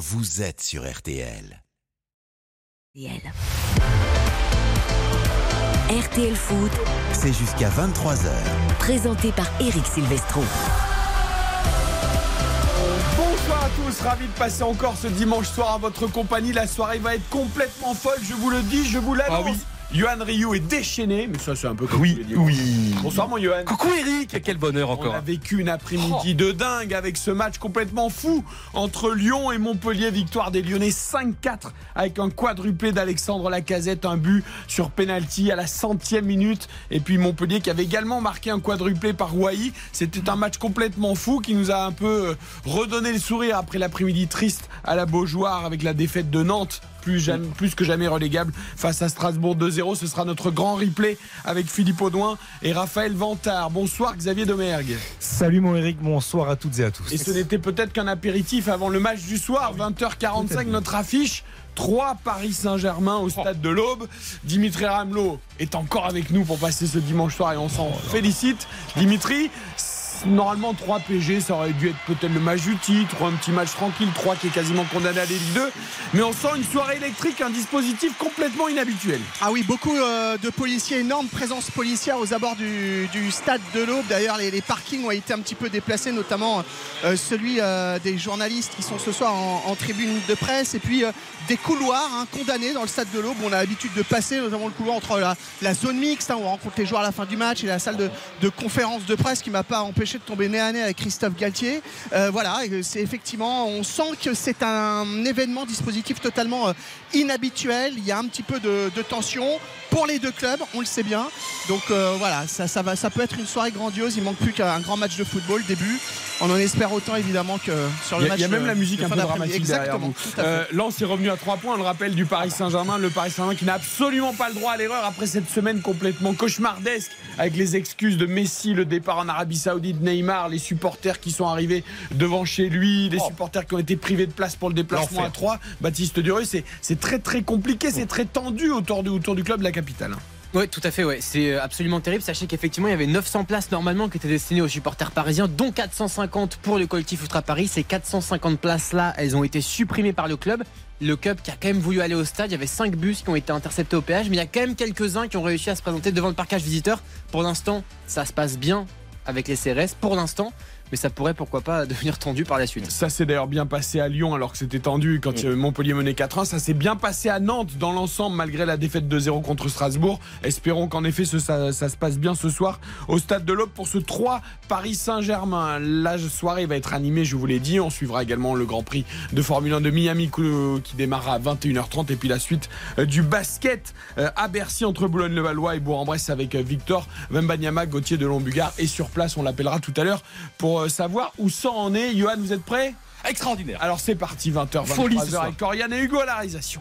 vous êtes sur RTL. RTL. RTL Foot, C'est jusqu'à 23h. présenté par Eric Silvestro. Bonsoir à tous, ravi de passer encore ce dimanche soir à votre compagnie. La soirée va être complètement folle, je vous le dis, je vous l'annonce. Ah oui. Johan Ryu est déchaîné, mais ça c'est un peu comme Oui, oui. Bonsoir mon Johan. Coucou Eric, quel bonheur On encore. a vécu une après-midi de dingue avec ce match complètement fou entre Lyon et Montpellier. Victoire des Lyonnais 5-4 avec un quadruplé d'Alexandre Lacazette, un but sur penalty à la centième minute. Et puis Montpellier qui avait également marqué un quadruplé par Wai. C'était un match complètement fou qui nous a un peu euh, redonné le sourire après l'après-midi triste à la Beaujoire avec la défaite de Nantes. Plus, jamais- plus que jamais relégable face à Strasbourg 2-0. Ce sera notre grand replay avec Philippe Audouin et Raphaël Vantard. Bonsoir Xavier Domergue. Salut mon Eric, bonsoir à toutes et à tous. Et ce n'était peut-être qu'un apéritif avant le match du soir, 20h45, notre affiche. 3 Paris Saint-Germain au stade de l'Aube. Dimitri Ramelot est encore avec nous pour passer ce dimanche soir et on s'en félicite. Dimitri, normalement 3 PG, ça aurait dû être peut-être le match du titre, un petit match tranquille, 3 qui est quasiment condamné à l'élite 2. Mais on sent une soirée électrique, un dispositif complètement inhabituel. Ah oui, beaucoup euh, de policiers, énorme présence policière aux abords du, stade de l'Aube. D'ailleurs, les, parkings ont été un petit peu déplacés, notamment euh, celui euh, des journalistes qui sont ce soir en, en tribune de presse, et puis des couloirs hein, condamnés dans le stade de l'Aube. On a l'habitude de passer, notamment le couloir entre la, la zone mixte, hein, où on rencontre les joueurs à la fin du match, et la salle de, de conférence de presse qui m'a pas empêché de tomber nez à nez avec Christophe Galtier. Euh, voilà, c'est effectivement, on sent que c'est un événement dispositif totalement euh, inhabituel. Il y a un petit peu de, de tension pour les deux clubs, on le sait bien. Donc euh, voilà, ça, ça, va, ça peut être une soirée grandiose. Il manque plus qu'un grand match de football début. On en espère autant évidemment que sur le a, match. il y a même la musique un peu dramatique derrière Exactement. vous. Euh, Lens est revenu à 3 points, le rappel du Paris Saint-Germain. Le Paris Saint-Germain qui n'a absolument pas le droit à l'erreur après cette semaine complètement cauchemardesque avec les excuses de Messi, le départ en Arabie Saoudite, Neymar, les supporters qui sont arrivés devant chez lui, les supporters qui ont été privés de place pour le déplacement à 3. Baptiste Dureux, c'est c'est très très compliqué, c'est très tendu autour du, autour du club de la capitale. Oui, tout à fait, ouais. c'est euh, absolument terrible. Sachez qu'effectivement, il y avait 900 places normalement qui étaient destinées aux supporters parisiens, dont 450 pour le collectif Ultra Paris. Ces 450 places-là, elles ont été supprimées par le club. Le club qui a quand même voulu aller au stade, il y avait 5 bus qui ont été interceptés au péage, mais il y a quand même quelques-uns qui ont réussi à se présenter devant le parcage visiteur. Pour l'instant, ça se passe bien avec les CRS, pour l'instant, mais ça pourrait pourquoi pas devenir tendu par la suite. Ça s'est d'ailleurs bien passé à Lyon alors que c'était tendu quand euh, Montpellier menait 4-1. Ça s'est bien passé à Nantes dans l'ensemble malgré la défaite 2-0 contre Strasbourg. Espérons qu'en effet ce- ça, ça se passe bien ce soir au stade de l'Aube pour ce 3 Paris Saint-Germain. La soirée va être animée, je vous l'ai dit. On suivra également le Grand Prix de Formule 1 de Miami cou- qui démarrera à 21h30 et puis la suite euh, du basket euh, à Bercy entre Boulogne-le-Valois et Bourg-en-Bresse avec euh, Victor Wembanyama, Gauthier de Lombugard et sur place on l'appellera tout à l'heure pour euh, savoir où ça en est. Johan, vous êtes prêt? Extraordinaire. alors c'est parti, 20h, Folie ce 23h soir. avec Coriane et Hugo à la réalisation.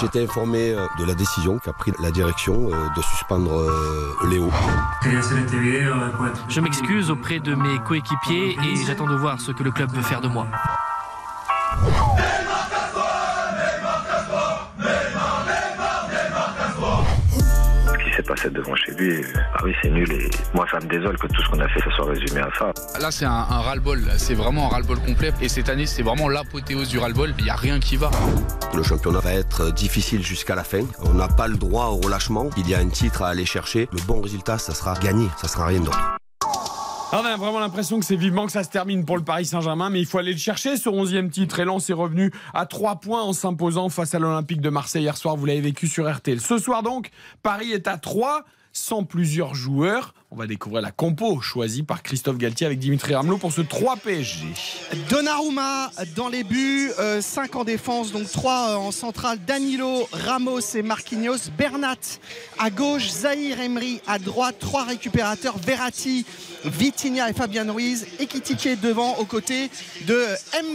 J'étais informé euh, de la décision qu'a pris la direction euh, de suspendre Léo. Je m'excuse auprès de mes coéquipiers et j'attends de voir ce que le club veut faire de moi. Passé devant chez lui, ah oui, c'est nul. Et moi, ça me désole que tout ce qu'on a fait se soit résumé à ça. Là, c'est un, un ras-le-bol. C'est vraiment un ras-le-bol complet. Et cette année, c'est vraiment l'apothéose du ras-le-bol. Il n'y a rien qui va. Le championnat va être difficile jusqu'à la fin. On n'a pas le droit au relâchement. Il y a un titre à aller chercher. Le bon résultat, ça sera gagné. Ça sera rien d'autre. Ah, On a vraiment l'impression que c'est vivement que ça se termine pour le Paris Saint-Germain, mais il faut aller le chercher, ce 11e titre. Et Lens est revenu à 3 points en s'imposant face à l'Olympique de Marseille hier soir. Vous l'avez vécu sur RTL. Ce soir donc, Paris est à 3 sans plusieurs joueurs. On va découvrir la compo choisie par Christophe Galtier avec Dimitri Ramelot pour ce 3 PSG. Donnarumma dans les buts, 5 en défense, donc 3 en centrale. Danilo, Ramos et Marquinhos. Bernat à gauche, Zahir Emery à droite, 3 récupérateurs. Verratti, Vitinha et Fabien Ruiz. Ekitike devant aux côtés de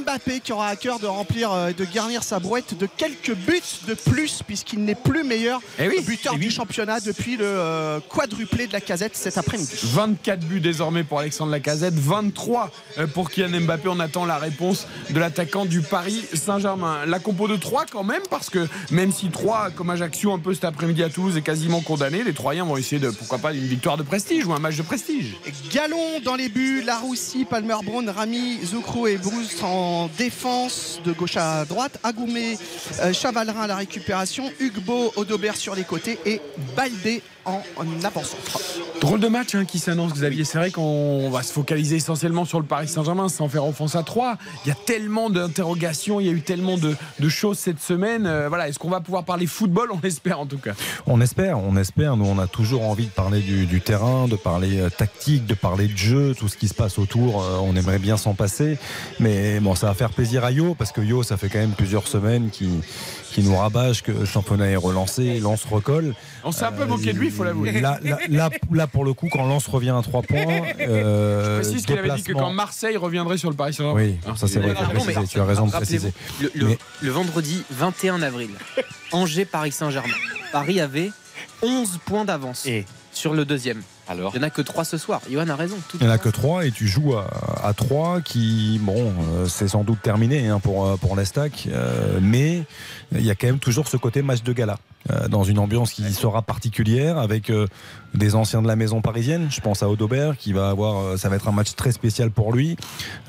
Mbappé qui aura à cœur de remplir, euh, de garnir sa brouette de quelques buts de plus puisqu'il n'est plus meilleur Eh oui, buteur eh oui. du championnat depuis le euh, quadruplé de la casette cet après-midi. après-midi. 24 buts désormais pour Alexandre Lacazette, 23 euh, pour Kylian Mbappé. On attend la réponse de l'attaquant du Paris Saint-Germain. La compo de 3 quand même, parce que même si 3, comme Ajaccio un peu cet après-midi à Toulouse, est quasiment condamné, les Troyens vont essayer de, pourquoi pas, une victoire de prestige ou un match de prestige. Galon dans les buts, Laroussi, Palmer Brown, Rami, Zoukro et Bruce en défense de gauche à droite, Agoumé, euh, Chavalerin à la récupération, Hugbo, Odobert sur les côtés et Baldé en, en avant-centre. Drôle de match hein, qui s'annonce, Xavier. C'est vrai qu'on va se focaliser essentiellement sur le Paris Saint-Germain sans faire offense à 3. Il y a tellement d'interrogations, il y a eu tellement de, de choses cette semaine. Euh, voilà, est-ce qu'on va pouvoir parler football? On espère en tout cas. On espère, on espère. Nous, on a toujours envie de parler du, du terrain, de parler euh, tactique, de parler de jeu, tout ce qui se passe autour. euh, on aimerait bien s'en passer. Mais bon, ça va faire plaisir à Yo, parce que Yo, ça fait quand même plusieurs semaines qu'il qui nous rabâche que le championnat est relancé, Lance recolle. On s'est un peu moqué de lui, il faut l'avouer. Là, là, là, là, pour le coup, quand Lance revient à 3 points, euh, Je précise qu'il avait dit que quand Marseille reviendrait sur le Paris Saint-Germain. Oui, Hein, ça c'est vrai, Non, faut mais préciser, tu as raison de préciser. Le, le- Mais- le vendredi 21 avril, Angers-Paris Saint-Germain. Paris avait 11 points d'avance sur le deuxième. Alors Il n'y en a que 3 ce soir. Johan a raison. tout Il n'y en a que 3 et tu joues à, à 3 qui, bon, euh, c'est sans doute terminé hein, pour, euh, pour l'Estac, euh, mais il y a quand même toujours ce côté match de gala. euh, dans une ambiance qui sera particulière avec euh, des anciens de la maison parisienne. Je pense à Odobert qui va avoir, euh, ça va être un match très spécial pour lui.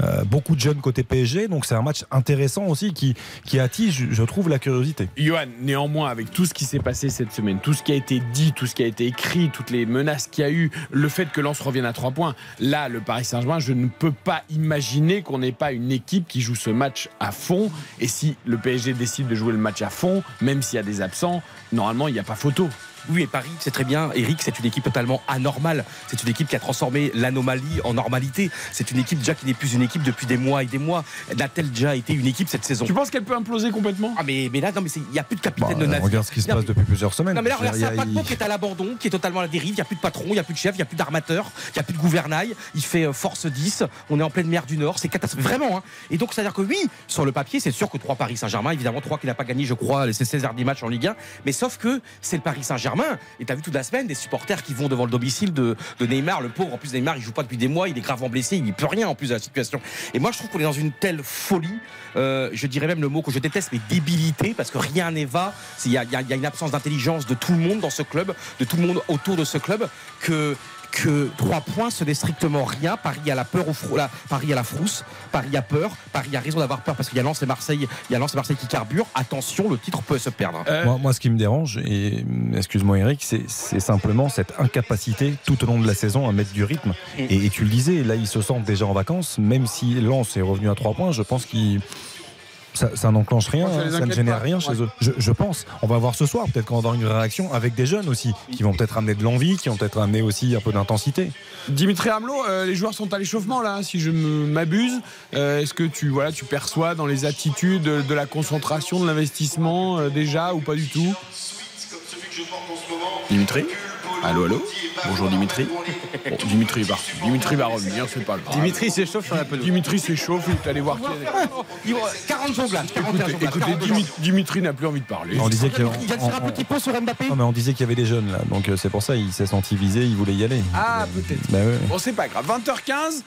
Euh, beaucoup de jeunes côté PSG, donc c'est un match intéressant aussi qui, qui attise, je- je trouve, la curiosité. Johan, néanmoins, avec tout ce qui s'est passé cette semaine, tout ce qui a été dit, tout ce qui a été écrit, toutes les menaces qu'il y a eu, le fait que Lens revienne à 3 points, là, le Paris Saint-Germain, je ne peux pas imaginer qu'on n'ait pas une équipe qui joue ce match à fond. Et si le PSG décide de jouer le match à fond, même s'il y a des absents, normalement, il n'y a pas photo. Oui, et Paris, c'est très bien. Eric, c'est une équipe totalement anormale. C'est une équipe qui a transformé l'anomalie en normalité. C'est une équipe déjà qui n'est plus une équipe depuis des mois et des mois. N'a-t-elle déjà été une équipe cette saison Tu penses qu'elle peut imploser complètement? Ah, mais, mais là, non, mais il n'y a plus de Bah, capitaine de navire. regarde ce qui se Non, passe mais- depuis plusieurs semaines. Non mais là regarde, Il y c'est a- un paquebot qui est à l'abandon, qui est totalement à la dérive, il n'y a plus de patron, il n'y a plus de chef, il n'y a plus d'armateur, il n'y a plus de gouvernail, il fait euh, force 10, on est en pleine mer du Nord, c'est catastrophique, vraiment. hein. Et donc c'est-à-dire que oui, sur le papier, c'est sûr que 3 Paris Saint-Germain, évidemment 3 qui n'a pas gagné, je crois, ses 16 derniers matchs en Ligue 1, mais sauf que c'est le Paris Saint-Germain, et tu as vu toute la semaine des supporters qui vont devant le domicile de, Neymar, le pauvre, en plus Neymar il joue pas depuis des mois, il est gravement blessé, il n'y peut rien en plus de la situation. Et moi je trouve qu'on est dans une telle folie, euh, je dirais même le mot que je déteste, mais débilité, parce que rien n'est va, il y a une absence d'intelligence de tout le monde dans ce club, de tout le monde autour de ce club, que que 3 points ce n'est strictement rien. Paris a la peur au frou- la- Paris a la frousse, Paris a peur, Paris a raison d'avoir peur parce qu'il y a Lens et Marseille, il y a Lens et Marseille qui carburent. Attention, le titre peut se perdre. Euh, Moi, moi, ce qui me dérange, et mm, excuse-moi Eric, c'est c'est simplement cette incapacité tout au long de la saison à mettre du rythme. Et, et tu le disais, là, ils se sentent déjà en vacances, même si Lens est revenu à 3 points, je pense qu'ils. Ça, ça n'enclenche rien, ça les hein, ça ne génère pas. rien chez eux. Je, je pense. On va voir ce soir, peut-être qu'on va avoir une réaction avec des jeunes aussi, qui vont peut-être amener de l'envie, qui vont peut-être amener aussi un peu d'intensité. Dimitri Hamelot, euh, les joueurs sont à l'échauffement là, si je m'abuse. Euh, Est-ce que tu, voilà, tu perçois dans les attitudes de, de la concentration, de l'investissement euh, déjà ou pas du tout? Dimitri? Allô, allô Bonjour Dimitri. Bon, Dimitri va, Dimitri va revenir, c'est pas grave. Dimitri s'échauffe sur la pelouse. Dimitri s'échauffe, il est allé voir qui va- 40 jonglages, 41 Écoutez, jonglages, écoutez, 42 Dimi- Dimitri n'a plus envie de parler. On disait qu'il y avait- Il vient de faire un petit pont sur Mbappé. Non, mais on disait qu'il y avait des jeunes là, donc euh, c'est pour ça il s'est senti visé, il voulait y aller. Ah, peut-être. Bah ouais. Bon, c'est pas grave. 20h15,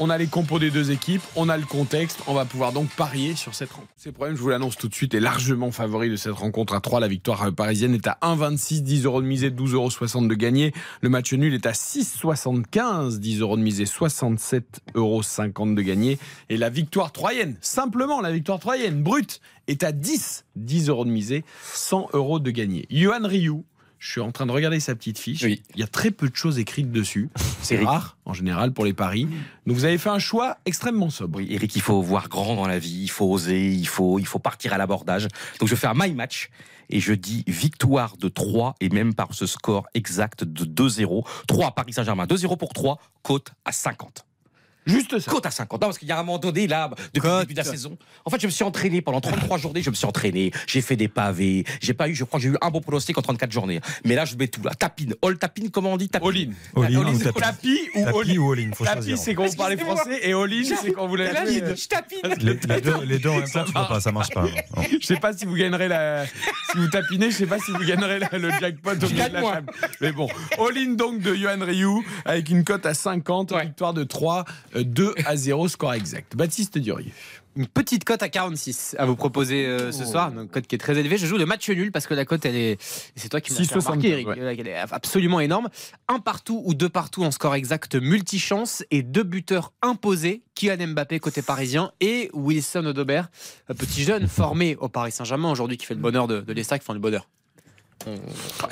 on a les compos des deux équipes, on a le contexte, on va pouvoir donc parier sur cette rencontre. C'est le problème, je vous l'annonce tout de suite, est largement favori de cette rencontre à 3. La victoire parisienne est à 1,26, 10 euros de misée, 12,60 euros de gagné. Le match nul est à 6,75, 10 euros de misée, 67,50 euros de gagné. Et la victoire troyenne, simplement la victoire troyenne, brute, est à 10, 10 euros de misée, 100 euros de gagné. Johan Rioux, je suis en train de regarder sa petite fiche. Oui. Il y a très peu de choses écrites dessus. C'est rare, en général, pour les paris. Donc vous avez fait un choix extrêmement sobre. Oui, Eric, il faut voir grand dans la vie, il faut oser, il faut, il faut partir à l'abordage. Donc je vais faire my match et je dis victoire de 3 et même par ce score exact de 2-0. 3 Paris Saint-Germain, 2-0 pour 3, cote à 50. Juste ça. Côte à 50. Non, parce qu'il y a un moment donné, là, depuis le début de la saison. En fait, je me suis entraîné pendant 33 journées. Je me suis entraîné. J'ai fait des pavés. J'ai pas eu, je crois, que j'ai eu un bon pronostic en 34 journées. Mais là, je mets tout là. Tapine. All tapine, comment on dit? Tapine. All-in. All-in ou c'est tapis. Tapis ou Tapis all-in ou all-in, faut Tapis, choisir. c'est quand vous parlez français et all-in, c'est quand vous l'avez. Je tapine. Les, deux, les deux en même temps, tu peux pas, ça marche pas. Non. Je sais pas si vous gagnerez la. Si vous tapinez, je sais pas si vous gagnerez la- le jackpot au de la table. Mais bon, all-in donc de Johan Ryu avec une cote à 50, victoire de 3, euh, 2 à 0, score exact. Baptiste Durieux. Une petite cote à 46 à vous proposer euh, ce soir, une cote qui est très élevée. Je joue le match nul parce que la cote, elle est. C'est toi qui fait 6,75, remarquer, Eric. ouais. Euh, Elle est absolument énorme. Un partout ou deux partout en score exact multichance et deux buteurs imposés. Kylian Mbappé côté parisien et Wilson Odobert, un petit jeune formé au Paris Saint-Germain aujourd'hui qui fait le bonheur de, de l'Estac, enfin le bonheur.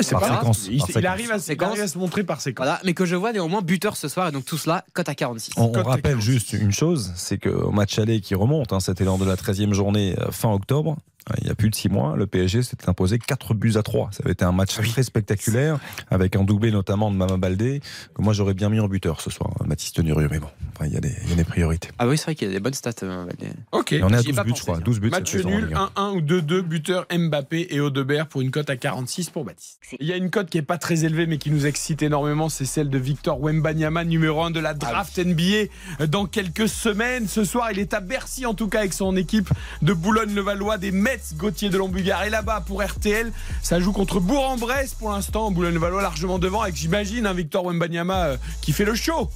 C'est Par pas grave. séquence, Il, arrive à, se- il arrive à se montrer par séquence. Voilà, mais que je vois néanmoins buteur ce soir et donc tout cela cote à 46. On, on rappelle 46. juste une chose, c'est qu'au match aller qui remonte, hein, c'était lors de la 13e journée euh, fin octobre, il y a plus de 6 mois, le PSG s'était imposé 4 buts à 3. Ça avait été un match très spectaculaire, avec un doublé notamment de Mama Baldé, que moi j'aurais bien mis en buteur ce soir, hein, Baptiste Nurieux, mais bon, enfin, il y, a des- il y a des priorités. Ah oui, c'est vrai qu'il y a des bonnes stats. euh, les- Ok. Et on est à J'y ai 12 pas buts, pensé, je crois. tiens. 12 buts Match nul, Ligue 1. 1-1 ou 2-2, buteur Mbappé et Odebert pour une cote à 46 pour Baptiste. Il y a une cote qui est pas très élevée mais qui nous excite énormément, c'est celle de Victor Wembanyama, numéro 1 de la draft NBA dans quelques semaines. Ce soir, il est à Bercy en tout cas avec son équipe de Boulogne-le-Valois, des Mets, Gauthier de Lombugard. Et là-bas pour RTL, ça joue contre Bourg-en-Bresse pour l'instant. Boulogne-le-Valois largement devant avec, j'imagine, un Victor Wembanyama euh, qui fait le show.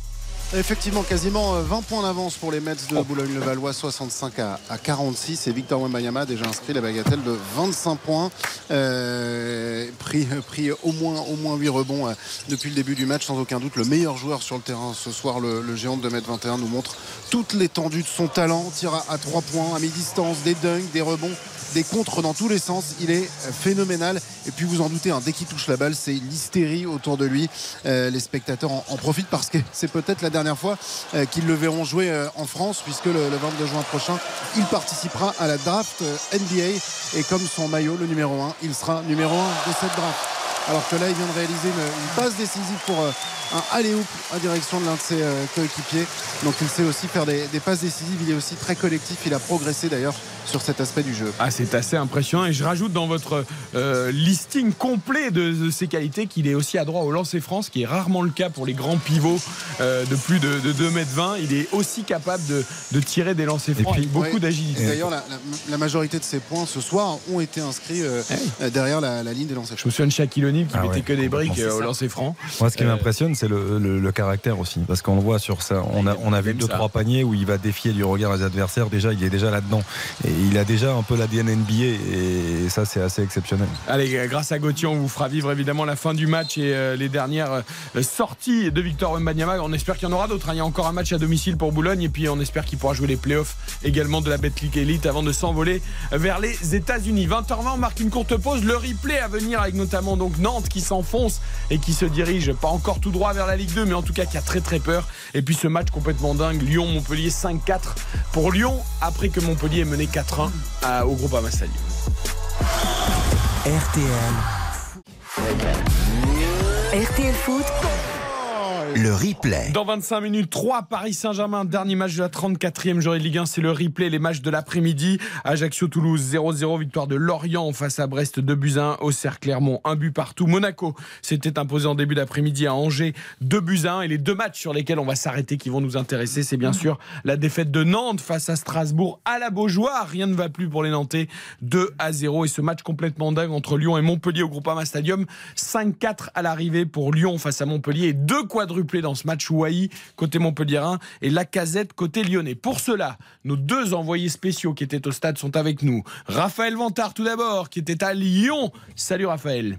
Effectivement, quasiment euh, 20 points d'avance pour les Mets de Boulogne-le-Valois, 65 à, à 46. Et Victor Wembanyama a déjà inscrit la bagatelle de 25 points, euh, pris, pris au, moins, au moins 8 rebonds euh, depuis le début du match, sans aucun doute. Le meilleur joueur sur le terrain ce soir, le, le géant de 2m21, nous montre toute l'étendue de son talent. Tire à, à 3 points, à mi-distance, des dunks, des rebonds, des dans tous les sens. Il est euh, phénoménal. Et puis vous en doutez, hein, dès qu'il touche la balle, c'est l'hystérie autour de lui. Euh, les spectateurs en, en profitent parce que c'est peut-être la dernière fois euh, qu'ils le verront jouer en France, puisque le, le 22 juin prochain, il participera à la draft NBA. Et comme son maillot, le numéro 1, il sera numéro 1 de cette draft. Alors que là, il vient de réaliser une, passe décisive pour un alley-oop en direction de l'un de ses coéquipiers. Donc il sait aussi faire des passes décisives. Il est aussi très collectif. Il a progressé d'ailleurs sur cet aspect du jeu. Ah, c'est assez impressionnant. Et je rajoute dans votre euh, listing complet de, de ses qualités qu'il est aussi à droit au lancer France, qui est rarement le cas pour les grands pivots euh, de plus de, de 2m20. Il est aussi capable de, de tirer des lancers francs puis- avec beaucoup Ouais. d'agilité. D'ailleurs, la, la- la majorité de ses points ce soir ont été inscrits euh, euh, derrière la, la ligne des lancers. Je me souviens de Shaquille O'Neal qui Ah mettait ouais, que des briques euh, au lancer franc. Moi, ce qui Euh, m'impressionne, c'est le, le- le caractère aussi. Parce qu'on le voit sur ça. On a, on a vu deux, ça. trois paniers où il va défier du regard des adversaires. Déjà, il est déjà là-dedans. Et il a déjà un peu l'ADN NBA. Et ça, c'est assez exceptionnel. Allez, grâce à Gauthier, on vous fera vivre évidemment la fin du match et euh, les dernières euh, sorties de Victor Wembanyama. On espère qu'il y en aura d'autres. hein. Il y a encore un match à domicile pour Boulogne et puis on espère qu'il pourra jouer les playoffs également de la Betclic Elite avant de s'envoler vers les États-Unis. 20h20, on marque une courte pause. Le replay à venir avec notamment donc Nantes qui s'enfonce et qui se dirige pas encore tout droit vers la Ligue 2, mais en tout cas qui a très très peur. Et puis ce match complètement dingue, Lyon-Montpellier 5-4 pour Lyon après que Montpellier ait mené 4-1 à- au Groupama Stadium. RTL, RTL Foot, le replay. Dans 25 minutes, 3 Paris Saint-Germain, dernier match de la 34e journée de Ligue 1, c'est le replay, les matchs de l'après-midi. Ajaccio-Toulouse 0-0, victoire de Lorient face à Brest 2 buts à 1, Auxerre Clermont 1 but partout. Monaco s'était imposé en début d'après-midi à Angers 2 buts à 1 et les deux matchs sur lesquels on va s'arrêter qui vont nous intéresser, c'est bien sûr la défaite de Nantes face à Strasbourg à la Beaujoire. Rien ne va plus pour les Nantais 2 à 0 et ce match complètement dingue entre Lyon et Montpellier au Groupama Stadium 5-4 à l'arrivée pour Lyon face à Montpellier et deux dans ce match Ouahi côté Montpellierin et Lacazette côté lyonnais. Pour cela, nos deux envoyés spéciaux qui étaient au stade sont avec nous. Raphaël Vantard tout d'abord qui était à Lyon. Salut Raphaël.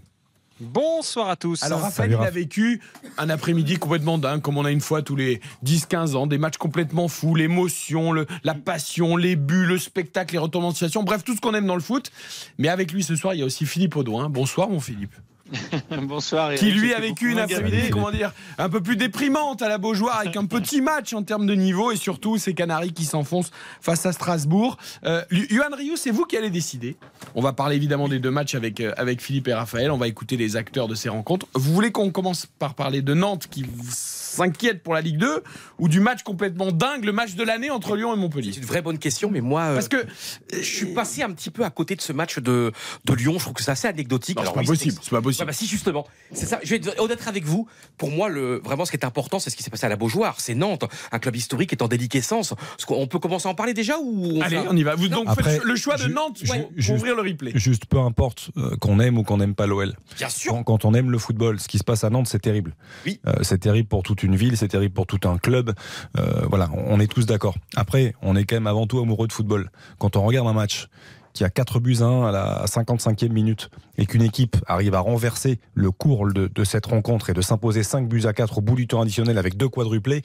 Bonsoir à tous. Alors Raphaël, il a vécu un après-midi complètement dingue, comme on a une fois tous les 10-15 ans, des matchs complètement fous, l'émotion, la passion, les buts, le spectacle, les retournements de situation, bref, tout ce qu'on aime dans le foot. Mais avec lui ce soir, il y a aussi Philippe Audouin. Bonsoir mon Philippe. Bonsoir. Qui lui a vécu une après-midi, comment dire, un peu plus déprimante à la Beaujoire avec un petit match en termes de niveau et surtout ces Canaries qui s'enfoncent face à Strasbourg. Euh, Yohan Ryu, c'est vous qui allez décider. On va parler évidemment des deux matchs avec, euh, avec Philippe et Raphaël. On va écouter les acteurs de ces rencontres. Vous voulez qu'on commence par parler de Nantes qui s'inquiète pour la Ligue 2 ou du match complètement dingue, le match de l'année entre Lyon et Montpellier? C'est une vraie bonne question, mais moi, euh, Parce que je suis passé un petit peu à côté de ce match de, de Lyon. Je trouve que c'est assez anecdotique. Non, c'est pas oui, possible, c'est pas possible. Ouais, bah si justement, c'est ça. Je vais être honnête avec vous. Pour moi, le vraiment, ce qui est important, c'est ce qui s'est passé à la Beaujoire. C'est Nantes, un club historique qui est en déliquescence. Qu'on peut commencer à en parler déjà ou on Allez, on y va. Vous Non, donc Après, faites le choix de Nantes ju- ouais, pour juste- ouvrir le replay. Juste peu importe euh, qu'on aime ou qu'on n'aime pas l'OL. Bien sûr. Quand, quand on aime le football, ce qui se passe à Nantes, c'est terrible. Oui. Euh, c'est terrible pour toute une ville, c'est terrible pour tout un club. Euh, voilà, on est tous d'accord. Après, on est quand même avant tout amoureux de football. Quand on regarde un match qui a 4 buts à 1 à la 55e minute et qu'une équipe arrive à renverser le cours de, cette rencontre et de s'imposer 5 buts à 4 au bout du temps additionnel avec deux quadruplés,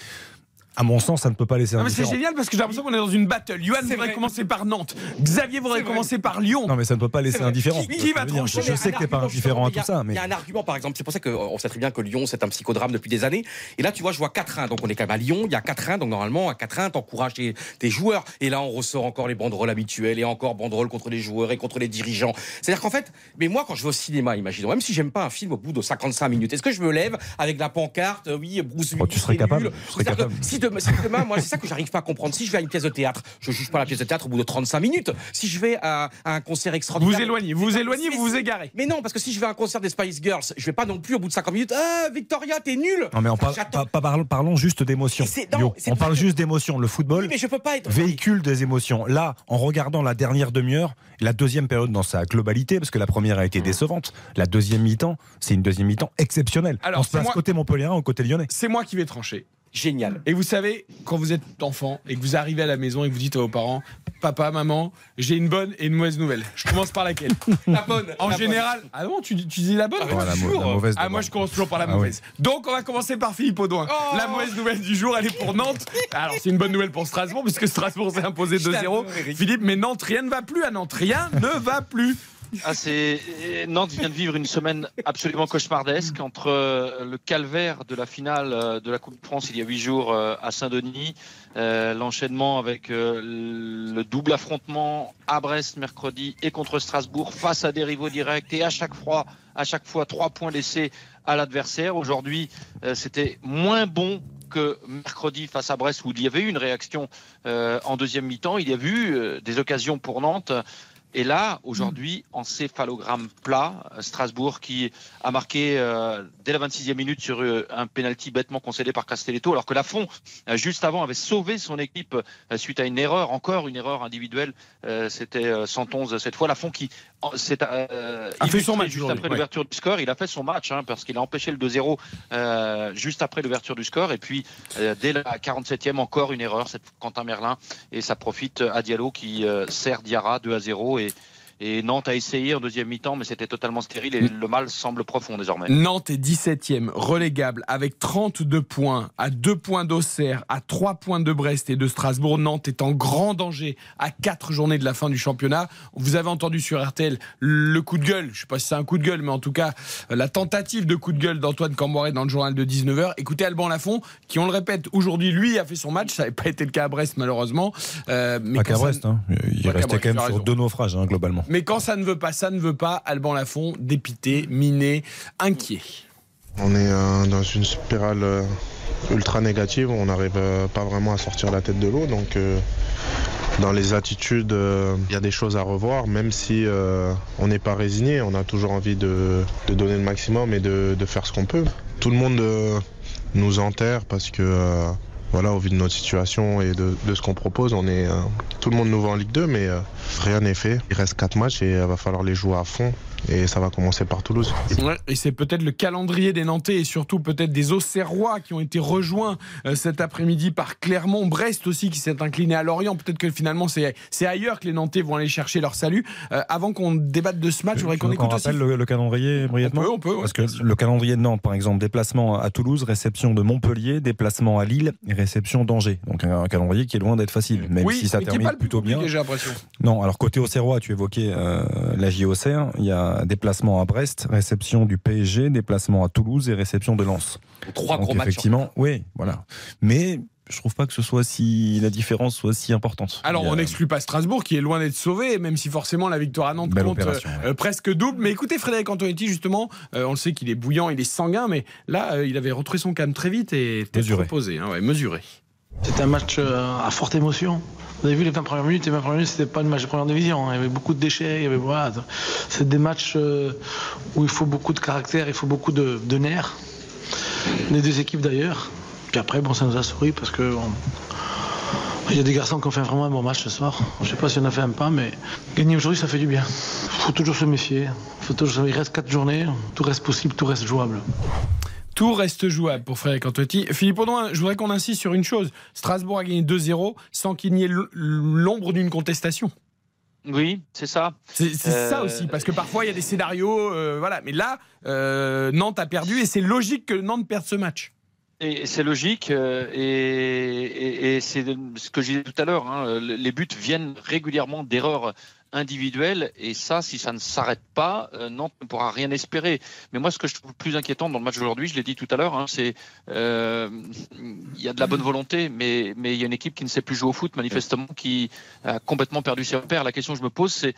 à mon sens, ça ne peut pas laisser Non, mais c'est génial parce que j'ai l'impression qu'on est dans une battle. Johan C'est voudrait vrai. commencer par Nantes. Xavier voudrait C'est vrai. commencer par Lyon. Non, mais ça ne peut pas laisser indifférent. Qui- qui va trancher Je sais que t'es pas indifférent à argument, tout ça, Il y a un argument, par exemple, c'est pour ça qu'on sait très bien que Lyon, c'est un psychodrame depuis des années. Et là, tu vois, je vois 4-1. Donc, on est quand même à Lyon. Il y a 4-1. Donc, normalement, à 4-1, t'encourages tes, tes joueurs. Et là, on ressort encore les banderoles habituelles et encore banderoles contre les joueurs et contre les dirigeants. C'est-à-dire qu'en fait, mais moi, quand je vais au cinéma, imaginons, même si j'aime pas un film au bout de 55 minutes, est-ce que je me lève avec la pancarte, euh, oui, Bruce Oh, tu Willis, tu serais capable. Demain, si demain, moi, c'est ça que j'arrive pas à comprendre. Si je vais à une pièce de théâtre, je juge pas la pièce de théâtre au bout de 35 minutes. Si je vais à, à un concert extraordinaire. vous éloignez, vous éloignez, vous vous égarez. mais non, parce que si je vais à un concert des Spice Girls, je vais pas non plus au bout de 50 minutes. Ah, Victoria, t'es nul. Non mais on pas, pas parlons, parlons juste d'émotion. On parle juste d'émotion. Le football Oui, mais je peux pas être. véhicule des émotions. Là, en regardant la dernière demi-heure, la deuxième période dans sa globalité, parce que la première a été décevante, la deuxième mi-temps, c'est une deuxième mi-temps exceptionnelle. Alors, on se c'est place moi- côté Montpellier ou côté Lyonnais. C'est moi qui vais trancher. Génial. Et vous savez, quand vous êtes enfant et que vous arrivez à la maison et que vous dites à vos parents, papa, maman, j'ai une bonne et une mauvaise nouvelle. Je commence par laquelle? La bonne. En la général, ah non, tu, tu dis la bonne Ah, la, mauvaise Ah, moi je commence toujours par la Ah mauvaise. Donc on va commencer par Philippe Audouin. Oh la mauvaise nouvelle du jour, elle est pour Nantes. Alors c'est une bonne nouvelle pour Strasbourg puisque Strasbourg s'est imposé Je 2-0. t'adore, Eric. Philippe, mais Nantes, rien ne va plus à Nantes. Rien ne va plus. Ah, c'est Nantes vient de vivre une semaine absolument cauchemardesque entre euh, le calvaire de la finale euh, de la Coupe de France il y a huit jours euh, à Saint-Denis, l'enchaînement avec le double affrontement à Brest mercredi et contre Strasbourg face à des rivaux directs et à chaque fois, à chaque fois trois points laissés à l'adversaire. Aujourd'hui, c'était moins bon que mercredi face à Brest où il y avait eu une réaction en deuxième mi-temps. Il y a eu des occasions pour Nantes. Et là, aujourd'hui, en céphalogramme plat, Strasbourg qui a marqué euh, dès la 26e minute sur euh, un penalty bêtement concédé par Castelletto, alors que Lafont, euh, juste avant, avait sauvé son équipe euh, suite à une erreur, encore une erreur individuelle. Euh, C'était euh, 111 cette fois. Lafont qui s'est, euh, A fait son match juste après ouais. l'ouverture du score. Il a fait son match hein, parce qu'il a empêché le 2-0 euh, juste après l'ouverture du score. Et puis, euh, dès la 47e, encore une erreur, c'est Quentin Merlin. Et ça profite à Diallo qui euh, sert Diarra 2 à 0. Et, et Nantes a essayé en deuxième mi-temps, mais c'était totalement stérile. Et le mal semble profond désormais. Nantes est 17e, relégable, avec 32 points, à 2 points d'Auxerre, à 3 points de Brest et de Strasbourg. Nantes est en grand danger à 4 journées de la fin du championnat. Vous avez entendu sur RTL le coup de gueule, je ne sais pas si c'est un coup de gueule, mais en tout cas, euh, la tentative de coup de gueule d'Antoine Camboiré dans le journal de 19h. Écoutez Alban Lafont, qui, on le répète, aujourd'hui, lui, a fait son match. Ça n'avait pas été le cas à Brest, malheureusement. Euh, mais Pas qu'à ça- Brest, hein. il restait Brest, quand même sur deux naufrages hein, globalement. Mais quand ça ne veut pas, ça ne veut pas. Alban Lafont, dépité, miné, inquiet. On est euh, dans une spirale euh, ultra négative, on n'arrive euh, pas vraiment à sortir la tête de l'eau. Donc dans les attitudes, il y a des choses à revoir, même si on n'est pas résigné, on a toujours envie de, donner le maximum et de, faire ce qu'on peut. Tout le monde nous enterre parce que voilà, au vu de notre situation et de, de ce qu'on propose, on est tout le monde nous voit en Ligue 2, mais rien n'est fait. Il reste 4 matchs et il va falloir les jouer à fond. Et ça va commencer par Toulouse. Ouais, et c'est peut-être le calendrier des Nantais et surtout peut-être des Auxerrois qui ont été rejoints euh, cet après-midi par Clermont, Brest aussi qui s'est incliné à Lorient. Peut-être que finalement c'est ailleurs que les Nantais vont aller chercher leur salut. Euh, avant qu'on débatte de ce match, je voudrais qu'on écoute aussi. rappelle le, le calendrier brièvement On peut, on peut, ouais. Parce que le calendrier de Nantes, par exemple, déplacement à Toulouse, réception de Montpellier, déplacement à Lille et réception d'Angers. Donc un, calendrier qui est loin d'être facile, même oui, si ça termine plutôt bien. J'ai l'impression. Non, alors côté Auxerrois, tu évoquais euh, la JOCR. Il y a déplacement à Brest, réception du PSG, déplacement à Toulouse et réception de Lens. Trois Donc, gros matchs. Effectivement, oui, voilà. Mais je trouve pas que ce soit si la différence soit si importante. Alors, a- on n'exclut pas Strasbourg qui est loin d'être sauvé, même si forcément la victoire à Nantes Belle compte euh, euh, presque double. Mais écoutez, Frédéric Antonetti, justement, euh, on le sait qu'il est bouillant, il est sanguin, mais là, euh, il avait retrouvé son calme très vite et peut-être Mesuré. reposé. hein, ouais, mesuré. C'était un match euh, à forte émotion. Vous avez vu les 20 premières minutes, les 20 premières minutes, c'était pas un match de première division. hein. Il y avait beaucoup de déchets, c'est des matchs euh, où il faut beaucoup de caractère, il faut beaucoup de, nerfs. Les deux équipes d'ailleurs. Puis après, bon, ça nous a souri parce que il y a des garçons qui ont fait vraiment un bon match ce soir. Je sais pas si on a fait un pas, mais gagner aujourd'hui, ça fait du bien. Il faut toujours se méfier. Il reste 4 journées, tout reste possible, tout reste jouable. Tout reste jouable pour Frédéric Antonetti. Philippe Audouin, je voudrais qu'on insiste sur une chose. Strasbourg a gagné 2-0 sans qu'il n'y ait l'ombre d'une contestation. Oui, c'est ça. C'est ça Euh, aussi, parce que parfois il y a des scénarios, euh, voilà. Mais là, euh, Nantes a perdu et c'est logique que Nantes perde ce match. Et c'est logique, et, et- et c'est ce que je disais tout à l'heure. hein, les buts viennent régulièrement d'erreurs individuelles, et ça, si ça ne s'arrête pas, euh, Nantes ne pourra rien espérer. Mais moi, ce que je trouve plus inquiétant dans le match d'aujourd'hui, je l'ai dit tout à l'heure, hein, c'est euh, il y a de la bonne volonté, mais mais il y a une équipe qui ne sait plus jouer au foot, manifestement, qui a complètement perdu ses repères. La question que je me pose, c'est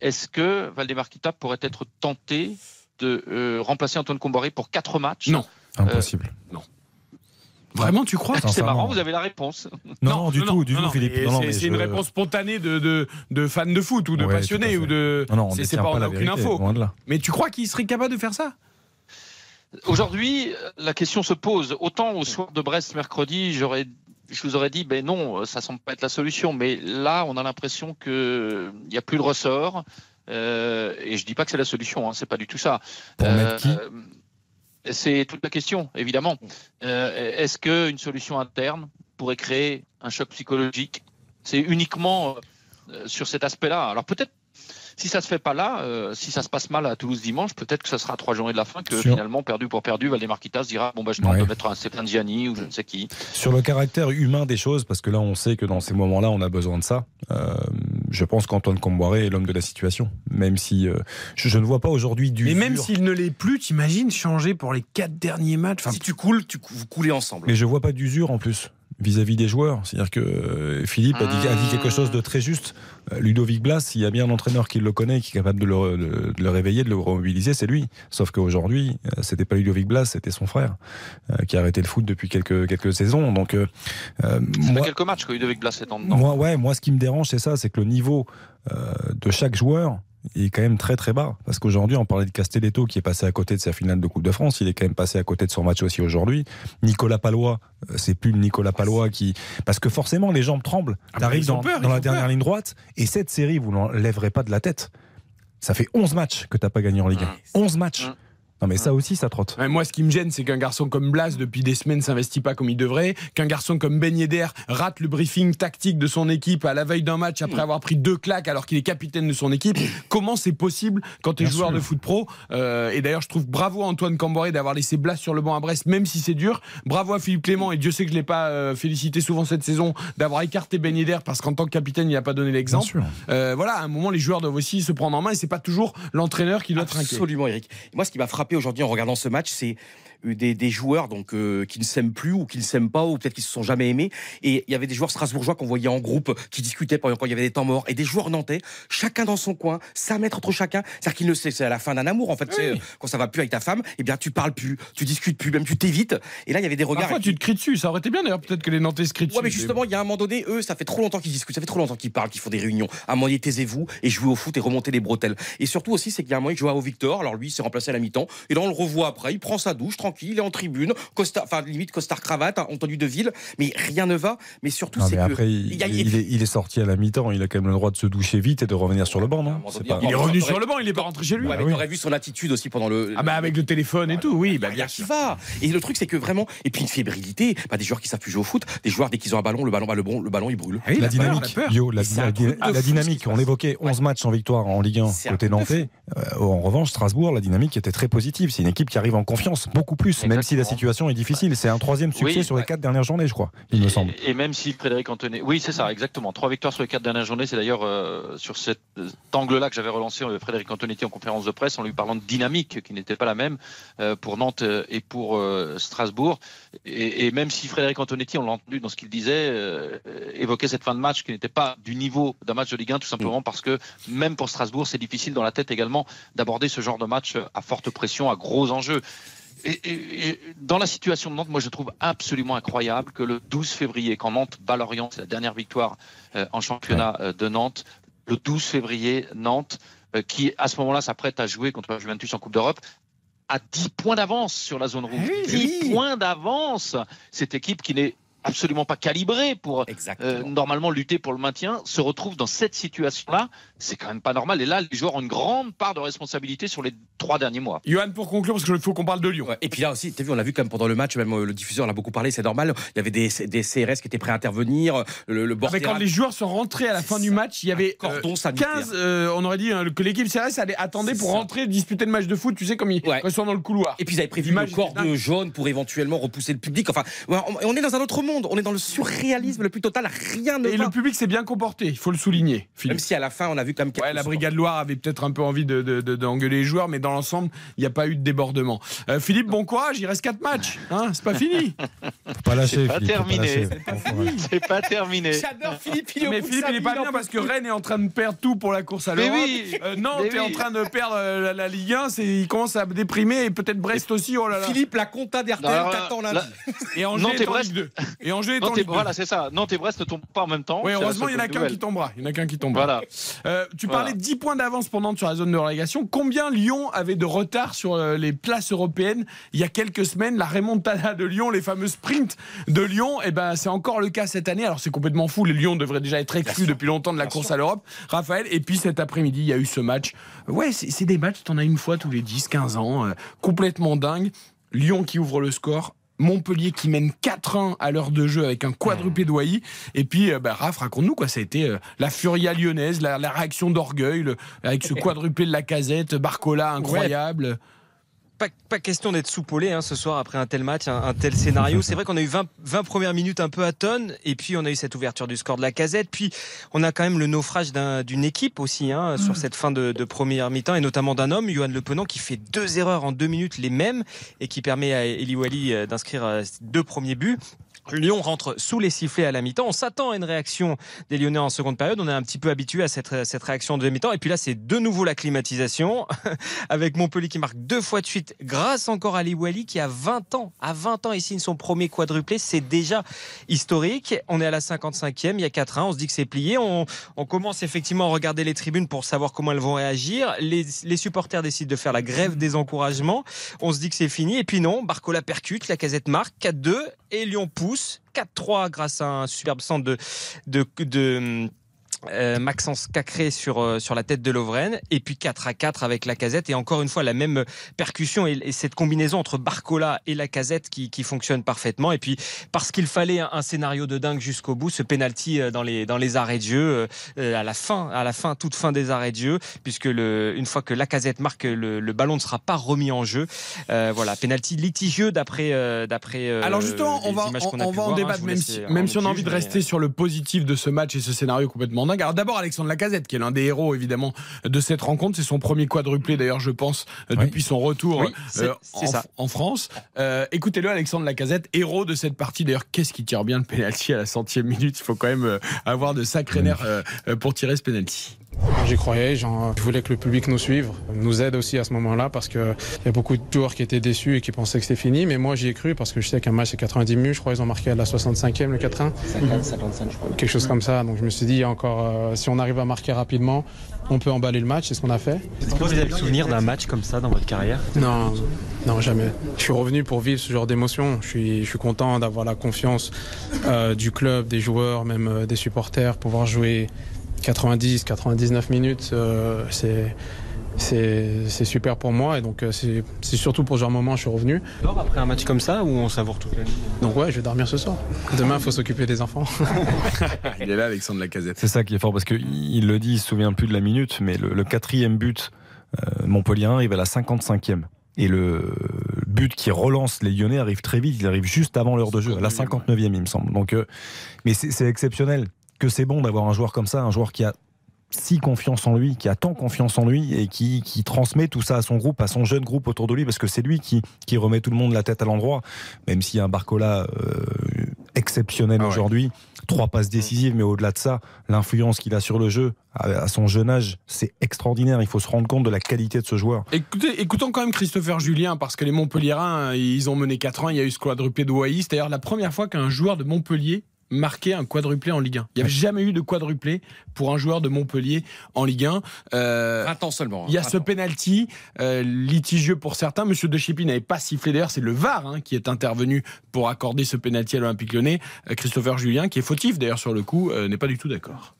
est-ce que Valdemar Kita pourrait être tenté de euh, remplacer Antoine Comboiré pour quatre matchs? Non. Impossible. non. Vraiment, tu crois C'est marrant, vous avez la réponse. Non, non, du tout, du non, tout, non, Philippe. c'est je- une réponse spontanée de, de, de fans de foot ou de Ouais, passionnés ou de. Non, non, on c'est- pas, pas on la n'a aucune vérité, info. Mais tu crois qu'il serait capable de faire ça? Aujourd'hui, la question se pose. Autant au soir de Brest mercredi, j'aurais, je vous aurais dit, ben non, ça semble pas être la solution. Mais là, on a l'impression que il n'y a plus de ressort. Euh, et je dis pas que c'est la solution, hein, c'est pas du tout ça. Pour mettre qui? Euh, c'est toute la question, évidemment. Euh, Est-ce qu'une solution interne pourrait créer un choc psychologique? C'est uniquement euh, sur cet aspect-là. Alors peut-être, si ça se fait pas là, euh, si ça se passe mal à Toulouse dimanche, peut-être que ça sera à trois journées de la fin que finalement, perdu pour perdu, Valdemar Kita se dira bon bah je tente Ouais. de mettre un Stéphane Gianni ou je ne sais qui. Sur le caractère humain des choses, parce que là, on sait que dans ces moments-là, on a besoin de ça. euh, je pense qu'Antoine Comboiré est l'homme de la situation. Même si euh, je, je ne vois pas aujourd'hui du. Mais même s'il ne l'est plus, t'imagines changer pour les quatre derniers matchs? Enfin, Si tu coules, tu, cou- vous coulez ensemble. Mais je vois pas d'usure en plus vis-à-vis des joueurs. C'est-à-dire que euh, Philippe a dit, a dit quelque chose de très juste. Euh, Ludovic Blas, il y a bien un entraîneur qui le connaît, qui est capable de le, de- de le réveiller, de le remobiliser, c'est lui. Sauf qu'aujourd'hui, euh, c'était pas Ludovic Blas, c'était son frère, qui a arrêté le foot depuis quelques, quelques saisons. Donc, euh, moi, quelques matchs que Ludovic Blas est en dedans. moi, ouais, moi, ce qui me dérange, c'est ça, c'est que le niveau euh, de chaque joueur est quand même très très bas. Parce qu'aujourd'hui, on parlait de Castelletto qui est passé à côté de sa finale de Coupe de France. Il est quand même passé à côté de son match aussi aujourd'hui. Nicolas Palois, euh, c'est plus le Nicolas Palois qui. Parce que forcément, les jambes tremblent. Ah T'arrives dans, peur, dans la dernière peur. ligne droite et cette série, vous l'enlèverez pas de la tête. Ça fait 11 matchs que t'as pas gagné en Ligue 1. 11 matchs. Non, mais ça aussi, ça trotte. Ouais, moi, ce qui me gêne, c'est qu'un garçon comme Blas, depuis des semaines, s'investit pas comme il devrait. Qu'un garçon comme Ben Yedder rate le briefing tactique de son équipe à la veille d'un match après avoir pris deux claques alors qu'il est capitaine de son équipe. Comment c'est possible quand tu es Bien joueur sûr. de foot pro Euh, Et d'ailleurs, je trouve bravo à Antoine Camboré d'avoir laissé Blas sur le banc à Brest, même si c'est dur. Bravo à Philippe Clément, et Dieu sait que je l'ai pas euh, félicité souvent cette saison, d'avoir écarté Ben Yedder parce qu'en tant que capitaine, il n'a pas donné l'exemple. Euh, voilà, à un moment, les joueurs doivent aussi se prendre en main et c'est pas toujours l'entraîneur qui doit trinquer. Absolument, Eric. Moi, ce qui m'a frappé aujourd'hui en regardant ce match, c'est des, des joueurs donc euh, qui ne s'aiment plus ou qui ne s'aiment pas ou peut-être qui se sont jamais aimés et il y avait des joueurs strasbourgeois qu'on voyait en groupe qui discutaient pendant quand il y avait des temps morts et des joueurs nantais chacun dans son coin 5 mètres entre chacun c'est-à-dire qu'il ne sait c'est à la fin d'un amour en fait tu sais, quand ça va plus avec ta femme eh bien tu parles plus tu discutes plus même tu t'évites et là il y avait des regards Parfois, tu te cries dessus. Ça aurait été bien d'ailleurs, peut-être que les Nantais se crient dessus. Ouais, mais justement, il y a un moment donné, eux, ça fait trop longtemps qu'ils discutent, ça fait trop longtemps qu'ils parlent, qu'ils font des réunions. À un moment donné, taisez-vous et jouez au foot et remontez les bretelles. Et surtout aussi, c'est qu'il y a un moment, il joue au Victor. Alors lui, il s'est remplacé à la mi-temps. Et là, on le revoit après. Il prend sa douche, tranquille, il est en tribune, costard, enfin, limite costard cravate, hein, en tenue de ville. Mais rien ne va. Mais surtout, c'est mais que. après, il, a- est, il est sorti à la mi-temps. Il a quand même le droit de se doucher vite et de revenir sur le banc, non C'est pas- Il est revenu sur le banc, il est pas rentré chez lui. Ouais, mais t'aurais vu son attitude aussi pendant le. Ah bah avec le téléphone et tout, oui, bah bien qui sûr. va. Et le truc, c'est que vraiment, et puis une fébrilité, bah, des joueurs qui savent plus jouer au foot, des joueurs dès qu'ils ont un ballon, le ballon, bah, le, bon, le ballon, il brûle. la dynamique, Yo, la, dynamique, on passe. évoquait 11 matchs en victoire en Ligue 1 C'est un côté nantais. Euh, en revanche, Strasbourg, la dynamique était très positive. C'est une équipe qui arrive en confiance, beaucoup plus, même si la situation est difficile. C'est un troisième succès Oui, sur les ouais. quatre dernières journées, je crois, il me semble. Et même si Frédéric Antonetti. Oui, c'est ça, exactement. Trois victoires sur les quatre dernières journées. C'est d'ailleurs euh, sur cet euh, angle-là que j'avais relancé euh, Frédéric Antonetti en conférence de presse en lui parlant de dynamique qui n'était pas la même euh, pour Nantes et pour euh, Strasbourg. Et, et même si Frédéric Antonetti, on l'a entendu dans ce qu'il disait, évoquait cette fin de match qui n'était pas du niveau d'un match de Ligue 1, tout simplement parce que même pour Strasbourg, c'est difficile dans la tête également d'aborder ce genre de match à forte pression, à gros enjeux. Et, et- et dans la situation de Nantes, moi je trouve absolument incroyable que le 12 février, quand Nantes bat Lorient, c'est la dernière victoire euh, en championnat euh, de Nantes, le 12 février, Nantes, euh, qui à ce moment-là s'apprête à jouer contre la Juventus en Coupe d'Europe, a 10 points d'avance sur la zone rouge. 10 points d'avance. Cette équipe qui n'est absolument pas calibrée pour euh, normalement lutter pour le maintien se retrouve dans cette situation-là. C'est quand même pas normal. Et là, les joueurs ont une grande part de responsabilité sur les trois derniers mois. Johan, pour conclure, parce qu'il faut qu'on parle de Lyon. Et puis là aussi, tu as vu, on l'a vu quand même pendant le match, même euh, le diffuseur en a beaucoup parlé, c'est normal. Il y avait des, des CRS qui étaient prêts à intervenir. Le, le bord Ah, mais quand les joueurs sont rentrés à la fin du match, il y avait euh, cordon sanitaire. 15, euh, on aurait dit hein, que l'équipe CRS allait attendait C'est pour ça. rentrer disputer le match de foot, tu sais, comme ils, sont dans le couloir. Et puis ils avaient prévu le cordon jaune pour éventuellement repousser le public. Enfin, on est dans un autre monde. On est dans le surréalisme le plus total. Rien ne Et va. le public s'est bien comporté, il faut le souligner. Philippe. Même si à la fin, on a vu quand même Ouais, la Brigade Loire avait peut-être un peu envie de, de- de- d'engueuler les joueurs, mais dans l'ensemble, il n'y a pas eu de débordement. Euh, Philippe, bon courage, il reste 4 matchs. Hein, c'est pas fini. Pas lâcher, C'est pas Philippe, faut pas terminé. C'est pas terminé. J'adore Philippe, il est au Mais Philippe, il est pas bien parce que. Rennes est en train de perdre tout pour la course à Mais l'Europe. oui. Euh, Nantes Mais est en oui. train de perdre euh, la, la Ligue 1, c'est, il commence à déprimer et peut-être Brest aussi. Oh là là. Philippe, la compta Non, d'RTL t'attend là- lundi. Et Angers et en Brest. Ligue 2. Et Angers est en Ligue 2. voilà, c'est ça. Nantes et Brest ne tombent pas en même temps. Oui, heureusement, il y en a qu'un qui tombera. Il y en a qu'un qui tombera. Voilà. Euh, tu parlais de 10 points d'avance pour Nantes sur la zone de relégation. Combien Lyon avait de retard sur euh, les places européennes il y a quelques semaines? La remontada de Lyon, les fameux sprints de Lyon, eh ben, c'est encore le cas cette année. Alors c'est complètement fou. Les Lyon devraient déjà être exclus depuis longtemps de la course à l'Europe. Raphaël, et puis cet après-midi, il y a eu ce match. Ouais, c'est des matchs, t'en as une fois tous les 10-15 ans. euh, complètement dingue. Lyon qui ouvre le score. Montpellier qui mène 4-1 à l'heure de jeu avec un quadruplé d'Oailly. Et puis, euh, bah, Raph, raconte-nous quoi. Ça a été euh, la furia lyonnaise, la, la réaction d'orgueil, avec ce quadruplé de la casette, Barcola incroyable. Pas, pas question d'être soupolé hein, ce soir après un tel match, un, un tel scénario. C'est vrai qu'on a eu 20, 20 premières minutes un peu à tonne, et puis on a eu cette ouverture du score de la casette, puis on a quand même le naufrage d'un- d'une équipe aussi hein, sur cette fin de, de première mi-temps, et notamment d'un homme, Johan Le Penant, qui fait deux erreurs en deux minutes, les mêmes, et qui permet à Eli Wali euh, d'inscrire euh, deux premiers buts. Lyon rentre sous les sifflets à la mi-temps. On s'attend à une réaction des Lyonnais en seconde période. On est un petit peu habitué à cette, cette réaction de mi-temps. Et puis là, c'est de nouveau la climatisation avec Montpellier qui marque deux fois de suite grâce encore à Liwali qui a 20 ans. À 20 ans, il signe son premier quadruplé. C'est déjà historique. On est à la 55e. Il y a 4-1. On se dit que c'est plié. On, on commence effectivement à regarder les tribunes pour savoir comment elles vont réagir. Les, les supporters décident de faire la grève des encouragements. On se dit que c'est fini. Et puis non, Barcola percute. La casette marque 4-2 et Lyon pousse 4-3 grâce à un superbe centre de, de, euh, Maxence Cacré sur, euh, sur la tête de Lovren et puis 4 à 4 avec la casette et encore une fois la même percussion et, et cette combinaison entre Barcola et la casette qui, qui fonctionne parfaitement et puis parce qu'il fallait un, un scénario de dingue jusqu'au bout ce penalty euh, dans les, dans les arrêts de jeu euh, à la fin à la fin toute fin des arrêts de jeu puisque le, une fois que la casette marque le, le ballon ne sera pas remis en jeu Euh, voilà penalty litigieux d'après euh, d'après euh, Alors justement, on va, on, va en voir, hein. Débattre, même si, même si on a envie de rester sur le positif de ce match et ce scénario complètement dingue. Alors d'abord, Alexandre Lacazette, qui est l'un des héros évidemment de cette rencontre. C'est son premier quadruplé d'ailleurs, je pense, euh, depuis son retour Oui, euh, en, ça. en France. Euh, Écoutez-le, Alexandre Lacazette, héros de cette partie. D'ailleurs, qu'est-ce qui tire bien le penalty à la centième minute? Il faut quand même avoir de sacrés nerfs pour tirer ce penalty. J'y croyais, j'en- je voulais que le public nous suive, nous aide aussi à ce moment-là parce qu'il y a beaucoup de joueurs qui étaient déçus et qui pensaient que c'était fini. Mais moi j'y ai cru parce que je sais qu'un match c'est 90 minutes, je crois qu'ils ont marqué à la 65e le 4-1. 55 je crois. Quelque chose comme ça. Donc je me suis dit, encore, euh, si on arrive à marquer rapidement, on peut emballer le match, c'est ce qu'on a fait. Est-ce que vous avez le souvenir d'un match comme ça dans votre carrière? Non, non, jamais. Je suis revenu pour vivre ce genre d'émotion. Je suis, je suis content d'avoir la confiance euh, du club, des joueurs, même euh, des supporters, pouvoir jouer 90, 99 minutes. euh, c'est. C'est c'est super pour moi et donc euh, c'est c'est surtout pour ce genre de moment je suis revenu. Alors après un match comme ça où on savoure toute la nuit Donc ouais, je vais dormir ce soir. Demain, il faut s'occuper des enfants. Il est là, Alexandre Lacazette. C'est ça qui est fort parce qu'il le dit, il se souvient plus de la minute, mais le, le quatrième but, euh, Montpellier arrive à la 55e. Et le but qui relance les Lyonnais arrive très vite. Il arrive juste avant l'heure de jeu, à la 59e, il me semble. Donc, euh, mais c'est exceptionnel que c'est bon d'avoir un joueur comme ça, un joueur qui a si confiance en lui, qui a tant confiance en lui et qui, qui transmet tout ça à son groupe, à son jeune groupe autour de lui, parce que c'est lui qui, qui remet tout le monde la tête à l'endroit, même s'il y a un Barcola euh, exceptionnel aujourd'hui. Trois passes décisives, mais au-delà de ça, l'influence qu'il a sur le jeu, à, son jeune âge, c'est extraordinaire. Il faut se rendre compte de la qualité de ce joueur. Écoutez, écoutons quand même Christopher Julien, parce que les Montpelliérains, ils ont mené 4 ans, il y a eu ce quadruplé de. C'est d'ailleurs la première fois qu'un joueur de Montpellier marquait un quadruplé en Ligue 1. Il n'y avait jamais eu de quadruplé pour un joueur de Montpellier en Ligue 1. Euh, 20 ans seulement. hein, il y a 20 ce penalty euh, litigieux pour certains. Monsieur De Chépy n'avait pas sifflé d'ailleurs. C'est le VAR hein, qui est intervenu pour accorder ce penalty à l'Olympique Lyonnais. Euh, Christopher Julien, qui est fautif d'ailleurs sur le coup, euh, n'est pas du tout d'accord.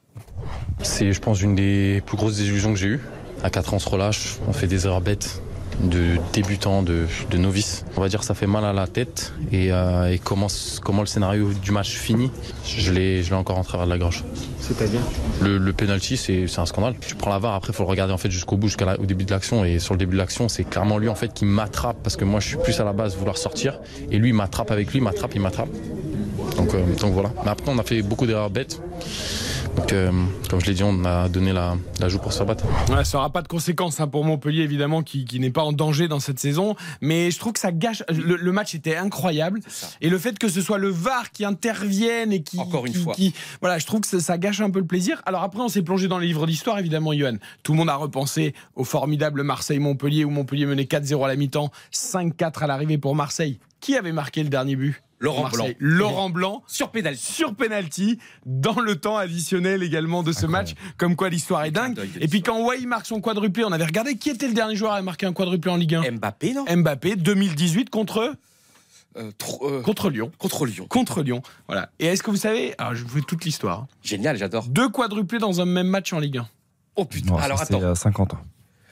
C'est, je pense, une des plus grosses désillusions que j'ai eues. À 4 ans, on se relâche, on fait des erreurs bêtes de débutants, de, de novices. On va dire que ça fait mal à la tête. Et, euh, et comment, comment le scénario du match finit, je l'ai, je l'ai encore en travers de la gorge. C'est-à-dire Le, le penalty, c'est, c'est un scandale. Tu prends la VAR, après, il faut le regarder en fait jusqu'au bout, jusqu'au début de l'action. Et sur le début de l'action, c'est clairement lui en fait qui m'attrape parce que moi, je suis plus à la base vouloir sortir. Et lui, il m'attrape avec lui, il m'attrape, il m'attrape. Donc, euh, donc voilà. Mais après, on a fait beaucoup d'erreurs bêtes. Donc, euh, comme je l'ai dit, on a donné la, la joue pour se battre. Ouais, ça n'aura pas de conséquences hein, pour Montpellier, évidemment, qui, qui n'est pas en danger dans cette saison. Mais je trouve que ça gâche. Le, le match était incroyable. Et le fait que ce soit le VAR qui intervienne et qui. Encore une qui- fois. qui- voilà, je trouve que ça, ça gâche un peu le plaisir. Alors après, on s'est plongé dans les livres d'histoire, évidemment, Johan. Tout le monde a repensé au formidable Marseille-Montpellier, où Montpellier menait 4-0 à la mi-temps, 5-4 à l'arrivée pour Marseille. Qui avait marqué le dernier but? Laurent. Blanc. Laurent Blanc. Sur pénal. Sur penalty, dans le temps additionnel également de ce match. Comme quoi l'histoire est dingue. Et puis quand Wai marque son quadruplé, on avait regardé qui était le dernier joueur à marquer un quadruplé en Ligue 1 Mbappé, non? Mbappé, 2018 contre Euh, trop- euh, Contre Lyon. Contre Lyon. Contre Lyon. Voilà. Et est-ce que vous savez, alors je vous fais toute l'histoire. Génial, j'adore. Deux quadruplés dans un même match en Ligue 1. Oh putain. Non, Alors attends. il y a 50 ans.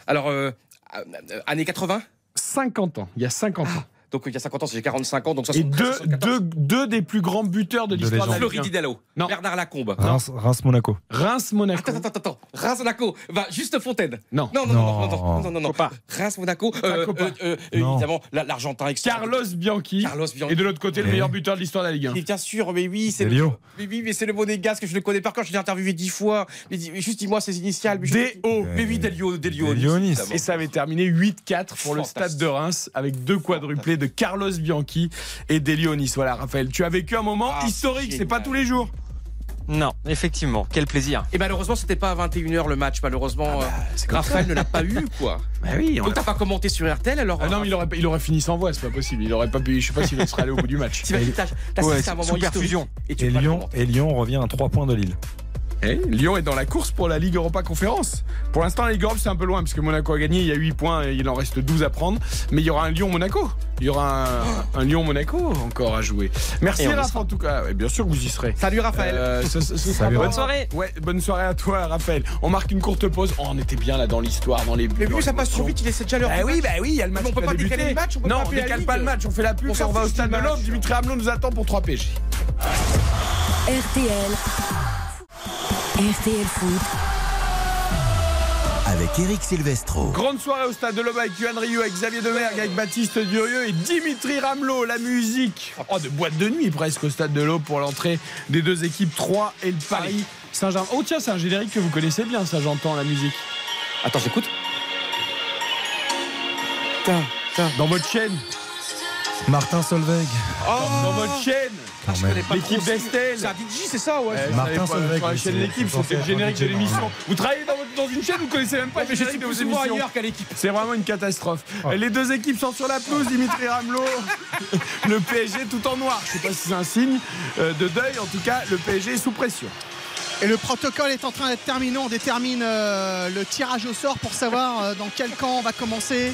Alors, euh, euh, euh, années 80 50 ans. Il y a 50 ans. Donc il y a 50 ans, j'ai 45 ans, donc Et 73, deux, 74. deux, deux des plus grands buteurs de De l'histoire de la légende. Ligue 1. Fleury Didello, Non. Bernard Lacombe. Reims, Reims Monaco. Reims Monaco. Attends, attends, attends. Reims Monaco. Va, juste Fontaine. Non. Non, non, non, non, Non. non, non, non, non. Reims Monaco. Euh, euh, euh, euh, Non. évidemment, la- l'Argentin Carlos Bianchi. Carlos Bianchi. Et de l'autre côté, le Et- meilleur buteur de l'histoire de la Ligue 1. Mais bien sûr, mais oui, c'est Delio. Mais oui, mais c'est le monégasque, je le connais par cœur, je l'ai interviewé dix fois. Mais, juste dis-moi ses initiales. D.O. Mais oui, Delio, Delio. Et ça avait terminé 8-4 pour le stade de Reims avec deux quadruplés de Carlos Bianchi et d'Elionis. Voilà, Raphaël, tu as vécu un moment Ah, historique, c'est pas tous les jours. Non, effectivement, quel plaisir. Et malheureusement, c'était pas à 21h le match, malheureusement. euh, Raphaël ne l'a pas eu, quoi. Bah oui, on Donc t'as pas commenté sur RTL alors Ah non, mais il aurait, il aurait fini sans voix, c'est pas possible. Il aurait pas pu, je sais pas s'il serait allé au bout du match. T'imagines, t'as t'as Ouais, un moment. Et Lyon, et Lyon revient à 3 points de Lille. Eh, Lyon est dans la course pour la Ligue Europa Conférence. Pour l'instant, la Ligue Europe, c'est un peu loin, parce que Monaco a gagné, il y a 8 points et il en reste 12 à prendre. Mais il y aura un Lyon-Monaco. Il y aura un, un Lyon-Monaco encore à jouer. Merci Raph, en tout cas. Ouais, bien sûr que vous y serez. Salut Raphaël. Euh, ce- ce- ce sera Salut, pas- Bonne soirée. Ouais, bonne soirée à toi, Raphaël. On marque une courte pause. Oh, on était bien là dans l'histoire, dans les Mais dans oui, ça passe trop vite, il est déjà l'heure. Bah du oui, bah oui, il y a le match. Mais on peut pas décaler le match, on peut non, pas on décale pas le match, on fait la pub, On s'en va au stade de. Dimitri Hamelot nous attend pour 3 PG. RTL. RTL Foot. Avec Eric Silvestro. Grande soirée au stade de l'Aube avec Yohan Ryu, avec Xavier Demergue, avec Baptiste Durieux et Dimitri Ramelot. La musique oh, de boîte de nuit presque au stade de l'Aube pour l'entrée des deux équipes 3 et le Paris Saint-Germain. Oh tiens, c'est un générique que vous connaissez bien, ça j'entends la musique. Attends, j'écoute. Dans votre chaîne, Martin Solveig. dans, dans votre chaîne, Quand même. l'équipe d'Estelle. C'est un DJ, c'est ça, ouais. Eh, Martin Solveig, sur la chaîne c'est- L'équipe, c'est c'était le générique de l'émission. Vous travaillez dans, votre- dans une chaîne, vous connaissez même pas le mais je générique suis de vos émissions. ailleurs qu'à l'équipe. C'est vraiment une catastrophe. Oh. Les deux équipes sont sur la pelouse, Dimitri Ramelot, le PSG tout en noir. Je sais pas si c'est un signe euh, de deuil, en tout cas, le PSG est sous pression. Et le protocole est en train d'être terminé. On détermine euh, le tirage au sort pour savoir euh, dans quel camp on va commencer.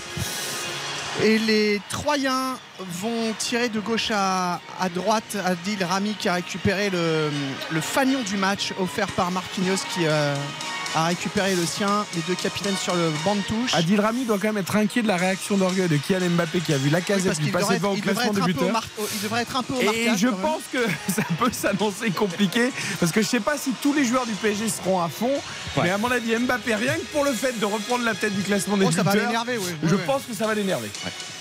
Et les Troyens vont tirer de gauche à, à droite. Adil Rami qui a récupéré le, le fanion du match offert par Marquinhos qui euh, a récupéré le sien. Les deux capitaines sur le banc de touche. Adil Rami doit quand même être inquiet de la réaction d'orgueil de Kylian Mbappé qui a vu la Oui, casette qu'il passer devant au il devrait classement un peu au buteurs. il devrait être un peu au Et marquage, je même. pense que ça peut s'annoncer compliqué parce que je sais pas si tous les joueurs du PSG seront à fond, mais à mon avis Mbappé rien que pour le fait de reprendre la tête du classement des Oh, ça va buteurs, l'énerver, oui. je Oui, oui. pense que ça va l'énerver.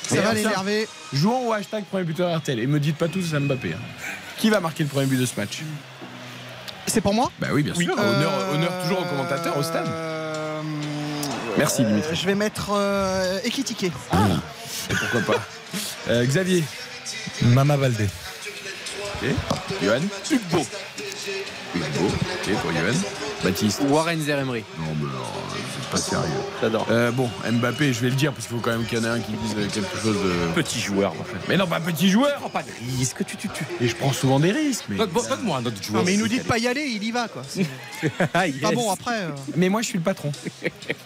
Ça va l'énerver. Jouons au hashtag premier buteur RTL et me dites pas tous c'est Mbappé. hein. Qui va marquer le premier but de ce match? C'est pour moi Bah oui, bien sûr. Honneur, honneur toujours au commentateur au stade. Merci Dimitri. Euh, Je vais mettre euh, Ekitike. Et pourquoi pas Euh, Xavier. Mama Valdé. Ok. Johan. Hugo. Hugo. Ok pour Johan. Baptiste. Warren Zeremri. Non, mais non, pas sérieux. J'adore. Euh, bon, Mbappé, je vais le dire parce qu'il faut quand même qu'il y en ait un qui dise euh, quelque chose de. Petit joueur, en fait. Mais non, pas petit joueur. Prends pas de risque, tu, tu, tu. Et je prends souvent des risques. Mais, Donne- Donne-moi un autre joueur. Non, mais il nous dit de pas y aller, il y va quoi. Ah, Ah bon, après. euh, mais moi, je suis le patron.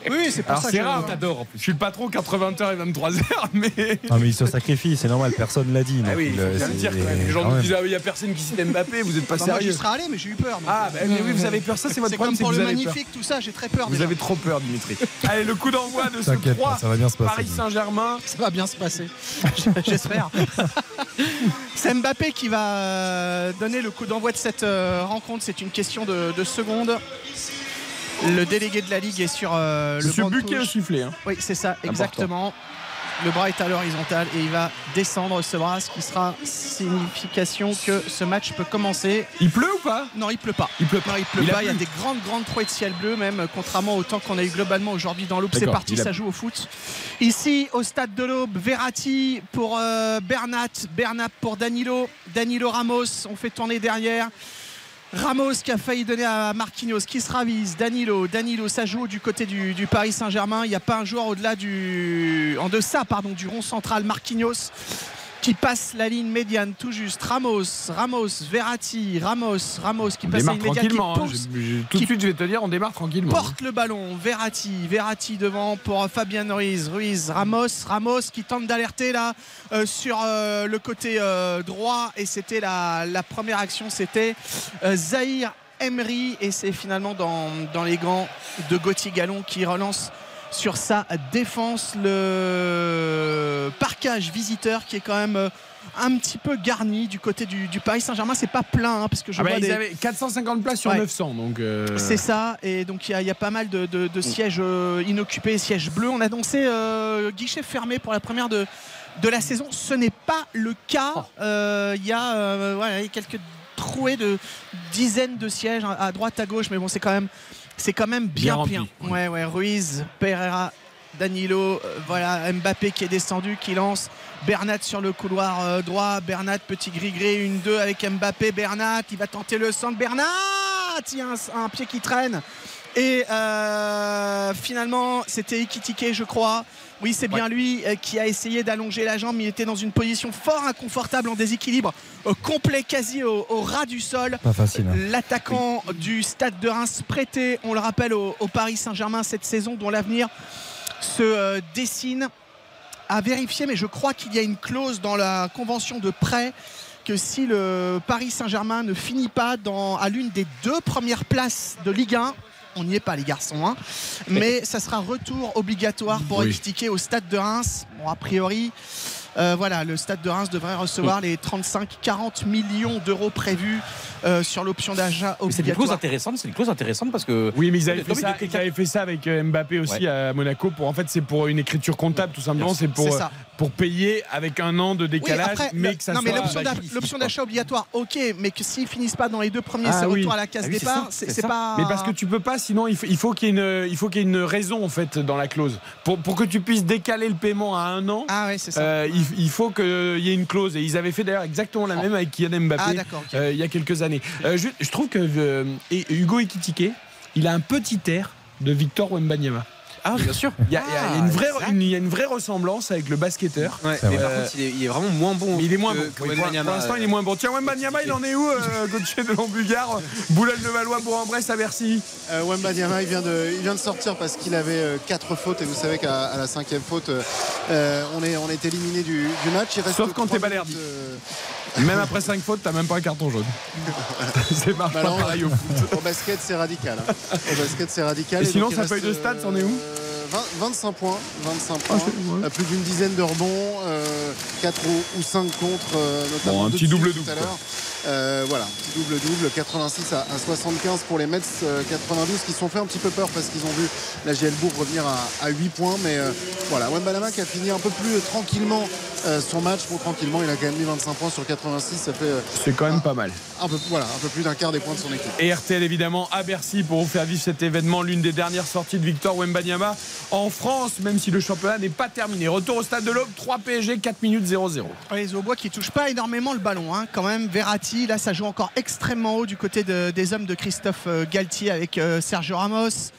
Oui, c'est pour Alors, ça que c'est je- rare. t'adore, en plus. Je suis le patron 80h et 23h, mais. Non, mais il se sacrifie, c'est normal, personne l'a dit. Ah oui, il faut euh, le c'est- dire quand même. Les gens nous disent, ah, il n'y a personne qui cite Mbappé, vous n'êtes pas Bah, moi, j'y sérieux. serais allé, mais j'ai eu peur. Ah, bah, mais oui, vous avez peur, ça, c'est votre C'est problème. comme pour c'est le magnifique, tout ça, j'ai très peur. Vous avez trop peur, Dimitri. Allez, le coup d'envoi de ce T'inquiète 3 pas, ça va bien se passer. Paris Saint-Germain. Ça va bien se passer. J'espère. C'est Mbappé qui va euh, donner le coup d'envoi de cette euh, rencontre. C'est une question de, de secondes. Le délégué de la Ligue est sur euh, le banc de Buquet touche. Hein. Oui, c'est ça, exactement. Le bras est à l'horizontale et il va descendre ce bras, ce qui sera signification que ce match peut commencer. Il pleut ou pas? Non, il pleut pas. Il pleut Non, il pleut Il pas. Il y a des grandes, grandes trouées de ciel bleu, même contrairement au temps qu'on a eu globalement aujourd'hui dans l'Aube. C'est parti, a ça joue au foot. Ici, au stade de l'Aube, Verratti pour euh, Bernat, Bernat pour Danilo, Danilo Ramos. On fait tourner derrière. Ramos qui a failli donner à Marquinhos, qui se ravise, Danilo, Danilo, ça joue du côté du, Paris Saint-Germain. Il n'y a pas un joueur au-delà du, en deçà pardon, du rond central, Marquinhos qui passe la ligne médiane tout juste. Ramos, Ramos, Verratti, Ramos, Ramos qui passe la ligne médiane, qui tranquillement. hein. Je- je- tout de suite, je vais te dire, on démarre tranquillement. hein. porte le ballon. Verratti, Verratti devant pour Fabien Ruiz. Ruiz, Ramos, Ramos qui tente d'alerter là euh, sur euh, le côté euh, droit. Et c'était la, la première action, c'était Zahir Emery. Et c'est finalement dans, dans les gants de Gauthier Gallon qui relance sur sa défense le parcage visiteur qui est quand même euh, un petit peu garni du côté du, du Paris Saint-Germain. C'est pas plein hein, parce que je Ah bah, vois ils des... avaient 450 places sur Ouais. 900. Donc, euh, C'est ça, et donc il y, a- il y a pas mal de, de- de sièges euh, inoccupés, sièges bleus. On a annoncé euh, guichet fermé pour la première de, de la saison. Ce n'est pas le cas. Euh, Il y a voilà, quelques trouées de dizaines de sièges à à droite, à gauche, mais bon, c'est quand même, c'est quand même bien Bien rempli, plein. Ouais, ouais, Ruiz, Pereira. Danilo, euh, voilà Mbappé qui est descendu, qui lance Bernat sur le couloir euh, droit, Bernat petit gris-gris, une 2 avec Mbappé, Bernat, il va tenter le centre, Bernat, il y a un, un pied qui traîne. Et euh, finalement, c'était Ikitike, je crois. Oui, c'est bien lui euh, qui a essayé d'allonger la jambe. Il était dans une position fort inconfortable, en déséquilibre euh, complet, quasi au, au ras du sol. Pas facile. hein. L'attaquant du stade de Reims prêté, on le rappelle, au, au Paris Saint-Germain cette saison, dont l'avenir se euh, dessine à vérifier, mais je crois qu'il y a une clause dans la convention de prêt que si le Paris Saint-Germain ne finit pas dans, à l'une des deux premières places de Ligue 1, on n'y est pas les garçons, hein, mais ça sera retour obligatoire pour Oui. Ekitike au stade de Reims. Bon, a priori, euh, voilà, le stade de Reims devrait recevoir les 35-40 millions d'euros prévus euh, sur l'option d'achat Mais C'est des clauses obligatoire. intéressantes, c'est des clauses intéressantes parce que. Oui, mais ils avaient, Non, fait mais ça, de quelqu'un- ils avaient fait ça avec euh, Mbappé aussi Ouais. à Monaco. Pour, en fait, c'est pour une écriture comptable, tout simplement. C'est pour, euh, ça. pour payer avec un an de Oui, décalage, après, mais que ça non, mais soit. l'option d'a- l'option d'achat obligatoire, ok, mais que s'ils finissent pas dans les deux premiers, Ah c'est oui. retour à la case Ah oui, départ. C'est pas. Mais parce que tu peux pas, sinon il faut, il faut qu'il y ait une, il faut qu'il y ait une raison en fait dans la clause pour, pour que tu puisses décaler le paiement à un an. Ah ouais, c'est ça. euh, il, il faut qu'il y ait une clause et ils avaient fait d'ailleurs exactement la même avec Kylian Ah, Mbappé euh, il y a quelques années. Euh, je, je trouve que euh, et Hugo Ekitike, il a un petit air de Victor Wembanyama. Ah, bien sûr. Il y a, il y a une, vraie, une- il y a une vraie ressemblance avec le basketteur. Ouais, mais vrai. par contre, il est, il est vraiment moins bon. Mais il est moins que- bon. que Oui, pour l'instant, il est euh, moins bon. Tiens, Wembanyama, il en est où, euh, Gauthier de Lambulgare Boulogne-le-Valois, Bourg-en-Bresse à Bercy? Euh, Wembanyama, il vient, de, il vient de sortir parce qu'il avait euh, quatre fautes et vous savez qu'à à la cinquième faute, euh, euh, on, est, on est éliminé du, du match. Il reste Sauf quand t'es Balerdi. Euh, Même après 5 fautes, t'as même pas un carton jaune. c'est pas, bah pareil au foot. Au basket, c'est radical. hein. Au basket, c'est radical. Et sinon, donc, il sa feuille de stade, c'en est où euh, 20 25 points. 25 points. c'est- ouais. Euh, Plus d'une dizaine de rebonds. 4 ou, 5 contre, euh, notamment Bon, un petit double tout double, à quoi. l'heure. Euh, voilà, double-double, 86 à, à 75 pour les Mets, euh, 92 qui se sont fait un petit peu peur parce qu'ils ont vu la GL revenir à, à 8 points. Mais euh, voilà, Wembalama qui a fini un peu plus tranquillement euh, son match. Pour tranquillement, il a quand même mis 25 points sur 86. Ça fait euh, C'est quand même pas mal. un peu, voilà, un peu plus d'un quart des points de son équipe. Et RTL évidemment à Bercy pour vous faire vivre cet événement, l'une des dernières sorties de Victor Wembanyama en France, même si le championnat n'est pas terminé. Retour au stade de l'Aube, 3 PSG, 4 minutes 0-0. Les Aubois qui touchent pas énormément le ballon, hein. quand même. Verratti, là, ça joue encore extrêmement haut du côté de- des hommes de Christophe euh, Galtier avec euh, Sergio Ramos.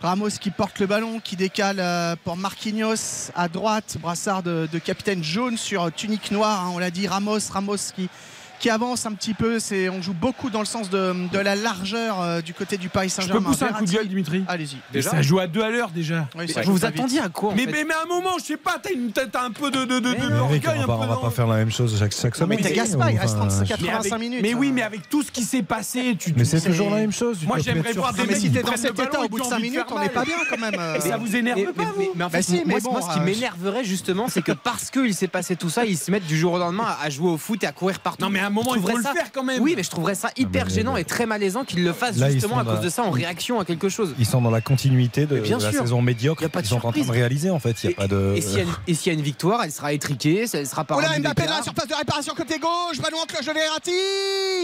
Ramos qui porte le ballon, qui décale euh, pour Marquinhos à droite, brassard de, de capitaine jaune sur tunique noire. hein, on l'a dit, Ramos, Ramos qui, qui avance un petit peu. C'est, on joue beaucoup dans le sens de, de la largeur euh, du côté du Paris Je peux Saint-Germain. pousser un coup de gueule, Dimitri Allez-y. Mais ça joue à deux à l'heure déjà. Oui, ça joue Vous pas vite. attendiez à quoi en mais, fait mais, mais à un moment, je sais pas, t'as une tête un peu de, de, de, de Eric, l'orgueil, on un va, peu, on va pas faire la même chose chaque, chaque Non, mais semaine. t'as Gaspard, il reste Enfin, 35 Mais, 85 avec- minutes. mais oui, hein. mais avec tout ce qui s'est passé, tu, Mais c'est toujours la même chose. Moi, j'aimerais voir des mais mecs si qui t'es dans cet état au bout de ont 5 envie de minutes, on n'est pas bien quand même. euh. Et ça vous énerve Mais- pas, mais- vous mais- mais en Bah fait, si, mais moi, ce qui euh, m'énerverait justement, c'est que parce qu'il s'est passé tout ça, ils se mettent du jour au lendemain à jouer au foot et à courir partout. À un moment, il faut le faire quand même. Oui, mais je trouverais ça hyper mais- gênant et très malaisant qu'ils le fassent Là, justement à cause de ça en réaction à quelque chose. Ils sont dans la continuité de, Mais bien de la sûr. saison médiocre qu'ils sont en train de réaliser en fait. Il y a pas de. Et s'il y, a une- et s'il y a une victoire, elle sera étriquée, ça- elle sera pas Oh là, rendue Mbappé dans la surface de réparation côté gauche, ballon en cloche de Verratti,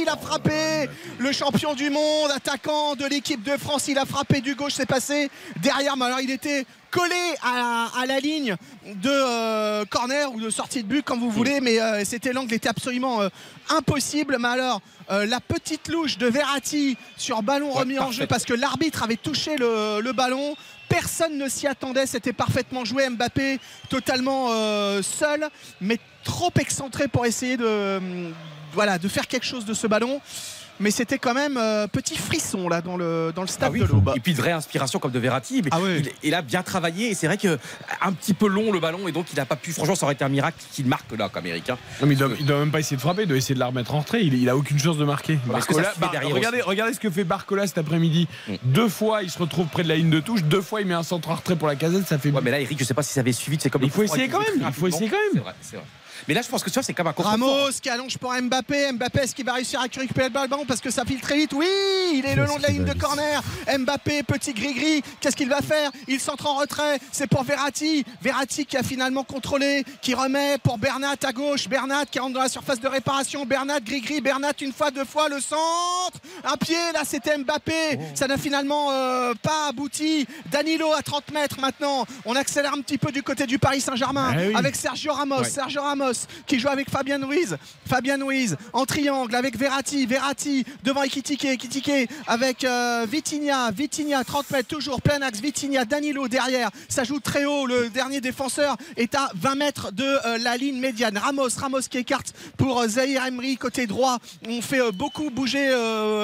il a frappé le champion du monde, attaquant de l'équipe de France, il a frappé du gauche, c'est passé derrière, mais alors il était collé à, à la ligne de euh, corner ou de sortie de but comme vous voulez, mais euh, c'était l'angle était absolument euh, impossible. Mais alors la petite louche de Verratti sur ballon remis en jeu parce que l'arbitre avait touché le, le ballon. Personne ne s'y attendait, c'était parfaitement joué. Mbappé totalement seul, mais trop excentré pour essayer de, voilà, de faire quelque chose de ce ballon. Mais c'était quand même euh, petit frisson là dans le, dans le stade Ah oui. de l'Aube. Et puis de vraie inspiration comme de Verratti. Mais Ah il, il a bien travaillé et c'est vrai que un petit peu long le ballon et donc il n'a pas pu. Franchement, ça aurait été un miracle qu'il marque là comme Eric. hein. Non, mais il doit, il doit même pas essayer de frapper, il doit essayer de la remettre en retrait. Il, il a aucune chance de marquer. Barcola- Bar- regardez, regardez ce que fait Barcola cet après-midi. Mm. Deux fois, il se retrouve près de la ligne de touche. Deux fois, il met un centre en retrait pour la casette. Ça fait. Ouais, mais là, Eric, je sais pas si ça avait suivi. C'est comme Il faut essayer quand fait même, il faut essayer quand même. C'est vrai. Mais là, je pense que tu vois, c'est comme un contre Ramos qui allonge pour Mbappé. Mbappé, est-ce qu'il va réussir à récupérer le ballon? Parce que ça file très vite Oui, il est le long de la ligne de corner. Mbappé, petit gris-gris, qu'est-ce qu'il va faire? Il centre en retrait. C'est pour Verratti. Verratti qui a finalement contrôlé, qui remet pour Bernat à gauche. Bernat qui rentre dans la surface de réparation. Bernat, gris-gris. Bernat une fois, deux fois, le centre. Un pied, là c'était Mbappé. Ça n'a finalement euh, pas abouti. Danilo à 30 mètres maintenant. On accélère un petit peu du côté du Paris Saint-Germain Eh oui. avec Sergio Ramos. Ouais. Sergio Ramos qui joue avec Fabien Ruiz. Fabien Ruiz en triangle avec Verratti. Verratti devant Ekitike. Ekitike avec euh, Vitinha. Vitinha 30 mètres toujours plein axe. Vitinha, Danilo derrière. Ça joue très haut. Le dernier défenseur est à 20 mètres de euh, la ligne médiane. Ramos, Ramos qui écarte pour euh, Zahir Emery côté droit. On fait euh, beaucoup bouger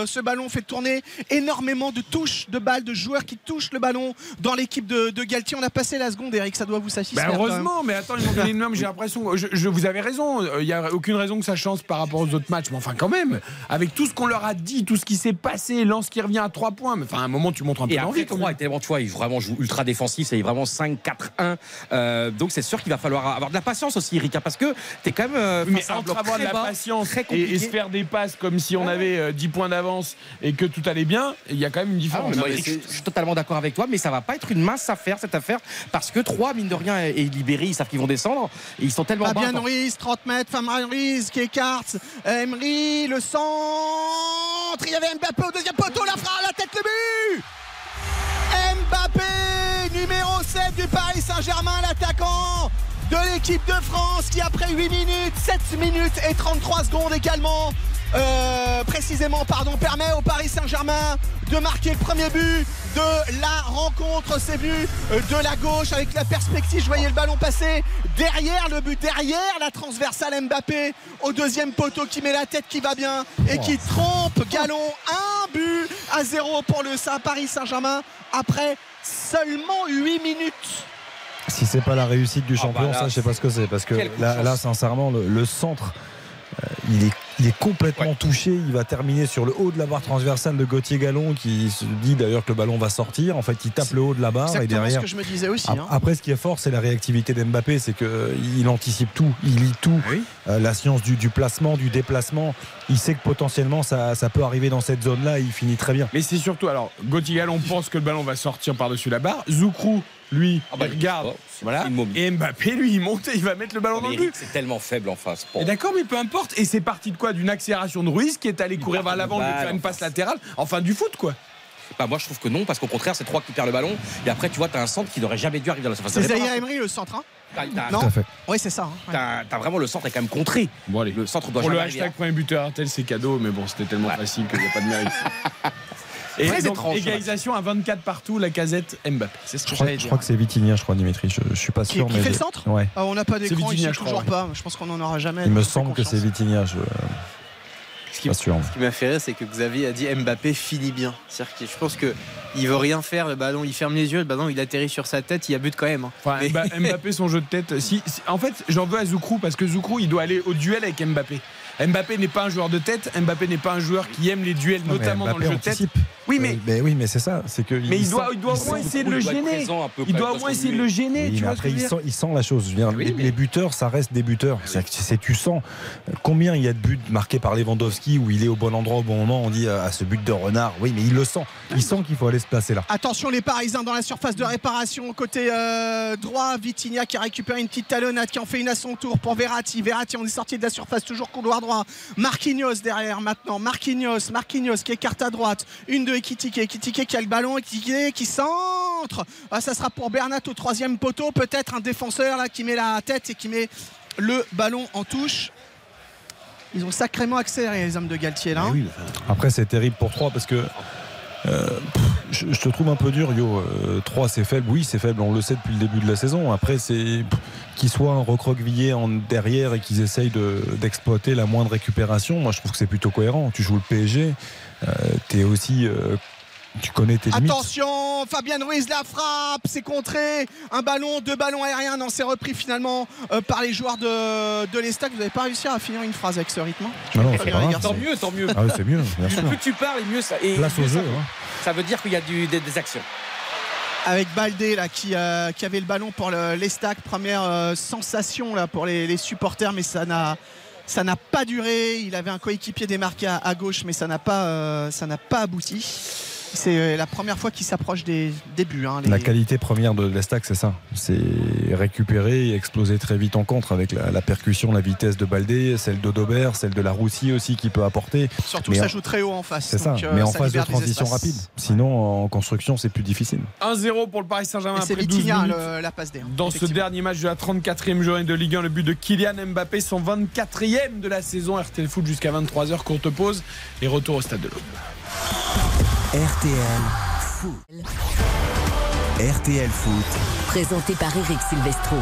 ce ballon. On fait tourner énormément de touches de balles, de joueurs qui touchent le ballon dans l'équipe de, de Galtier. On a passé la seconde, Eric. Ça doit vous satisfaire. Ben heureusement, mais attends, ils m'ont donné une j'ai l'impression. Je, je- vous avez raison, il n'y a aucune raison que ça change par rapport aux autres matchs. Mais enfin, quand même, avec tout ce qu'on leur a dit, tout ce qui s'est passé, Lance qui revient à 3 points, mais enfin, à un moment, tu montres un peu d'envie. quand 3 même. est tellement, tu vois, il vraiment joue ultra défensif, c'est vraiment 5-4-1. Euh, donc c'est sûr qu'il va falloir avoir de la patience aussi, Eric, hein, parce que t'es quand même. euh, Mais entre avoir de très la bas, patience très et, se faire des passes comme si on avait euh, 10 points d'avance et que tout allait bien, il y a quand même une Ah différence. moi, je, suis totalement d'accord avec toi, mais ça va pas être une mince affaire cette affaire parce que 3, mine de rien, est libéré, ils savent qu'ils vont descendre et ils sont tellement bas. Fabien Ruiz, 30 mètres, Fabien Ruiz qui écarte. Emery, le centre. Il y avait Mbappé au deuxième poteau, la frappe, la tête, le but Mbappé, numéro 7 du Paris Saint-Germain, l'attaquant de l'équipe de France qui après 8 minutes, 7 minutes et 33 secondes également, euh, précisément, pardon, permet au Paris Saint-Germain de marquer le premier but de la rencontre. C'est vu euh, de la gauche avec la perspective. Je voyais le ballon passer derrière le but, derrière la transversale Mbappé au deuxième poteau qui met la tête qui va bien et qui trompe Galon. Un but à zéro pour le Saint Paris Saint-Germain après seulement 8 minutes. Si c'est pas la réussite du champion, bah là, ça je sais pas ce que c'est. Parce que là, sincèrement, le, le centre il est, il est complètement touché. Il va terminer sur le haut de la barre transversale de Gauthier Gallon qui se dit d'ailleurs que le ballon va sortir. En fait, il tape le haut de la barre et derrière. ce que je me disais aussi. Hein. Après, ce qui est fort, c'est la réactivité d'Mbappé, c'est qu'il anticipe tout, il lit tout, Euh, la science du, du placement, du déplacement. Il sait que potentiellement ça, ça peut arriver dans cette zone-là. et Il finit très bien. Mais c'est surtout, alors, Gauthier Gallon pense que le ballon va sortir par-dessus la barre. Zoukrou, lui, il regarde. Voilà. Et Mbappé, lui, il monte et il va mettre le ballon dans le but. C'est tellement faible en face. Et D'accord, mais peu importe. Et c'est parti de quoi? D'une accélération de Ruiz qui est allé courir vers l'avant, lui faire une passe latérale. Enfin, du foot, quoi. Bah moi je trouve que non parce qu'au contraire c'est trois qui perdent le ballon et après tu vois t'as un centre qui n'aurait jamais dû arriver dans la surface C'est Zahir réparation. Emery le centre. hein? Non? Tout à fait. Oui, c'est ça. hein. Ouais. T'as vraiment le centre est quand même contré. Bon, allez. Le centre doit Pour le hashtag premier buteur RTL, c'est cadeau, mais bon, c'était tellement facile qu'il n'y a pas de mérite. Et Très donc, étrange, égalisation à 24 partout, la casette Mbappé. C'est ce Je que crois, j'allais je dire. crois que c'est Vitinha, je crois, Dimitri. Je, je suis pas Qui, sûr. qui mais fait le je- centre Ouais. Ah, On n'a pas C'est d'écran je crois, toujours ouais. pas. Je pense qu'on n'en aura jamais. Il me semble que c'est Vitinha. Je... Ce qui, qui m'a fait rire, c'est que Xavier a dit Mbappé finit bien. C'est-à-dire que je pense que il veut rien faire, le ballon, il ferme les yeux, le ballon, il atterrit sur sa tête, il y a but quand même. hein. Enfin, Mais- Mba- Mbappé, son jeu de tête. Si, si- en fait, j'en veux à Zoukrou parce que Zoukrou, il doit aller au duel avec Mbappé. Mbappé n'est pas un joueur de tête. Mbappé n'est pas un joueur qui aime les duels, notamment dans le jeu de tête. Anticipe. Oui, mais, Euh, ben oui, mais c'est ça. C'est que mais il, doit, il doit au moins essayer de le il doit être gêner. présent un peu Il doit au moins essayer de le gêner. Tu vois après, il sent, il sent la chose. Je veux dire, Oui, les, mais- les buteurs, ça reste des buteurs. C'est que- c'est- tu sens combien il y a de buts marqués par Lewandowski où il est au bon endroit au bon moment. On dit à ce but de renard. Oui, mais il le sent. Il sent qu'il faut aller se placer là. Attention les Parisiens dans la surface de réparation côté euh, droit. Vitinha qui a récupéré une petite talonnade qui en fait une à son tour pour Verratti. Verratti on est sorti de la surface toujours couloir droit. Marquinhos derrière maintenant. Marquinhos, Marquinhos qui écarte à droite. Une de Ekitike. Ekitike qui a le ballon. Ekitike qui centre. Ah, ça sera pour Bernat au troisième poteau. Peut-être un défenseur là qui met la tête et qui met le ballon en touche. Ils ont sacrément accéléré les hommes de Galtier là. hein. Après, c'est terrible pour 3 parce que. euh, pff, je, je te trouve un peu dur, Yo. 3, c'est faible. Oui, c'est faible. On le sait depuis le début de la saison. Après, c'est qu'ils soient un recroquevillé en derrière et qu'ils essayent de- d'exploiter la moindre récupération. Moi, je trouve que c'est plutôt cohérent. Tu joues le PSG. Euh, T'es aussi. euh, tu connais tes limites. Attention, Fabien Ruiz la frappe, c'est contré. Un ballon, deux ballons aériens. Non, c'est repris finalement euh, par les joueurs de, de l'Estac. Vous n'avez pas réussi à finir une phrase avec ce rythme hein? Non, pas grave, garçons. Tant mieux, tant mieux. Ah oui, c'est mieux, bien sûr. Plus tu parles, mieux ça. Et Place mieux au ça jeu, fait. hein. Ça veut dire qu'il y a du- des, des actions. Avec Baldé là, qui, euh, qui avait le ballon pour le- l'Estac. Première euh, sensation là, pour les, les supporters, mais ça n'a. Ça n'a pas duré. Il avait un coéquipier démarqué à, gauche, mais ça n'a pas, euh, ça n'a pas abouti. C'est euh, la première fois qu'il s'approche des débuts. hein, les- La qualité première de l'Estac, c'est ça. C'est récupérer et exploser très vite en contre avec la, la percussion, la vitesse de Baldé, celle d'Odobert, celle de la Roussi aussi qui peut apporter. Surtout Mais ça en- joue très haut en face. C'est ça. euh, Mais en ça phase de transition rapide. Sinon, en construction, c'est plus difficile. 1-0 pour le Paris Saint-Germain c'est après 12 Vitinha la passe D. hein, Dans ce dernier match de la 34e journée de Ligue 1, le but de Kylian Mbappé, son 24e de la saison. RTL Foot jusqu'à 23h, courte pause et retour au stade de l'Aube. RTL Foot. RTL Foot. Présenté par Eric Silvestro.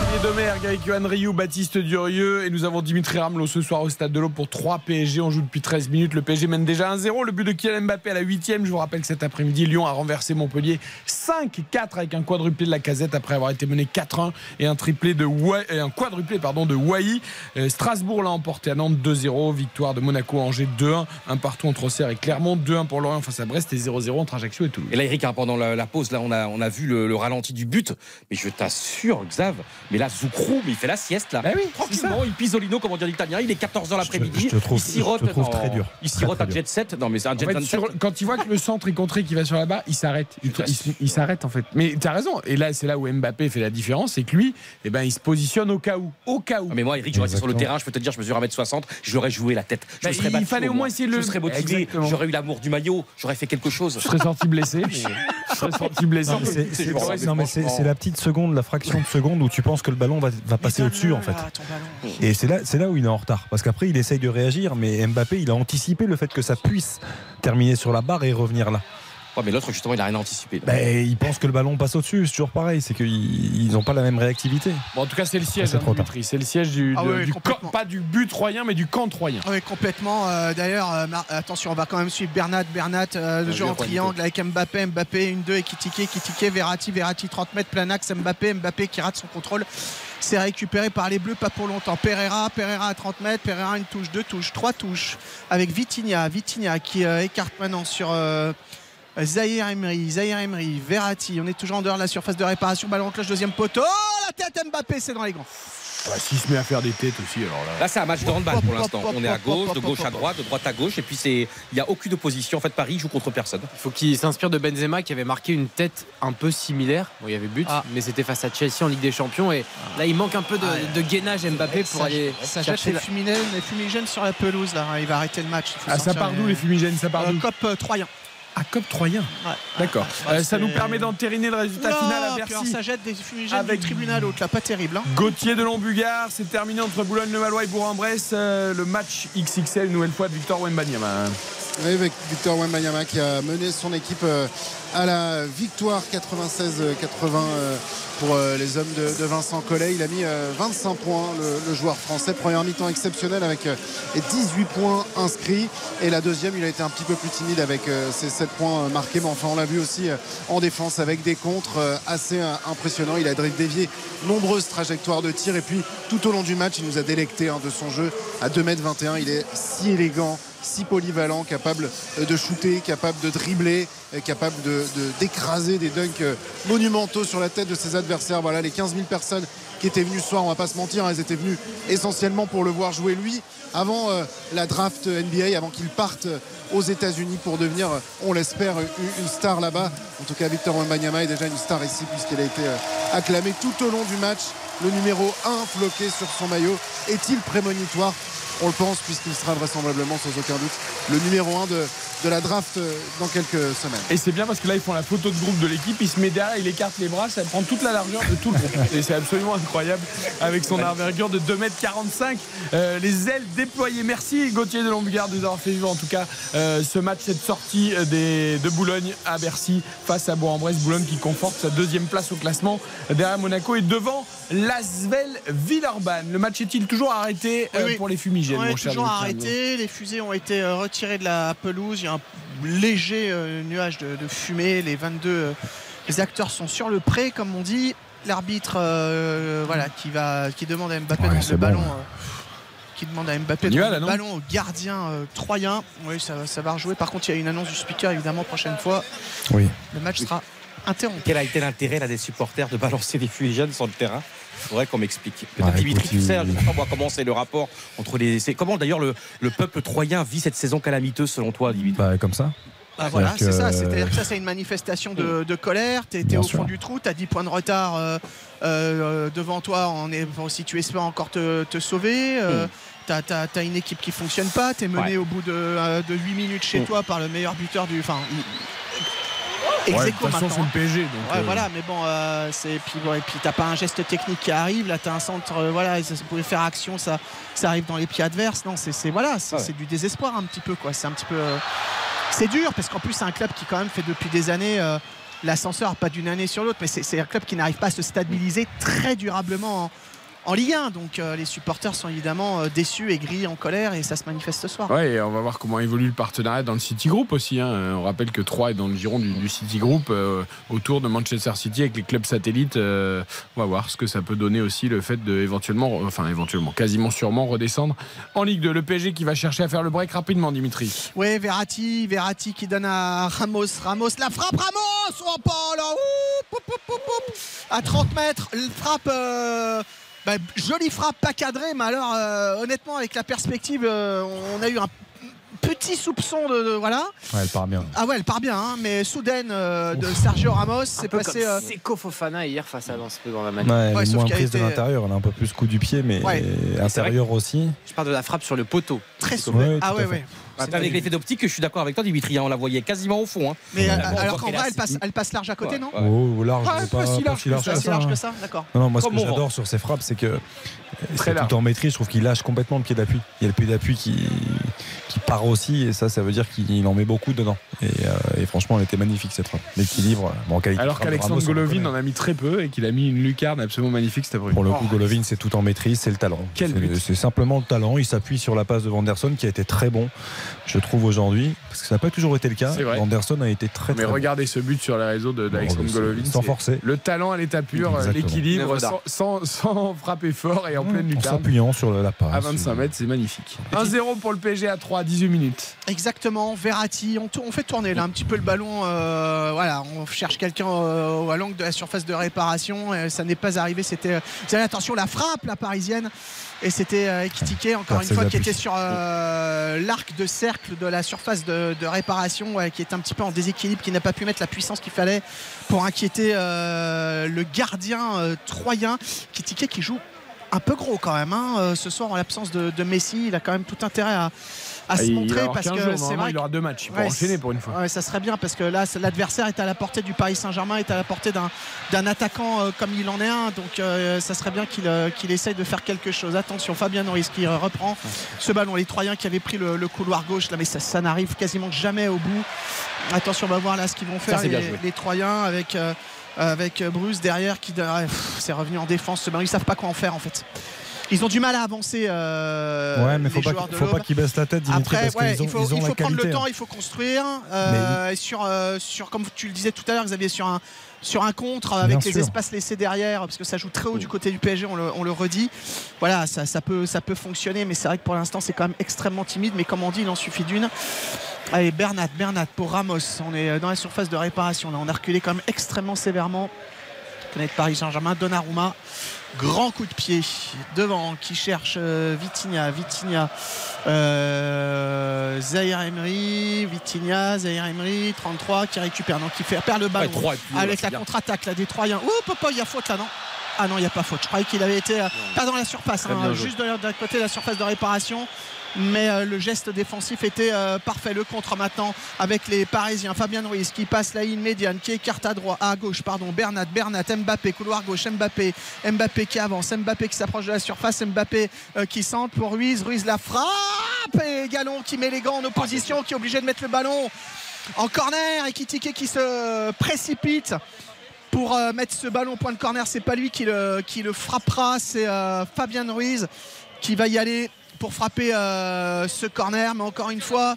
Olivier Domergue avec Johan Rioux, Baptiste Durieux et nous avons Dimitri Ramelot ce soir au stade de l'Aube pour 3 PSG. On joue depuis 13 minutes. Le PSG mène déjà 1-0. Le but de Kylian Mbappé à la 8 Je vous rappelle que cet après-midi, Lyon a renversé Montpellier 5-4 avec un quadruplé de la casette après avoir été mené 4-1 et un triplé de et un quadruplé pardon, de Wai. Euh, Strasbourg l'a emporté à Nantes 2-0. Victoire de Monaco à Angers 2-1. Un partout entre Auxerre et Clermont. 2-1 pour Lorient face à Brest et 0-0 entre Ajaccio et Toulouse. Et là, Eric, hein, pendant la, la pause, là, on a, on a vu le, le ralenti du but. Mais je t'assure, Xav, mais là, Zoukrou, mais il fait la sieste, là. Tranquillement, il pisolino, comme on dit en italien. Il est 14h l'après-midi. il sirote, je te trouve dans- très dur. Il sirote très un jet set. Non, mais c'est un En jet fait, 27. sur- quand il voit que le centre est contré, qu'il va sur la barre, il s'arrête. Il, il- il- il s'arrête en fait. Mais tu as raison. Et là, c'est là où Mbappé fait la différence, c'est que lui, eh ben, il se positionne au cas où. Au cas où. Ah, mais moi, Eric, j'aurais été sur le terrain, je peux te dire, je mesure 1m60, je l'aurais joué la tête. Je me serais il battu, fallait au moins essayer de le- Je serais motivé, j'aurais eu l'amour du maillot, j'aurais fait quelque chose. Je serais sorti blessé. Je serais sorti blessé. Non, mais c'est la petite seconde, la fraction de seconde où tu penses que le ballon va, va passer au-dessus en fait. Et c'est là, c'est là où il est en retard. Parce qu'après, il essaye de réagir, mais Mbappé, il a anticipé le fait que ça puisse terminer sur la barre et revenir là. Ouais, mais l'autre, justement, il a rien anticipé. Ben, ils pensent que le ballon passe au-dessus, c'est toujours pareil, c'est qu'ils n'ont pas la même réactivité. Bon, en tout cas, c'est le siège, hein. Dimitri. C'est le siège du, Ah de- ouais, du complètement. camp- pas du but troyen, mais du camp troyen. Oui, complètement. Euh, D'ailleurs, euh, attention, on va quand même suivre Bernat. Bernat, euh, le Bien jeu en triangle avec Mbappé. Mbappé, une 2 et Kitike. Kitike, Verratti, Verratti, 30 mètres, plein axe. Mbappé, Mbappé qui rate son contrôle. C'est récupéré par les Bleus, pas pour longtemps. Pereira, Pereira à 30 mètres. Pereira, une touche, deux touches, trois touches. Avec Vitinha. Vitinha qui euh, écarte maintenant sur. Euh, Zahir Emery, Zahir Emery, Verratti, on est toujours en dehors de la surface de réparation, ballon en cloche, deuxième poteau, oh la tête Mbappé, c'est dans les gants. Bah, S'il se met à faire des têtes aussi, alors là. Là, c'est un match de handball pour l'instant. On est à gauche, de gauche à droite, de droite à gauche, et puis c'est, il n'y a aucune opposition. En fait, Paris joue contre personne. Il faut qu'il s'inspire de Benzema qui avait marqué une tête un peu similaire. Bon, il y avait but, Ah. mais c'était face à Chelsea en Ligue des Champions. Et là, il manque un peu de, de gainage Mbappé pour ça, aller ça jette les fumigènes, les fumigènes sur la pelouse là. Il va arrêter le match. Ah, ça part d'où les fumigènes Ça part Euh, d'où Cop euh, Troyen. Ah, Cop Troyen. Ouais. D'accord. Ouais, Euh, ça nous permet d'entériner le résultat final à Bercy. ça jette des fumigènes Avec- du tribunal haute là, pas terrible. hein. Gauthier de Lombugard, c'est terminé entre Boulogne-le-Valois et Bourg-en-Bresse. Euh, le match XXL, une nouvelle fois de Victor Wembanyama. Oui, avec Victor Wembanyama qui a mené son équipe euh, à la victoire 96-80 euh, pour euh, les hommes de, Vincent Collet. Il a mis euh, 25 points, le, joueur français. Première mi-temps exceptionnelle avec euh, 18 points inscrits. Et la deuxième, il a été un petit peu plus timide avec euh, ses 7 points euh, marqués. Mais enfin, on l'a vu aussi euh, en défense avec des contres euh, assez euh, impressionnants. Il a dévié nombreuses trajectoires de tir. Et puis, tout au long du match, il nous a délecté hein, de son jeu à 2m21. Il est si élégant si polyvalent, capable de shooter, capable de dribbler, capable d'écraser des dunks monumentaux sur la tête de ses adversaires. Voilà, les 15 000 personnes qui étaient venues ce soir, on va pas se mentir, hein, elles étaient venues essentiellement pour le voir jouer lui avant euh, la draft NBA, avant qu'il parte aux États-Unis pour devenir, euh, on l'espère, une, star là-bas. En tout cas, Victor Wembanyama est déjà une star ici puisqu'il a été euh, acclamé tout au long du match. Le numéro 1 floqué sur son maillot est-il prémonitoire? On le pense puisqu'il sera vraisemblablement sans aucun doute le numéro 1 de, de la draft euh, dans quelques semaines. Et c'est bien parce que là, ils font la photo de groupe de l'équipe. Il se met derrière, il écarte les bras, ça prend toute la largeur de tout le groupe. Et c'est absolument incroyable avec son envergure de 2m45. Euh, les ailes déployées. Merci Gauthier de Lombugard de nous avoir fait vivre en tout cas euh, ce match, cette sortie des, de Boulogne à Bercy face à Bourg-en-Bresse. Boulogne qui conforte sa deuxième place au classement derrière Monaco et devant l'Asvel Villeurbanne. Le match est-il toujours arrêté euh, Oui, oui. pour les fumigènes Ouais, mon cher toujours arrêté. Les fusées ont été retirées de la pelouse. Il y a un léger euh, nuage de, de fumée. Les 22 euh, les acteurs sont sur le pré, comme on dit. L'arbitre, euh, voilà, qui va, qui demande à Mbappé Ouais, le bon, ballon. euh, qui demande à Mbappé de le ballon au gardien euh, troyen. Oui, ça, ça va rejouer. Par contre, il y a une annonce du speaker, évidemment, prochaine fois. Oui. Le match sera interrompu. Quel a été l'intérêt là des supporters de balancer des fumigènes sur le terrain? Faudrait qu'on m'explique. Peut-être Ouais, Dimitri, tu sais, je sais pas moi, comment c'est le rapport entre les. Comment d'ailleurs le, le peuple troyen vit cette saison calamiteuse selon toi, Dimitri? Bah, comme ça. Ah, voilà, c'est ça. C'est-à-dire que ça, c'est une manifestation de, de colère. Tu es, Bien au sûr. fond du trou, tu as 10 points de retard euh, euh, devant toi. On est, bon, si tu espères encore te, te sauver, euh, tu as, une équipe qui fonctionne pas. Tu es mené Ouais. au bout de, euh, de 8 minutes chez Mm. toi par le meilleur buteur du. Enfin, Ouais, de toute façon, c'est hein. Donc, Ouais, euh, voilà, mais bon, euh, c'est puis bon, et puis t'as pas un geste technique qui arrive. Là, t'as un centre, euh, voilà, ça, ça pouvait faire action, ça, ça arrive dans les pieds adverses. Non, c'est voilà, c'est ouais. du désespoir un petit peu, quoi. C'est un petit peu, euh, c'est dur parce qu'en plus c'est un club qui quand même fait depuis des années. euh, L'ascenseur, pas d'une année sur l'autre, mais c'est c'est un club qui n'arrive pas à se stabiliser très durablement en, en Ligue 1. Donc euh, les supporters sont évidemment euh, déçus, aigris, en colère et ça se manifeste ce soir. Ouais, et on va voir comment évolue le partenariat dans le City Group aussi. hein. On rappelle que 3 est dans le giron du, du City Group euh, autour de Manchester City avec les clubs satellites. Euh, on va voir ce que ça peut donner aussi le fait de éventuellement, enfin éventuellement, quasiment sûrement redescendre en Ligue 2. Le PSG qui va chercher à faire le break rapidement, Dimitri. Ouais, Verratti, Verratti qui donne à Ramos, Ramos, la frappe Ramos Oh Ouh, poup, poup. À 30 mètres, frappe bah, jolie frappe, pas cadrée, mais alors euh, honnêtement avec la perspective, euh, on a eu un petit soupçon de, de- voilà. Ouais, elle part bien. Ah ouais, elle part bien, hein, mais soudaine euh, de Sergio Ramos, c'est passé. euh, Seco Fofana hier face à Lens dans la Ouais, elle Ouais, est sauf moins prise de l'intérieur, elle a un peu plus coup du pied, mais Ouais. intérieur aussi. Je parle de la frappe sur le poteau. très Ouais, soudaine. ah ouais, ouais. C'est avec l'effet d'optique que je suis d'accord avec toi, Dimitri. hein, on la voyait quasiment au fond. hein. Mais Ouais. euh, alors qu'en vrai, elle passe, elle passe large à côté, Ouais, non ouais. Oh, au large, Ouais, mais pas pas, si pas large si que large ça, que si ça. large que ça, d'accord. Non, non, moi, ce que j'adore sur ses frappes, c'est que Très c'est tout en maîtrise. Je trouve qu'il lâche complètement le pied d'appui. Il y a le pied d'appui qui, qui part aussi, et ça, ça veut dire qu'il en met beaucoup dedans. Et, euh, et franchement, elle était magnifique cette frappe. L'équilibre, bon, en qualité de Alors qu'Alexandre Golovin en a mis très peu et qu'il a mis une lucarne absolument magnifique cet après Pour le coup, Golovin, c'est tout en maîtrise, c'est le talent. C'est simplement le talent. Il s'appuie sur la passe de Vanderson qui a été très bon, je trouve, aujourd'hui. Parce que ça n'a pas toujours été le cas. Vanderson a été très, Mais très bon. regardez ce but sur les réseaux de- d'Alexandre Golovin. sans forcer. Le talent à l'état pur, Exactement. l'équilibre, sans, sans, sans frapper fort et en pleine En lucarne. s'appuyant sur la passe. À 25 mètres, c'est magnifique. 1-0 pour le PSG à 3, 18 minutes. Exactement, Verratti, on, fait tourner là un petit peu le ballon. euh, voilà, on cherche quelqu'un euh, à l'angle de la surface de réparation. et ça n'est pas arrivé. C'était, euh, attention, la frappe, la parisienne. Et c'était euh, Ekitike, encore une fois, qui était sur euh, l'arc de cercle de la surface de, de réparation, ouais, qui est un petit peu en déséquilibre, qui n'a pas pu mettre la puissance qu'il fallait pour inquiéter euh, le gardien euh, troyen. Ekitike qui joue un peu gros quand même hein, ce soir en l'absence de, de Messi. Il a quand même tout intérêt à, à se Ah, il va montrer parce 15 que c'est vrai il aura deux matchs. Il peut Ouais, enchaîner pour une fois. Ouais, ça serait bien parce que là, l'adversaire est à la portée du Paris Saint-Germain, est à la portée d'un, attaquant euh, comme il en est un. Donc, euh, ça serait bien qu'il, euh, qu'il essaye de faire quelque chose. Attention, Fabien Norris qui reprend ce ballon. Les Troyens qui avaient pris le, le couloir gauche, là, mais ça, ça n'arrive quasiment jamais au bout. Attention, on va voir là ce qu'ils vont faire bien les, Troyens avec. euh, avec Bruce derrière qui c'est revenu en défense ce ballon ils savent pas quoi en faire en fait ils ont du mal à avancer euh, Ouais, mais faut les pas, faut pas qu'ils baissent la tête, Dimitri, Après, parce ouais, qu'ils ont, il faut, ils ont il faut prendre qualité. le temps, hein. il faut construire. euh, et sur, euh, sur, comme tu le disais tout à l'heure, Xavier, sur un, sur un contre avec Bien les sûr. espaces laissés derrière, parce que ça joue très haut du côté du PSG, on le, on le redit. Voilà, ça, ça, peut, ça peut fonctionner, mais c'est vrai que pour l'instant, c'est quand même extrêmement timide. Mais comme on dit, il en suffit d'une. Allez, Bernat, Bernat pour Ramos. On est dans la surface de réparation. Là, on a reculé quand même extrêmement sévèrement. Connaître Paris Saint-Germain, Donnarumma. Grand coup de pied devant qui cherche euh, Vitinha. Vitinha. Euh, Zahir Emery. Vitinha. Zahir Emery. 33 qui récupère. Donc qui fait perd le ballon. Ouais, avec la contre-attaque là, des Troyens. Oh, papa, il y a faute là, non? Ah non, il n'y a pas faute. Je croyais qu'il avait été euh, pas dans la surface, hein, juste de- d'un côté de la surface de réparation. Mais euh, le geste défensif était euh, parfait. Le contre maintenant avec les Parisiens. Fabien Ruiz qui passe la ligne médiane, qui écarte à droite, à gauche, pardon. Bernat, Bernat, Mbappé, couloir gauche, Mbappé, Mbappé qui avance, Mbappé qui s'approche de la surface, Mbappé euh, qui centre pour Ruiz, Ruiz la frappe et Galon qui met les gants en opposition, qui est obligé de mettre le ballon en corner et qui qui se précipite pour euh, mettre ce ballon au point de corner. C'est pas lui qui le, qui le frappera, c'est euh, Fabien Ruiz qui va y aller pour frapper euh, ce corner. Mais encore une fois,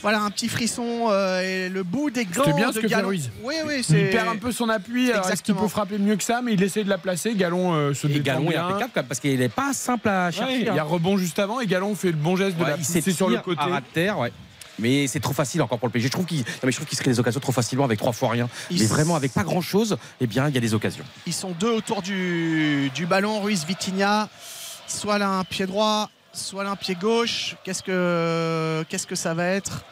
voilà un petit frisson euh, et le bout des gants C'est bien de ce que fait. Ruiz. Oui, oui, c'est Il perd un peu son appui. Est-ce qu'il peut frapper mieux que ça Mais il essaie de la placer. Galon euh, se Et est impeccable quand même, parce qu'il n'est pas simple à Ouais, chercher. il y a hein. rebond juste avant et Galon fait le bon geste de la pousser sur le côté. à terre, ouais. Mais c'est trop facile encore pour le PSG. Je trouve qu'il, qu'il se crée des occasions trop facilement avec trois fois rien. Il Mais vraiment avec pas grand chose, eh bien il y a des occasions. Ils sont deux autour du, du ballon. Ruiz Vitinha, soit là un pied droit, soit là un pied gauche. Qu'est-ce que, qu'est-ce que ça va être?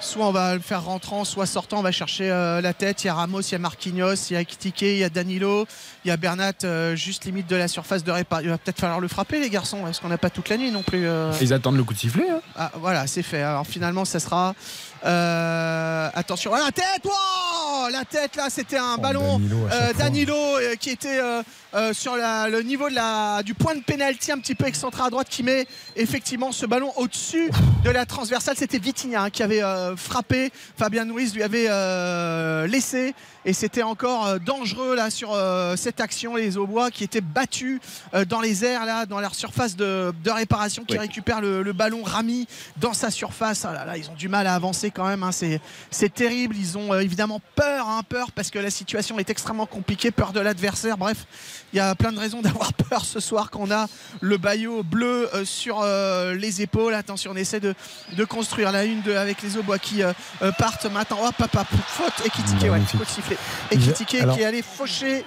Soit on va le faire rentrant, soit sortant. On va chercher euh, la tête. Il y a Ramos, il y a Marquinhos, il y a Ekitike, il y a Danilo, il y a Bernat, euh, juste limite de la surface de réparation. Il va peut-être falloir le frapper, les garçons, parce qu'on n'a pas toute la nuit non plus. euh. Ils attendent le coup de sifflet. hein. Ah, voilà, c'est fait. Alors finalement, ça sera. attention, ah, la tête wow La tête, là, c'était un ballon. Danilo. Danilo qui était euh, sur la- le niveau de la, du point de pénalty, un petit peu excentré à droite, qui met effectivement ce ballon au-dessus de la transversale. C'était Vitinha hein, qui avait euh, frappé. Fabien Ruiz lui avait euh, laissé. Et c'était encore dangereux là sur cette action. Les Aubois qui étaient battus dans les airs, là, dans leur surface de, de réparation, qui Oui. récupère le, le ballon Rami dans sa surface. Ah là là, ils ont du mal à avancer quand même. hein. C'est, c'est terrible. Ils ont évidemment peur, hein, peur parce que la situation est extrêmement compliquée, peur de l'adversaire. Bref, il y a plein de raisons d'avoir peur ce soir qu'on a le maillot bleu euh, sur euh, les épaules. Attention, on essaie de, de construire la une de, avec les Aubois qui euh, partent maintenant. Hop, hop, faute et ouais, Magnifique. faut le siffler. Et qui est allé faucher.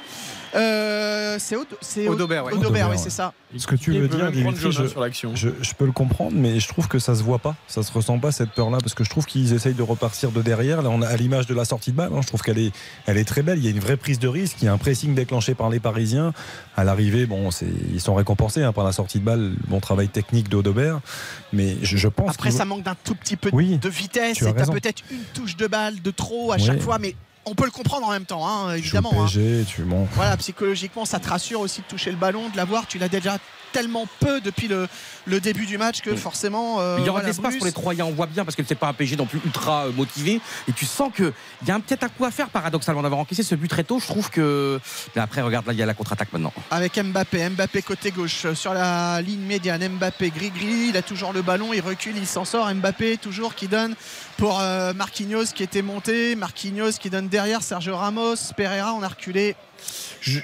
Euh, c'est Odo- c'est Audobert, ouais. Oui, c'est ça. Ce que tu veux dire, Dimitri, je, sur l'action. je, je peux le comprendre, mais je trouve que ça se voit pas. Ça se ressent pas cette peur-là, parce que je trouve qu'ils essayent de repartir de derrière. Là, on a à l'image de la sortie de balle. hein, je trouve qu'elle est, elle est très belle. Il y a une vraie prise de risque. Il y a un pressing déclenché par les Parisiens. À l'arrivée, bon, ils sont récompensés hein, par la sortie de balle, bon travail technique d'Audobert. Mais je, je pense Après, ça manque d'un tout petit peu Oui, de vitesse. tu as Et t'as peut-être une touche de balle de trop à Oui. chaque fois, mais on peut le comprendre en même temps, hein, tu évidemment. hein. Tu bon. Voilà, psychologiquement, ça te rassure aussi de toucher le ballon, de l'avoir. Tu l'as déjà tellement peu depuis le, le début du match que forcément. euh, Il y aura voilà, de l'espace Bruce- pour les Troyens, on voit bien, parce que c'est pas un PSG non plus ultra euh, motivé. Et tu sens qu'il y a un- peut-être un coup à faire, paradoxalement, d'avoir encaissé ce but très tôt. Je trouve que. Mais après, regarde, là, il y a la contre-attaque maintenant. avec Mbappé. Mbappé côté gauche euh, sur la ligne médiane. Mbappé gris-gris, il a toujours le ballon, il recule, il s'en sort. Mbappé toujours qui donne pour euh, Marquinhos qui était monté. Marquinhos qui donne derrière Sergio Ramos. Pereira, on a reculé. Je-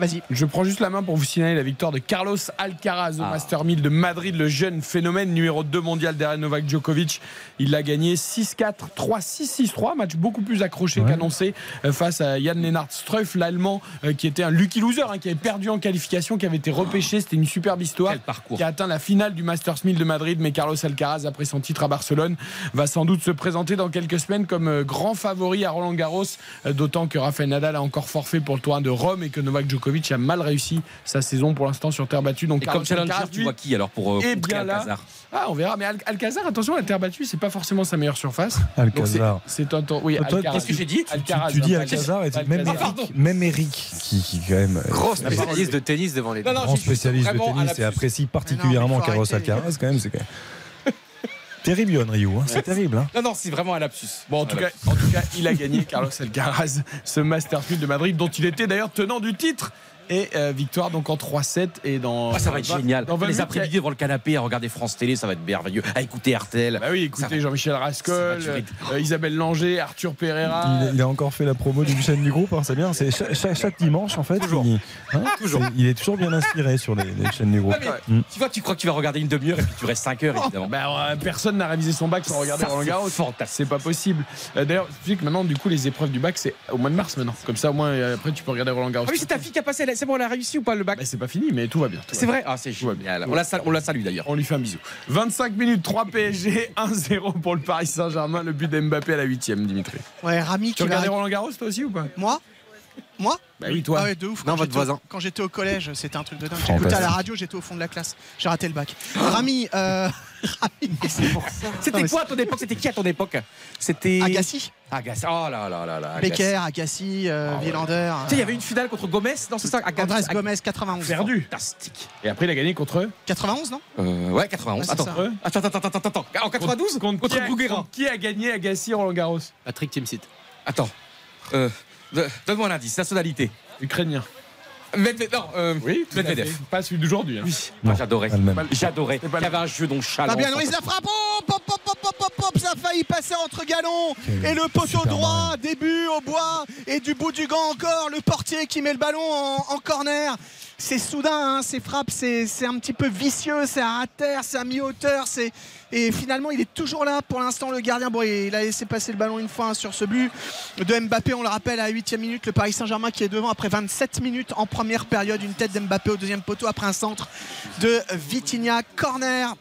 Vas-y. Je prends juste la main pour vous signaler la victoire de Carlos Alcaraz au Ah. Master 1000 de Madrid, le jeune phénomène numéro 2 mondial derrière Novak Djokovic. Il l'a gagné 6-4, 3-6, 6-3, match beaucoup plus accroché qu'annoncé euh, face à Jan Lennart Struff, l'allemand euh, qui était un lucky loser, hein, qui avait perdu en qualification, qui avait été repêché. C'était une superbe histoire. Qui a atteint la finale du Masters 1000 de Madrid, mais Carlos Alcaraz, après son titre à Barcelone, va sans doute se présenter dans quelques semaines comme euh, grand favori à Roland Garros, d'autant que Rafael Nadal a encore forfait pour le tournoi de Rome et que Novak Djokovic a mal réussi sa saison pour l'instant sur terre battue. Donc Et comme challenger, tu vois qui alors pour euh, là. Alcazar Ah, on verra. Mais Al- Alcazar, attention, la terre battue, c'est pas forcément sa meilleure surface. Alcazar. C'est- un temps. Oui, qu'est-ce que j'ai dit Alcaraz, Tu dis hein, Alcazar et même. Eric, même Eric qui, qui quand même. euh, Gros spécialiste de tennis devant les deux. grand spécialiste de tennis et apprécie particulièrement Carlos Alcaraz quand même. C'est quand même terrible, Yohan Ryu. hein. C'est terrible. hein. Non, non, c'est vraiment un lapsus. Bon, en tout, cas, en tout cas, il a gagné Carlos Alcaraz ce Master 1000 de Madrid, dont il était d'ailleurs tenant du titre. Et euh, victoire donc en 3-7 et dans. Ah, ça va être dans- génial. dans 20 Les après-midi devant le canapé à regarder France Télé, ça va être merveilleux. À écouter RTL. Bah oui, écoutez Jean-Michel Rascol, euh, Isabelle Langer, Arthur Pereira. Il, il a encore fait la promo d'une chaîne du groupe, hein, c'est bien. C'est chaque, chaque- chaque dimanche en fait. Il, hein, c'est- il est toujours bien inspiré sur les, les chaînes du groupe. Ouais, mais. Tu vois, tu crois que tu vas regarder une demi-heure et puis tu restes 5 heures, évidemment. Bah, euh, personne n'a révisé son bac sans regarder Roland c'est Garros. C'est pas possible. Euh, D'ailleurs, tu sais que maintenant, du coup, les épreuves du bac, c'est au mois de mars maintenant. Comme ça, au moins, euh, après, tu peux regarder Roland Garros. Ah oui, c'est ta fille qui a passé. la- C'est bon, elle a réussi ou pas le bac Bah, c'est pas fini, mais tout va bien. C'est vrai Ah, c'est génial. On la, sal- on la salue d'ailleurs. On lui fait un bisou. 25 minutes, 3 PSG, 1-0 pour le Paris Saint-Germain. Le but d'Mbappé à la 8 Dimitri. Ouais, Rami Tu regardais va- Roland Garros, toi aussi ou pas? Moi? Moi Bah oui, toi. Ah ouais, de ouf. Non, Quand votre j'étais au- voisin. Quand j'étais au collège, c'était un truc de dingue. J'écoutais à la radio, j'étais au fond de la classe. J'ai raté le bac. Rami, euh... C'était quoi à ton époque? C'était qui à ton époque? C'était. Agassi. Agassi. Oh là là là là. Becker, Agassi, euh, Villander. Tu sais, il y avait une finale contre Gomez dans ce sac. Andrés Gomez, 91. Perdu. Fantastique. Et après, il a gagné contre eux? 91, non? Euh, ouais, 91. Ouais, c'est attends. ça. attends, attends, attends, attends, attends. En 92 Contre, Contre qui, a, qui gagné Agassi Roland Garros? Patrick Timsit. Attends. Euh, Donne-moi un indice. Nationalité. Ukrainien. Medvedev. Non, euh, Oui, Medvedev. Pas celui d'aujourd'hui. hein. Oui. Moi, j'adorais. J'adorais. Il y avait un jeu nonchalant. Fabien Ruiz la frappe. Oh, pop, pop, pop, pop, pop, pop, ça a failli passer entre galons. Et le poteau droit, début au bois. Et du bout du gant encore, le portier qui met le ballon en, en corner. C'est soudain, hein, ces frappes, c'est un petit peu vicieux, c'est à terre, c'est à mi-hauteur. c'est- Et finalement, il est toujours là pour l'instant, le gardien. Bon, il a laissé passer le ballon une fois hein, sur ce but de Mbappé. On le rappelle, à la 8 minute, le Paris Saint-Germain qui est devant après 27 minutes en première période. Une tête d'Mbappé au deuxième poteau après un centre de Vitinha. Corner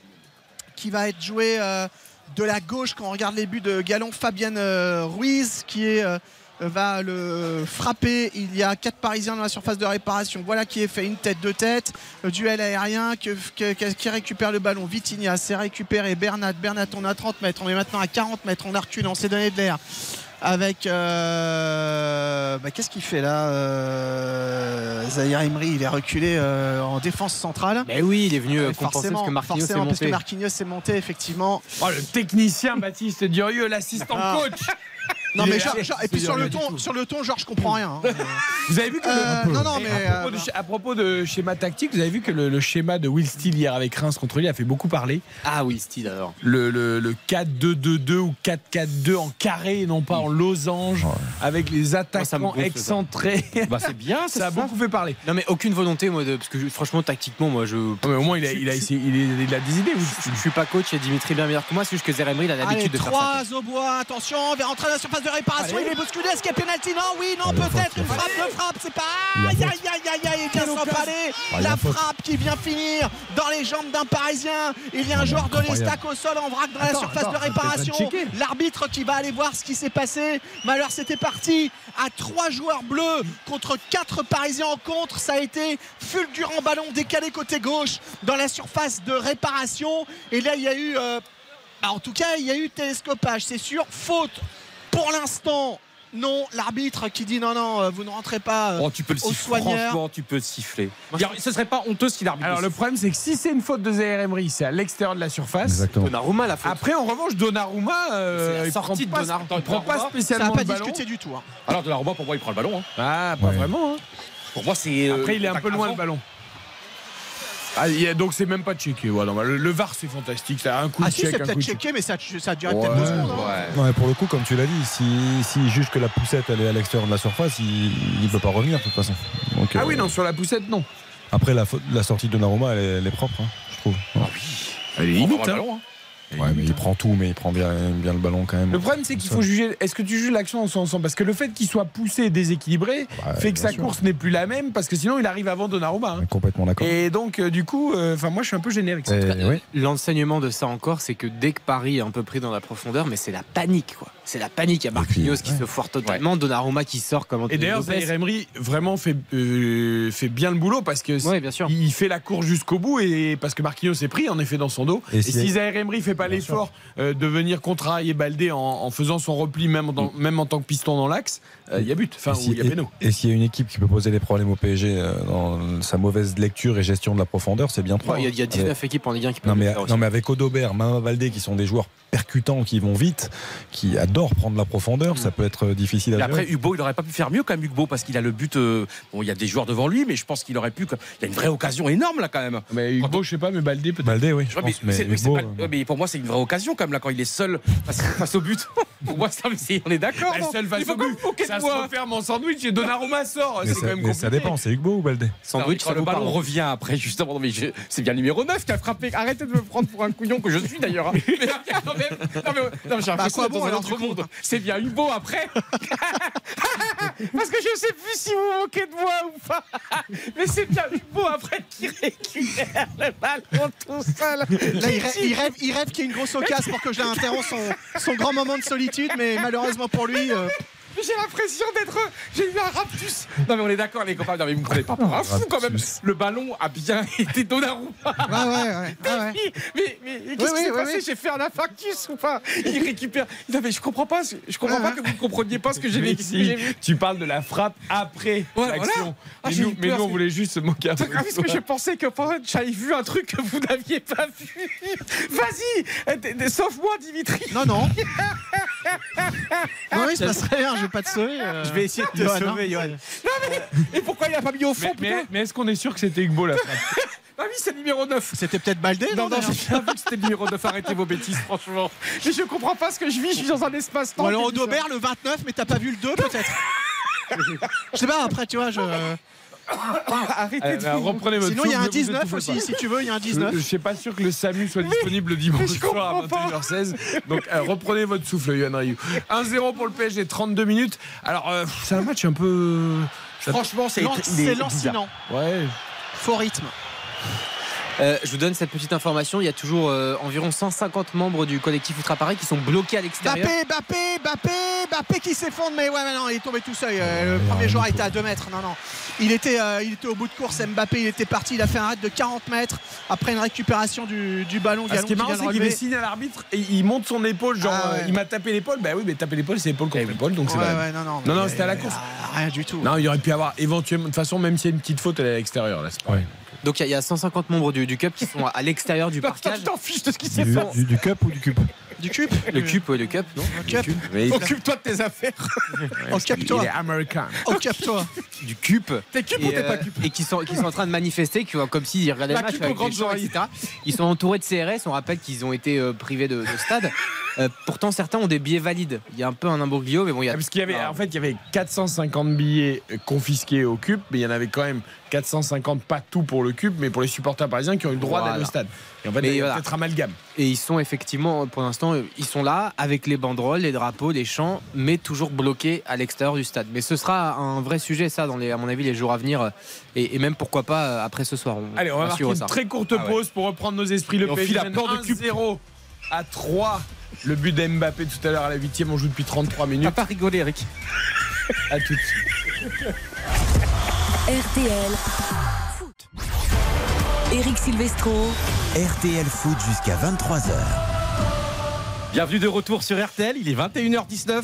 qui va être joué euh, de la gauche quand on regarde les buts de Galon Fabienne euh, Ruiz qui est, euh, va le frapper. Il y a quatre parisiens dans la surface de réparation. Voilà qui est fait. Une tête de tête le duel aérien que- que- que- qui récupère le ballon. Vitinha c'est récupéré. Bernat Bernat on est à 30 mètres. On est maintenant à 40 mètres. On a reculé. On s'est donné de l'air. Avec euh, bah, qu'est-ce qu'il fait là euh, Zahir Emery il est reculé euh, en défense centrale. Mais oui, il est venu euh, compenser forcément, parce que Marquinhos est forcément, parce que monté. Marquinhos est monté effectivement. Oh, le technicien Baptiste Durieux, l'assistant Ah. coach. Non mais genre- et puis sur le ton, sur le ton, genre je comprends rien. hein. Vous avez vu que Euh, le... non, non, Et mais, à, propos de, euh, à propos de schéma tactique, vous avez vu que le, le schéma de Will Steele hier avec Reims contre lui a fait beaucoup parler. Ah oui, style alors. Le, le, le 4-2-2-2 ou 4-4-2 en carré et non pas en losange avec les ça me attaquants gonfle, ça. excentrés. Bah, c'est bien, c'est ça a beaucoup fait parler. Non mais aucune volonté moi de parce que je- franchement tactiquement moi je Non, mais au moins il a, il a, essayé- il, est- il a des idées. vous- je, je suis pas coach et Dimitri bien meilleur que moi c'est juste que Zeremri il a Allez, l'habitude de faire ça. 3 au bois, attention, on va rentrer dans la surface de réparation, il est bousculé, est-ce qu'il y a pénalty? Non, oui, non, peut-être, une frappe, le frappe, c'est pas. Aïe, aïe, aïe, aïe, aïe, il. Ah, La frappe qui vient finir dans les jambes d'un Parisien. Il y a un joueur de l'Estac au sol en vrac dans la surface de réparation. L'arbitre qui va aller voir ce qui s'est passé. Mais alors, c'était parti à trois joueurs bleus contre quatre Parisiens en contre. Ça a été fulgurant ballon décalé côté gauche dans la surface de réparation. Et là, il y a eu. euh, bah, en tout cas, il y a eu télescopage, c'est sûr. Faute pour l'instant non, l'arbitre qui dit non, non, euh, vous ne rentrez pas. euh, Oh, tu peux le au siffler. soigneur. Franchement, tu peux le siffler. Il y a- Ce serait pas honteux si l'arbitre. Alors le problème c'est que si c'est une faute de Zaire c'est à l'extérieur de la surface. Exactement. Donnarumma la faute. Après en revanche Donnarumma, euh, il prend de pas, Donnarumma. il prend pas Donnarumma, Ça n'a spécialement pas le ballon. discuté du tout. hein. Alors Roma, pour moi, il prend le ballon. hein. Ah, pas Ouais. vraiment. hein. Pour moi, c'est. euh, Après il est un peu loin le ballon. Ah, il y a- donc c'est même pas checké. Voilà. Le, le VAR c'est fantastique. Ça a un coup Ah de si, check, c'est un peut-être check. checké, mais ça, ça a duré Ouais, peut-être deux secondes. hein. Ouais. Pour le coup, comme tu l'as dit, s'il si, juge que la poussette elle est à l'extérieur de la surface, il ne peut pas revenir de toute façon. Donc, Ah euh, oui non sur la poussette non. Après, la, faute- la sortie de Donnarumma, elle, est- elle est propre, hein, je trouve. Elle est Il prend limite. hein. Ouais, mais il prend tout, mais il prend bien, bien le ballon quand même. Le problème, c'est qu'il faut juger. Est-ce que tu juges l'action en son ensemble? Parce que le fait qu'il soit poussé et déséquilibré fait que sa sûr. course n'est plus la même parce que sinon il arrive avant Donnarumma. hein. Complètement d'accord. Et donc, euh, du coup, euh, enfin moi je suis un peu gêné avec ça. Et- oui. L'enseignement de ça encore, c'est que dès que Paris est un peu pris dans la profondeur, mais c'est la panique, quoi. C'est la panique. Il y a Marquinhos qui se foire totalement, Donnarumma qui sort comme Et d'ailleurs. Zaire Emery vraiment fait, euh, fait bien le boulot parce que Ouais, bien sûr. il fait la course jusqu'au bout et parce que Marquinhos est pris en effet dans son dos. Et Et, si- si Zaire Emery fait pas l'effort euh, de venir contrarier Baldé en, en faisant son repli même, dans- même en tant que piston dans l'axe, il y a but. Enfin, il y a et- péno. Et s'il y a une équipe qui peut poser des problèmes au PSG euh, dans sa mauvaise lecture et gestion de la profondeur, c'est bien trois. Ouais, Il y a- il y a Avec- 19 équipes en Ligue 1 qui peuvent Non le mais, faire aussi. non mais avec Odobert, Mama Baldé qui sont des joueurs percutants qui vont vite, qui adorent prendre la profondeur, ça peut être difficile à Et après, Hugo, il aurait pas pu faire mieux quand même, Hugo, parce qu'il a le but. euh, bon, il y a des joueurs devant lui, mais je pense qu'il aurait pu. Il y a une vraie occasion énorme là quand même. Mais Hugo, je sais pas, mais Baldé peut-être. Baldé, oui, je Ouais, mais, pense. Mais, c'est- mais c'est Hugo, pas- euh, ouais, mais pour moi, c'est une vraie occasion quand même là quand il est seul face, face au but. pour moi, ça, on est d'accord. Seule Il face au but, ça se moi. referme en sandwich et Donnarumma sort. mais ça, quand même mais ça dépend, c'est Hugo ou Baldé Sandwich, quand le ballon parle. revient après, justement. Non, mais je- c'est bien le numéro 9 qui a frappé. Arrêtez de me prendre pour un couillon que je suis d'ailleurs. hein. Mais quand même. Non, mais, non, mais j'ai l'impression quoi d'être bon, dans un autre du coup monde. C'est bien Hugo après. Parce que je sais plus si vous vous moquez de moi ou pas. Mais c'est bien Hugo après qui récupère le ballon tout seul. Là, il, rêve, il rêve, il rêve qu'il y ait une grosse occasion pour que je l'interrompe son, son grand moment de solitude, mais malheureusement pour lui. euh, J'ai l'impression d'être. J'ai eu un raptus. Non, mais on est d'accord, les copains. Non, mais vous me prenez pas pour un fou quand même. Le ballon a bien été Donnarumma. Ouais, ouais, ouais. ouais, ouais. Mais, mais qu'est-ce Oui, qui s'est oui, passé. J'ai fait un infarctus ou pas Il récupère. Non, mais je comprends pas. Je comprends pas que vous ne compreniez pas ce que j'ai si, vu. tu parles de la frappe après l'action. voilà. Ah, mais, nous, mais on voulait juste se moquer un peu. Ah, parce que je pensais que j'avais vu un truc que vous n'aviez pas vu. Vas-y, euh, sauve-moi, Dimitri. Non, non. Non, il se passe rien, je pas te sauver. euh, Je vais essayer de te Johan, sauver, hein. Johan. Et pourquoi il a pas mis au fond Mais, putain mais- mais est-ce qu'on est sûr que c'était Hugo la frappe Ah oui, c'est le numéro 9. C'était peut-être Baldé, Non, non, non, j'ai bien vu que c'était le numéro 9. Arrêtez vos bêtises, franchement. Mais je comprends pas ce que je vis. Je suis dans un espace-temps. Ou alors Audobert le 29, mais t'as pas vu le 2 peut-être Je sais pas, après tu vois, je. Arrêtez Euh, de euh, vous- Reprenez votre Sinon il y a un souffle, ne vous 19 étouffez aussi, pas. si tu veux, il y a un Je, 19. je suis pas sûr que le SAMU soit disponible le dimanche je soir à comprends pas. 21h16. Donc euh, reprenez votre souffle, Yohan Ryu. 1-0 pour le PSG, 32 minutes. Alors euh, c'est un match un peu. Franchement, c'est lancinant, Ouais. faux rythme. Euh, je vous donne cette petite information. Il y a toujours euh, environ 150 membres du collectif Ultra Paris qui sont bloqués à l'extérieur. Bappé, Bappé, Bappé, Bappé qui s'effondre, mais ouais, mais non, il est tombé tout seul. Euh, le premier joueur était à 2 mètres. Non, non. Il était, euh, il était au bout de course. Mbappé, il était parti. Il a fait un raid de 40 mètres après une récupération du, du ballon. Ah, ce qui est marrant, c'est qu'il fait signe à l'arbitre et il monte son épaule, genre Ah ouais. euh, il m'a tapé l'épaule. Bah oui, mais taper l'épaule, c'est épaule contre épaule, donc c'est Ouais, vrai. ouais, non, non. Non, non, c'était à la course. Rien du tout. Non, il aurait pu avoir éventuellement. De toute façon, même s'il y a une petite faute, elle est à l'extérieur. Là, c'est pareil. Donc il y, a- il y a 150 membres du, du CUP qui sont à l'extérieur du parcage. tu t'en fiches de ce qui s'est du, fait. du- du cup ou du cube Du cube Le CUP, ouais, le CUP, non Cup. Mais il- Occupe-toi de tes affaires. Oh, il capte-toi. est américain. Capte-toi. Du CUP. T'es cup ou Et, t'es pas euh, cup et qui sont, qui sont en train de manifester, qui, comme s'ils regardaient La le match cup aux avec grandes oreilles. etc. Ils sont entourés de CRS. On rappelle qu'ils ont été euh, privés de, de stade. Euh, pourtant, certains ont des billets valides. Il y a un peu un imbroglio, mais bon, il y a. Ah, Parce qu'il y avait, en fait, il y avait 450 billets confisqués au CUP, mais il y en avait quand même 450, pas tout pour le CUP, mais pour les supporters parisiens qui ont eu le droit Voilà. d'aller au stade. Et en fait, Mais il y a voilà. peut-être amalgame. Et ils sont effectivement, pour l'instant, ils sont là avec les banderoles, les drapeaux, les chants, mais toujours bloqués à l'extérieur du stade. Mais ce sera un vrai sujet, ça, dans les, à mon avis, les jours à venir, euh, et, et même pourquoi pas euh, après ce soir. Allez, on va marquer suivre une ça. très courte Ah ouais. pause pour reprendre nos esprits. Le PSG peur de CUP. 1-0 à 3. Le but d'Mbappé tout à l'heure à la 8 on joue depuis 33 T'as minutes. pas rigolé, Eric. À tout de suite. RTL. Eric Silvestro. RTL Foot jusqu'à 23h. Bienvenue de retour sur RTL, il est 21h19.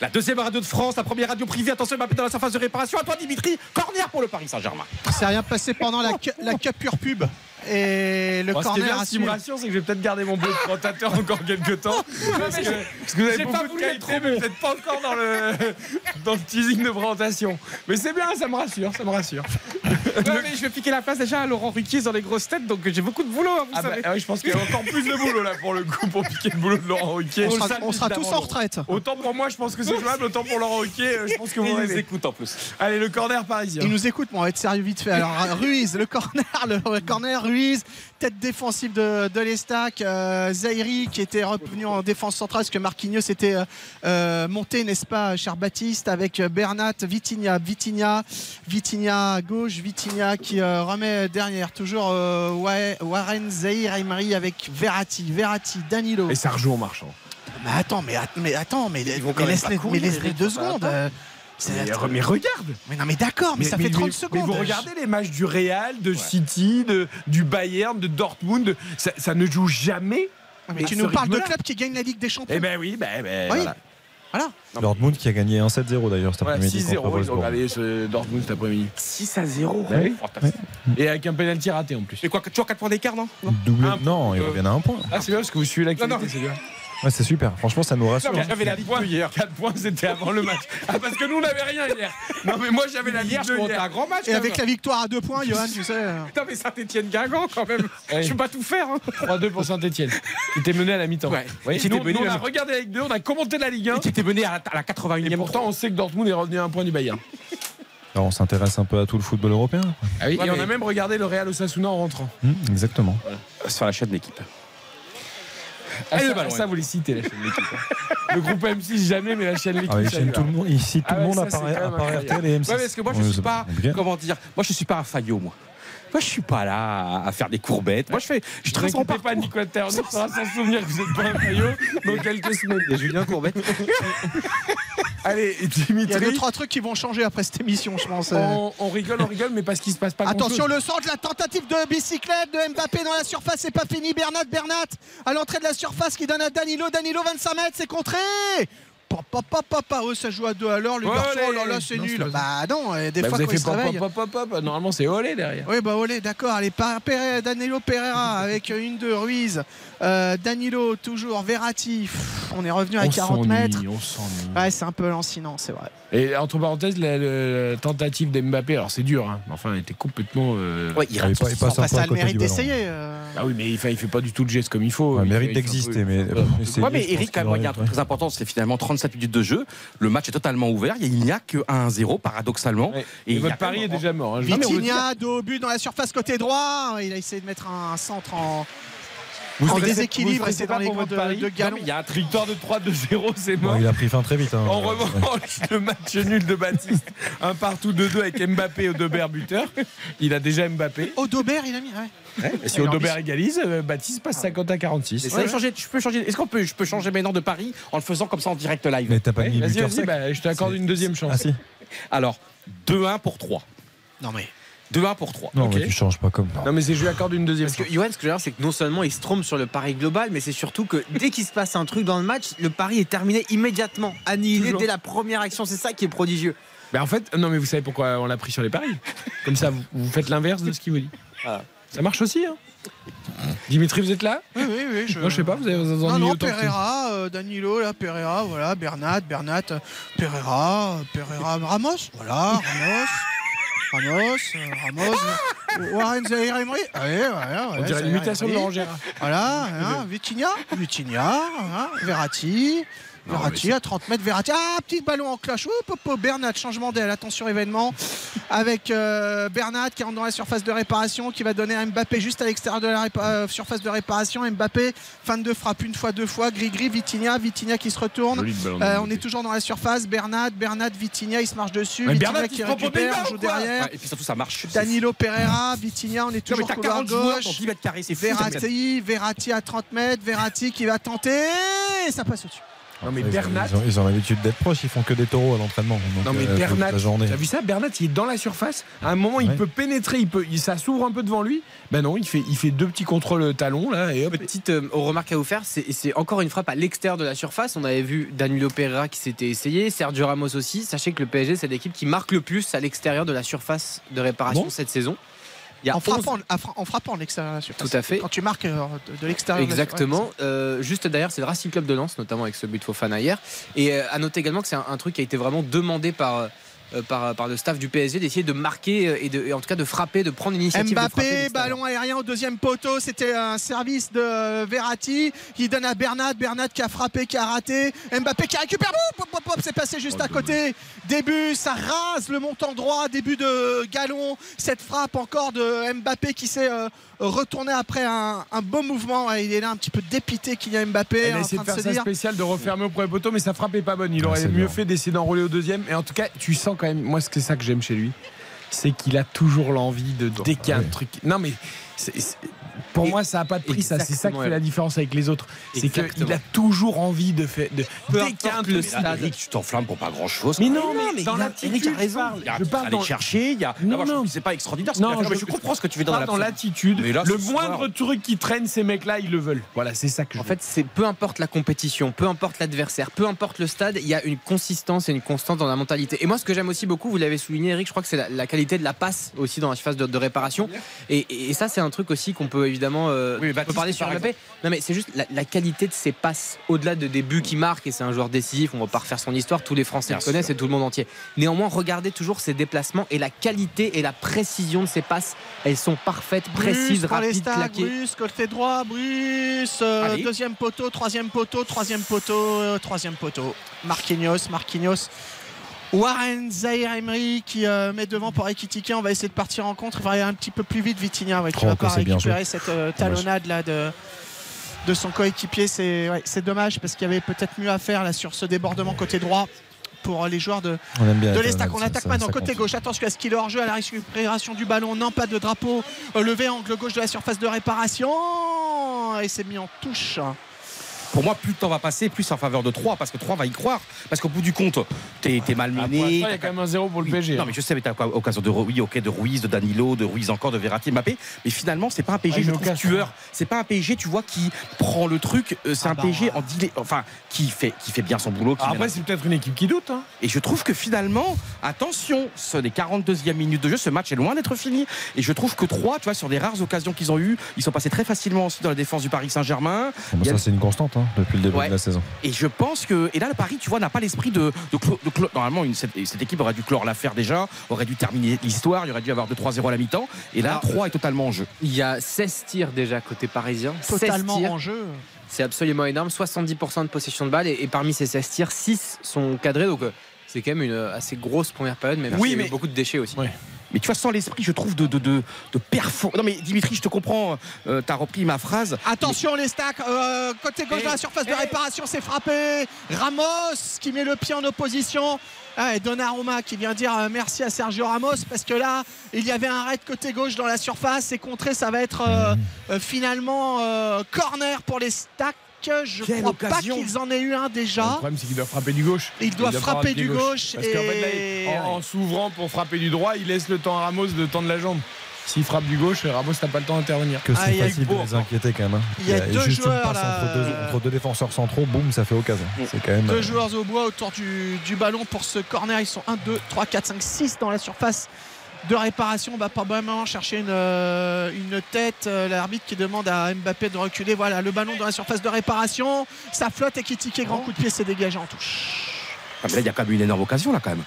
La deuxième radio de France, la première radio privée. Attention, Mbappé dans la surface de réparation. À toi, Dimitri. Corner pour le Paris Saint-Germain. Il s'est rien passé pendant la, la Pub. Et le Bon, ce qui est corner bien, ce qui me su. rassure, c'est que je vais peut-être garder mon bleu de présentateur encore quelques temps. Parce que, parce que vous avez j'ai pas beaucoup de voulu qualité, être trop mais bon. peut-être pas encore dans le, dans le teasing de présentation. Mais c'est bien, ça me rassure, ça me rassure. Ouais, mais je vais piquer la place déjà à Laurent Ruquier dans les grosses têtes, donc j'ai beaucoup de boulot, hein, vous Ah bah, savez. ah oui, je pense qu'il y a encore plus de boulot là pour le coup pour piquer le boulot de Laurent Ruquier. On sera, on sera tous en retraite. Autant pour moi, je pense que c'est jouable, autant pour Laurent Ruquier, euh, je pense que vous Il nous écoute en plus. Allez, le corner parisien. Il nous écoute, mais on va être sérieux vite fait. Alors, Ruiz, le corner, le corner, Ruiz, tête défensive de, de l'Estac. Euh, Zairi qui était revenu en défense centrale, parce que Marquinhos était euh, euh, monté, n'est-ce pas, cher Baptiste, avec euh, Bernat, Vitinha, Vitinha, Vitinha à gauche, Vitinha qui remet derrière. Toujours Wa- Warren Zahir Emery avec Verratti, Verratti, Danilo. Et ça rejoue en marchant. Mais attends, mais, mais attends, mais, pas courir, mais laisse-les deux secondes. Mais, re- mais regarde mais non, mais d'accord, mais, ça fait 30 secondes. Mais vous regardez les matchs du Real, de City, de, du Bayern, de Dortmund, ça, ça ne joue jamais. Mais tu nous parles de clubs qui gagnent la Ligue des Champions. Eh ben oui, ben, ben, Oui. voilà. Voilà. Dortmund qui a gagné 1-7-0 d'ailleurs cet Voilà, après-midi. 6-0, contre ils ont regardé ce Dortmund cet après-midi. 6 à 0. Bah oui. Et avec un penalty raté en plus. Et quoi, toujours 4 points d'écart, non? Non. Double... Un Non, euh, reviennent à un point. Ah, c'est bien parce que vous suivez l'actualité, Non, non. c'est bien. Ouais, c'est super. Franchement, ça nous rassure. J'avais la Ligue 2 hier. 4 points, c'était avant le match. Ah, parce que nous, on n'avait rien hier. Non, mais moi, j'avais la Ligue Hier, je 2 montais hier. un grand match. Et avec la victoire à deux points, Johan, tu sais. euh, Non, mais Saint-Etienne Guingamp quand même. Ouais. Je peux pas tout faire. hein. 3-2 pour Saint-Etienne. Qui était mené à la mi-temps. Ouais. Oui, Qui on à a regardé la Ligue 2, on a commenté la Ligue 1. Qui était mené à la, à la 81e. Et pourtant, on sait que Dortmund est revenu à un point du Bayern. Alors, on s'intéresse un peu à tout le football européen. Ah oui, Ouais, et on a même regardé le Real Osasuna en rentrant. Hum, exactement. sur la chaîne d'équipe. Ah, Allez, ça, le vous les citez, la chaîne L'équipe. hein. Le groupe M6, jamais, mais la chaîne L'équipe. Ah, tout le monde, ici, tout Ah le ouais, monde apparaît. RTL et M6. Ouais, parce que moi, je suis pas. Comment dire Moi, je suis pas un faillot, moi. Moi, je suis pas là à- à faire des courbettes. Moi, je fais. Je Ne trace vous mon inquiétez pas, parcours. Nicolas Terre, on sera sans souvenir que vous êtes pas un maillot dans quelques semaines. Et Julien Courbette. Allez, Il y a deux, Dimitri, trois trucs qui vont changer après cette émission, je pense. on, on rigole, on rigole, mais parce qu'il se passe pas Attention, le centre, la tentative de bicyclette de Mbappé dans la surface, c'est pas fini. Bernat, Bernat à l'entrée de la surface qui donne à Danilo. Danilo, 25 mètres, c'est contré. Papa, papa, oh, ça joue à deux à l'heure, les garçons, oh là c'est nul. Bah non, des Bah, fois quand ils se réveillent. Normalement, c'est olé derrière. Oui, bah olé, d'accord. Allez, Danilo Pereira avec une de Ruiz. Euh, Danilo, toujours. Verratti. Pff, on est revenu à On 40 s'ennuie, mètres. Ouais, c'est un peu lancinant, c'est vrai. Et entre parenthèses, la, la tentative d'Mbappé, alors c'est dur, hein, mais enfin, elle était complètement. euh, Ouais, il Ah, il rate pas- il un peu ça à a le mérite d'essayer. euh. Ah oui, mais il fait, il fait pas du tout le geste comme il faut. Ouais, Il mérite fait- il un d'exister, mais. Ouais. essayer, Ouais, mais Eric, quand qu'il même, il y a un truc très important, c'est finalement 37 minutes de jeu. Le match est totalement ouvert. Il n'y a que 1-0, paradoxalement. Ouais. Et il votre pari est déjà mort. hein. Vitinha, dos au but dans la surface côté droit. Il a essayé de mettre un centre en, Vous en déséquilibre et c'est pas dans les pour de, pari de Galon. Il y a un victoire de 3-2-0, c'est mort. Bon, il a pris fin très vite. hein. En revanche, le match nul de Baptiste, un partout 2-2 avec Mbappé au Dobert buteur. Il a déjà Mbappé. Audobert, il a mis. Ouais. Et si Audobert égalise, euh, Baptiste passe 50 à 46. Et ça, changer, je peux changer. Est-ce qu'on peut, je peux changer maintenant de pari en le faisant comme ça en direct live? Mais t'as pas Ouais, mis Vas-y, buteur vas-y, sec bah, je t'accorde une deuxième chance. Ah si. Alors, 2-1 pour 3. Non, mais. 2-1 pour 3. Non, mais tu changes pas comme. Non, mais c'est je lui accorde une deuxième Parce que. Johan, ce que je veux dire, c'est que non seulement il se trompe sur le pari global, mais c'est surtout que dès qu'il se passe un truc dans le match, le pari est terminé immédiatement, annihilé Toujours. dès la première action. C'est ça qui est prodigieux. Mais en fait, non, mais vous savez pourquoi on l'a pris sur les paris? Comme ça, vous, vous faites l'inverse de ce qu'il vous dit. Ça marche aussi, hein Dimitri, vous êtes là? Oui, oui, oui. Je... Moi, je sais pas, vous avez vous Non, non, Pereira, euh, Danilo, là, Pereira, voilà, Bernat, Bernat, euh, Pereira, euh, Pereira, Ramos, voilà, Ramos, Ramos, euh, Ramos, euh, Warren Zahir Emery, ouais, ouais, ouais, On dirait Zahir l'imitation de. Laurent Gérard. Voilà, hein, Vitinha, Vitinha, hein, Verratti. Non, Verratti à 30 mètres, Verratti. Ah, petit ballon en clash. Oup, hop, hop, Bernat, changement d'aile. Attention, événement. Avec euh, Bernat qui rentre dans la surface de réparation, qui va donner à Mbappé juste à l'extérieur de la répa- euh, surface de réparation. Mbappé, fin de frappe une fois, deux fois. Gris-gris, Vitinha, Vitinha qui se retourne. Euh, on est toujours dans la surface. Bernat, Bernat, Vitinha, il se marche dessus. Mais Vitinha Bernat, qui récupère, Neymar joue derrière. Ouais, et puis surtout, ça marche. Danilo Pereira, Vitinha, on est Non, toujours t'as couloir 40 joueurs gauche. dans 10 mètres carrés, c'est fou. Verratti, Verratti à 30 mètres, Verratti qui va tenter et ça passe au-dessus. Non mais Ils ont- Bernat. Ils ont, ils ont l'habitude d'être proches, ils font que des taureaux à l'entraînement. Non mais euh, Bernat, t'as vu ça Bernat, il est dans la surface. À un moment, il peut pénétrer, il peut, il, ça s'ouvre un peu devant lui. Ben non, il fait, il fait deux petits contrôles talons là et hop. Petite euh, remarque à vous faire, c'est c'est encore une frappe à l'extérieur de la surface. On avait vu Danilo Pereira qui s'était essayé, Sergio Ramos aussi. Sachez que le PSG, c'est l'équipe qui marque le plus à l'extérieur de la surface de réparation Bon. cette saison. Il y a En 11 frappant, en frappant de l'extérieur. Tout à fait. Quand tu marques euh, de, l'extérieur. Exactement. Euh, juste derrière, c'est le Racing Club de Lens, notamment avec ce but Fofana hier. Et euh, à noter également que c'est un, un truc qui a été vraiment demandé par. Euh, par, par le staff du PSG d'essayer de marquer euh, et, de, et en tout cas de frapper, de prendre l'initiative. de frapper de Mbappé, ballon aérien au deuxième poteau, c'était un service de euh, Verratti qui donne à Bernat, Bernat qui a frappé, qui a raté, Mbappé qui récupère, Boum, pop, pop, pop, c'est passé juste à côté, début, ça rase le montant droit, début de galon, cette frappe encore de Mbappé qui s'est retourné après un, un beau mouvement, il est là un petit peu dépité Kylian Mbappé, Elle a essayé de faire dire, spéciale de refermer au premier poteau, mais sa frappe est pas bonne. Il aurait mieux fait d'essayer d'enrouler au deuxième. Et en tout cas, tu sens quand même, moi, c'est ça que j'aime chez lui, c'est qu'il a toujours l'envie de dès qu'il y a un truc. Non, mais pour Et- moi, ça n'a pas de prix. ça, C'est ça qui fait la différence avec les autres. C'est qu'il a toujours envie de faire. De, Peu dès qu'il y a un importe le stade. Eric, tu t'enflammes pour pas grand chose. Mais non, mais, dans l'attitude, Eric a raison. je parle. Il y a Je parle aller chercher, il y a. Non, non. c'est pas extraordinaire. Non, mais je- comprends ce que tu veux Je dans l'attitude. Mais là, Le moindre truc qui traîne, ces mecs-là, ils le veulent. Voilà, c'est ça que je En fait, c'est peu importe la compétition, peu importe l'adversaire, peu importe le stade, il y a une consistance et une constance dans la mentalité. Et moi, ce que j'aime aussi beaucoup, vous l'avez souligné, Eric, je crois que c'est la, la qualité de la passe aussi dans la phase de, de réparation. Et, et- et ça, c'est un truc aussi qu'on peut évidemment euh, Oui, on peut parler sur Mbappé. Non, mais c'est juste la, la qualité de ses passes au-delà de débuts qui marquent. Et c'est un joueur décisif. On va pas refaire son histoire. Tous les Français Bien le connaissent sûr. et tout le monde entier. Néanmoins, regardez toujours ses déplacements et la qualité et la précision de ses passes. Elles sont parfaites, précises, Bruce rapides, stacks, claquées. Bruce, côté droit, Bruce, euh, deuxième poteau, troisième poteau, troisième poteau, euh, troisième poteau. Marquinhos, Marquinhos. Warren Zahir Emery qui euh, met devant pour Ekitike. On va essayer de partir en contre. Il va aller un petit peu plus vite, Vitinha, ouais, qui Oh, va pas récupérer cette euh, talonnade là de, de son coéquipier. C'est ouais, dommage parce qu'il y avait peut-être mieux à faire là sur ce débordement côté droit pour les joueurs de, On aime bien de l'Estac. On attaque ça- maintenant ça côté gauche. Attention à ce qu'il est hors jeu à la récupération du ballon. Non, pas de drapeau euh, levé angle gauche de la surface de réparation. Et c'est mis en touche. Pour moi, plus le temps va passer, plus en faveur de 3 parce que 3 va y croire. Parce qu'au bout du compte, t'es es Ah, malmené. il y a quand même un zéro pour le PSG. Non mais je sais mais t'as quoi, occasion de oui de Ruiz de Danilo de Ruiz encore de Verratti Mbappé mais finalement c'est pas un PSG Ah, je trouve tueur c'est pas un PSG tu vois qui prend le truc euh, c'est Ah un bah, PSG en enfin qui fait qui fait bien son boulot qui Après, mène- c'est peut-être une équipe qui doute. hein. et je trouve que finalement attention ce les 42e minutes de jeu ce match est loin d'être fini et je trouve que 3 tu vois sur des rares occasions qu'ils ont eu ils sont passés très facilement aussi dans la défense du Paris Saint-Germain Bon, bah, a- ça, c'est une constante hein, depuis le début Ouais. de la saison. et je pense que. Et là, le Paris, tu vois, n'a pas l'esprit de, de, clo- de clo- Normalement, une- cette, cette équipe aurait dû clore l'affaire déjà, aurait dû terminer l'histoire, il aurait dû avoir 2-3-0 à la mi-temps. Et là, Alors- 3 est totalement en jeu. Il y a 16 tirs déjà côté parisien. 16 Totalement tirs. en jeu. C'est absolument énorme. 70% de possession de balle et, et parmi ces 16 tirs, 6 sont cadrés. Donc euh, c'est quand même une euh, assez grosse première période, même Oui, s'il y a eu mais- beaucoup de déchets aussi. Mais tu vois, sans l'esprit, je trouve, de, de, de, de perfo- Non, mais Dimitri, je te comprends, euh, t'as repris ma phrase. Attention les stacks, euh, côté gauche de la surface de réparation, c'est frappé. Ramos qui met le pied en opposition. Ah, et Donnarumma qui vient dire euh, merci à Sergio Ramos parce que là il y avait un raid côté gauche dans la surface et contré ça va être euh, euh, finalement euh, corner pour les stacks. Je Quelle crois occasion. pas qu'ils en aient eu un Le déjà. problème, c'est qu'il doit frapper du gauche. Il doit pas frapper du gauche Parce qu'en fait, là, et- il- en, en s'ouvrant pour frapper du droit, il laisse le temps à Ramos de tendre la jambe. S'il frappe du gauche, Ramos n'a pas le temps d'intervenir. Que c'est Ah, facile de les inquiéter quand même. hein. Il y a deux juste joueurs, une passe là, entre, deux, euh, entre deux défenseurs centraux, boum, ça fait occasion. C'est quand même. Deux joueurs au bois autour du, du ballon pour ce corner. Ils sont 1, 2, 3, 4, 5, 6 dans la surface de réparation. On va probablement chercher une, euh, une tête. Euh, L'arbitre qui demande à Mbappé de reculer. Voilà, le ballon dans la surface de réparation. Ça flotte et qui tique grand coup de pied, c'est dégagé en touche. Ah, mais là, il y a quand même une énorme occasion, là, quand même.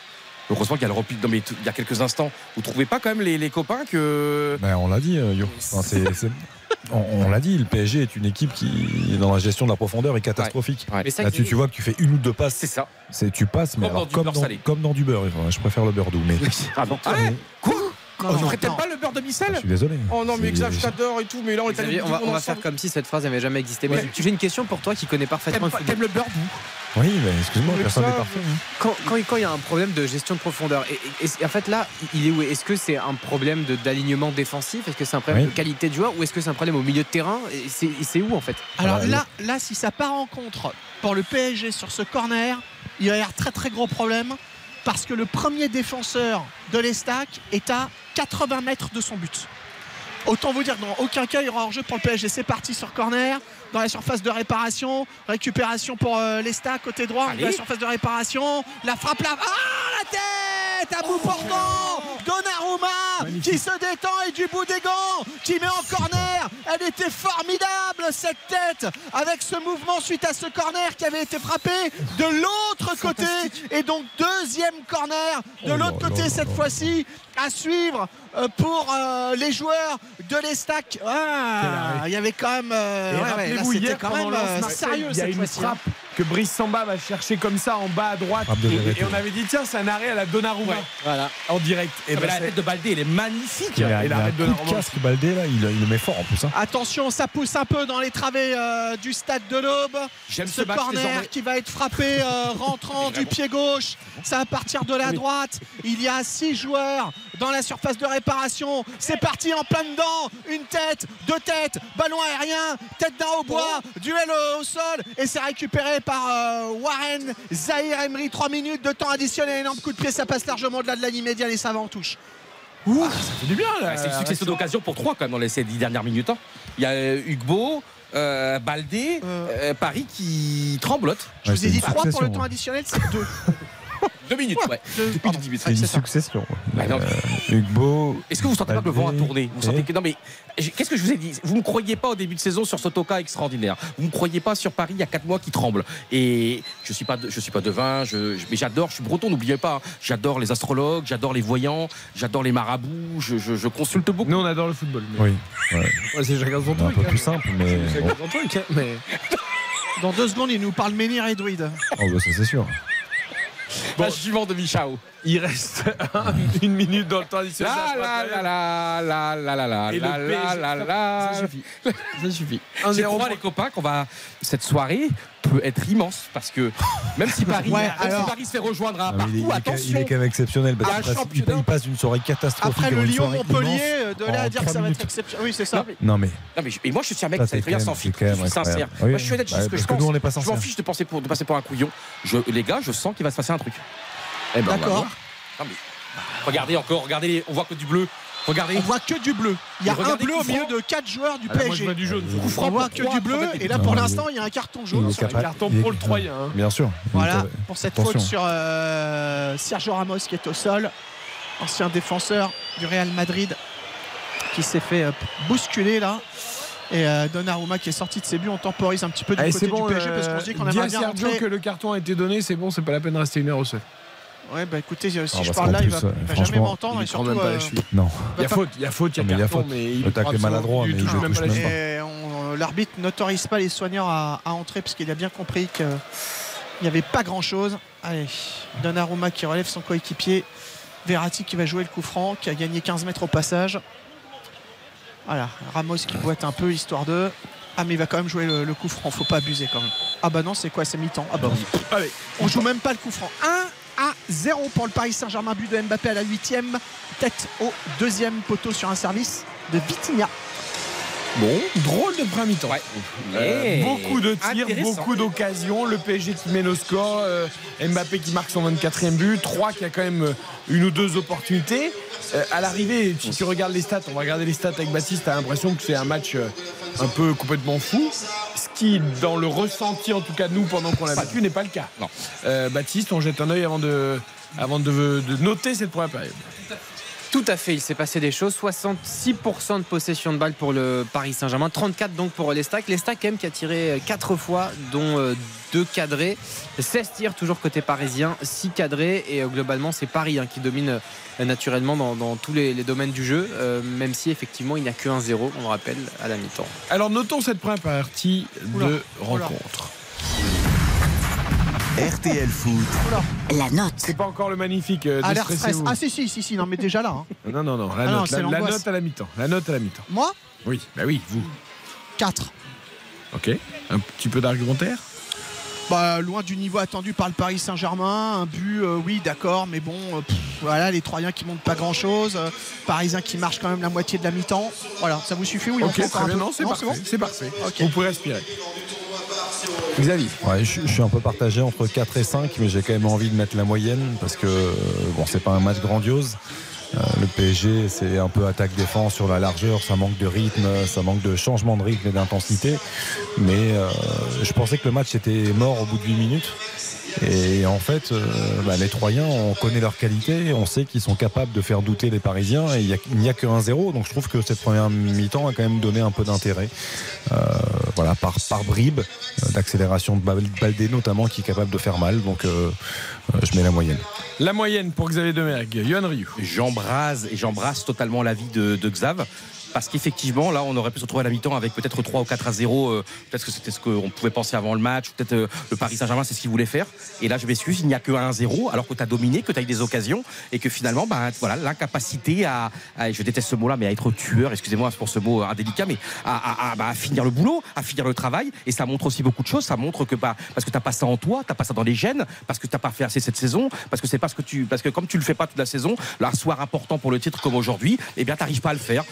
Heureusement qu'il y a le repli. Non, mais il y a quelques instants, vous trouvez pas quand même les, les copains que. Ben, on l'a dit, euh, Yo. Enfin, c'est- c'est- on on l'a dit, le PSG est une équipe qui, dans la gestion de la profondeur, est catastrophique. Ouais. Mais ça, Là-dessus, tu vois que tu fais une ou deux passes. C'est ça. C'est tu passes, mais Comme dans alors comme, beurre dans, salé. comme dans du beurre. Enfin, je préfère le beurre doux, mais Ah bon Ah, mais- Quoi? Non, On peut-être non. pas le beurre de Micelle je suis désolé. Oh non, mais Xav, je t'adore et tout, mais là, on est allé on va, on va faire comme si cette phrase n'avait jamais existé. Mais Ouais. j'ai une question pour toi qui connais parfaitement T'aimes le t'aimes le beurre doux Oui, mais excuse-moi, personne n'est parfait. hein. Quand, quand, quand il y a un problème de gestion de profondeur, et, et- et en fait là, il est où? Est-ce que c'est un problème d'alignement défensif? Est-ce que c'est un problème Oui. de qualité de joueur? Ou est-ce que c'est un problème au milieu de terrain? Et c'est et c'est où en fait? Alors là, là, si ça part en contre pour le PSG sur ce corner, il va y avoir très très gros problème parce que le premier défenseur de l'Estac est à 80 mètres de son but. Autant vous dire, dans aucun cas, il y aura hors-jeu pour le PSG. C'est parti sur corner, dans la surface de réparation. Récupération pour euh, l'Estac, côté droit, Allez. dans la surface de réparation. La frappe là. Ah, la tête À bout portant Donnarumma qui se détend et du bout des gants, qui met en corner. Elle était formidable cette tête avec ce mouvement suite à ce corner qui avait été frappé de l'autre côté. Et donc deuxième corner de l'autre côté cette fois-ci à suivre pour euh, les joueurs de l'Estac. Ah, il y avait quand même. euh, ouais, rappelez-vous, hier, quand même euh, sérieux il y a cette une hein. frappe que Brice Samba va chercher comme ça en bas à droite. Et, on avait dit, tiens, c'est un arrêt à la Donnarumma. Voilà. En direct. Et Ah, ben, mais la tête de Baldé, elle est magnifique. Il a, Et il la a un arrête de coup de Normandie. casque Baldé là, il, il le met fort en plus. hein. Attention, ça pousse un peu dans les travées euh, du stade de l'Aube. J'aime ce ce match corner désormais. qui va être frappé euh, rentrant du pied gauche. Ça va partir de la droite. Il y a six joueurs dans la surface de C'est parti en plein dedans. Une tête, deux têtes, ballon aérien, tête d'un haut bois, duel au, au sol. Et c'est récupéré par euh, Warren Zahir Emery. Trois minutes de temps additionnel. Énorme coup de pied. Ça passe largement au-delà de la ligne médiane et ça va en touche. ça fait du bien là. C'est une succession d'occasions pour trois quand même dans les dix dernières minutes. hein. Il y a euh, Hugbo, euh, Baldé, euh, Paris qui tremblote. Je vous ai dit une trois pour le temps additionnel, c'est deux. Deux minutes, ouais. Deux, Depuis pardon. 10 minutes. C'est une succession. Bah non. Euh, Hugbo. Est-ce que vous sentez pas que le vent a tourné Vous sentez que non mais qu'est-ce que je vous ai dit Vous ne croyez pas au début de saison sur ce Toka extraordinaire. Vous ne croyez pas sur Paris il y a 4 mois qui tremble. Et je suis pas de- je suis pas devin, je, je- mais j'adore. Je suis breton, n'oubliez pas. hein. J'adore les astrologues, j'adore les voyants, j'adore les marabouts. Je, je- je consulte beaucoup. Nous, on adore le football. mais- Oui. ouais. Ouais, c'est son Un truc. peu hein. plus simple, mais. Hein, Mais... Dans deux secondes, il nous parle Menhir et Druide. Oh, bah, ça c'est sûr. Bon, suivant de Michao. Il reste un- une minute dans le temps additionnel. La la la la la la la Et la la la la. Ça suffit. Ça suffit. Je 1-0 crois, pour- les copains, qu'on va. Cette soirée peut être immense parce que même si Paris, Ouais, même si Paris se fait rejoindre à est, partout, il est quand- il attention. est quand même exceptionnel parce qu'il passe- il, championnat. il passe d'une soirée catastrophique Après le une Lyon-Montpellier, immense de là à dire que ça va être exceptionnel. Oui, c'est ça. Non mais Non mais, je, et moi je suis un mec Ça, qui très bien sans filtre, je suis sincère. Oui, moi je suis honnête, bah, ce que je que pense. nous, on n'est pas je m'en fiche de, penser pour, de passer pour un couillon. Je, les gars, je sens qu'il va se passer un truc. Eh ben, D'accord. Non, mais, regardez encore, regardez, on voit que du bleu. Regardez. On voit que du bleu. Il y a un bleu au milieu de quatre joueurs du Ah, là, moi, je PSG. du jaune. Coup franc On voit que du bleu. Et là, pour l'instant, il y a un carton jaune. sur carte. Carton pour le Troyen. hein. Bien sûr. Voilà, Il- pour cette Attention. faute sur euh, Sergio Ramos qui est au sol, ancien défenseur du Real Madrid qui s'est fait euh, bousculer là. Et euh, Donnarumma qui est sorti de ses buts, on temporise un petit peu du Allez, côté c'est bon. du PSG parce qu'on se dit qu'on à bien Sergio que le carton a été donné, c'est bon, c'est pas la peine de rester une heure au sol. Ouais, bah écoutez, euh, si je parle là, il va, euh, il va jamais franchement, m'entendre il surtout. même pas euh, la cheville. Non. Il y a faute, il y a faute, il y Non, mais a faute. mais il tacle est maladroit, mais il touche même pas. On- l'arbitre n'autorise pas les soignants à, à entrer parce qu'il a bien compris qu'il n'y avait pas grand chose. Allez, Donnarumma qui relève son coéquipier. Verratti qui va jouer le coup franc, qui a gagné 15 mètres au passage. Voilà, Ramos qui boite un peu histoire de. Ah, mais il va quand même jouer le, le coup franc, faut pas abuser quand même. Ah, bah non, c'est quoi C'est mi-temps. Ah, bah oui. Allez, On joue même pas le coup franc. 1 à 0 pour le Paris Saint-Germain, but de Mbappé à la 8 tête au deuxième poteau sur un service de Vitinha. Bon, drôle de premier mi-temps. Euh, Mais beaucoup de tirs, beaucoup d'occasions. Le PSG qui mène au score. euh, Mbappé qui marque son 24e but. 3 qui a quand même euh, une ou deux opportunités. Euh, à l'arrivée, si tu regardes les stats, on va regarder les stats avec Baptiste, t'as l'impression que c'est un match euh, un peu complètement fou. Ce qui, dans le ressenti, en tout cas nous, pendant qu'on l'a battu, n'est pas le cas. Non. Euh, Baptiste, on jette un œil avant de, avant de, de noter cette première période. Tout à fait, il s'est passé des choses. 66% de possession de balle pour le Paris Saint-Germain, 34 donc pour l'Estac. L'Estac quand même qui a tiré 4 fois, dont 2 cadrés. 16 tirs toujours côté parisien, 6 cadrés. Et euh, globalement, c'est Paris hein, qui domine euh, naturellement dans, dans tous les, les domaines du jeu, euh, même si effectivement il n'y a que 1-0, on le rappelle, à la mi-temps. Alors notons cette première partie Oula, de oula. RTL Foot. La note. C'est pas encore le magnifique. euh, Alerte stress. Ah si si si si non mais déjà là. hein. Non, non, non, la, Ah note, la, note à la mi-temps. La note à la mi-temps. Moi? Oui, bah oui, vous. 4. Ok. Un petit peu d'argumentaire? Bah, loin du niveau attendu par le Paris Saint-Germain. Un but, euh, oui, d'accord, mais bon, euh, pff, voilà, les Troyens qui montent pas grand-chose. euh, Parisiens qui marchent quand même la moitié de la mi-temps. Voilà, ça vous suffit ou il en Ok, très bien. Non, c'est parfait. bon C'est parfait. Vous pouvez respirer. Xavier. Ouais, je, je suis un peu partagé entre 4 et 5, mais j'ai quand même envie de mettre la moyenne parce que euh, bon, c'est pas un match grandiose. Euh, le PSG, c'est un peu attaque-défense sur la largeur, ça manque de rythme, ça manque de changement de rythme et d'intensité. Mais euh, je pensais que le match était mort au bout de 8 minutes. Et en fait, euh, bah, les Troyens, on connaît leur qualité, on sait qu'ils sont capables de faire douter les Parisiens, et il n'y a, que 1-0, donc je trouve que cette première mi-temps a quand même donné un peu d'intérêt. Euh, voilà, par, par bribes d'accélération de Bal- Baldé notamment, qui est capable de faire mal, donc je mets la moyenne. La moyenne pour Xavier Demergue. Johan Rioux. J'embrase et j'embrasse totalement l'avis de, de Xav. Parce qu'effectivement, là, on aurait pu se retrouver à la mi-temps avec peut-être 3 ou 4 à 0. euh, peut-être que c'était ce qu'on pouvait penser avant le match. Peut-être euh, le Paris Saint-Germain, c'est ce qu'il voulait faire. Et là, je m'excuse, il n'y a que 1-0, alors que tu as dominé, que tu as eu des occasions. Et que finalement, ben, voilà, l'incapacité à, à- je déteste ce mot-là, mais à être tueur, excusez-moi pour ce mot indélicat, mais à, à- bah, à finir le boulot, à finir le travail. Et ça montre aussi beaucoup de choses. Ça montre que, bah, parce que tu pas ça en toi, tu pas ça dans les gènes, parce que tu pas fait assez cette saison, parce que c'est pas ce que tu. Parce que comme tu le fais pas toute la saison, là, soir important pour le titre comme aujourd'hui, eh bien, tu pas à le faire.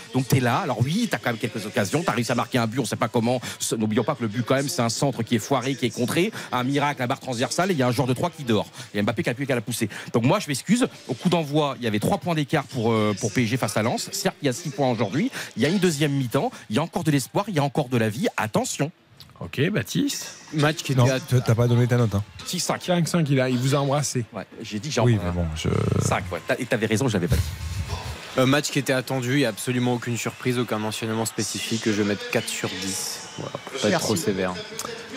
Là. Alors, oui, tu as quand même quelques occasions. Tu as réussi à marquer un but, on sait pas comment. Ce- N'oublions pas que le but, quand même, c'est un centre qui est foiré, qui est contré. Un miracle, la barre transversale, et il y a un joueur de 3 qui dort. Et Mbappé qui a pu qu'à la pousser. Donc, moi, je m'excuse. Au coup d'envoi, il y avait 3 points d'écart pour, euh, pour PSG face à Lens. Certes, il y a 6 points aujourd'hui. Il y a une deuxième mi-temps. Il y a encore de l'espoir. Il y a encore de la vie. Attention. Ok, Baptiste. Match qui Non, t'as pas donné ta note. Hein. 6-5. 5-5, il, a, il vous a embrassé. Ouais, j'ai dit que j'ai Oui, encore- mais bon, je... 5, ouais. Et t'avais raison, je l'avais pas dit. Un match qui était attendu, il n'y a absolument aucune surprise, aucun mentionnement spécifique. Je vais mettre 4 sur 10. Voilà, pour pas être trop sévère.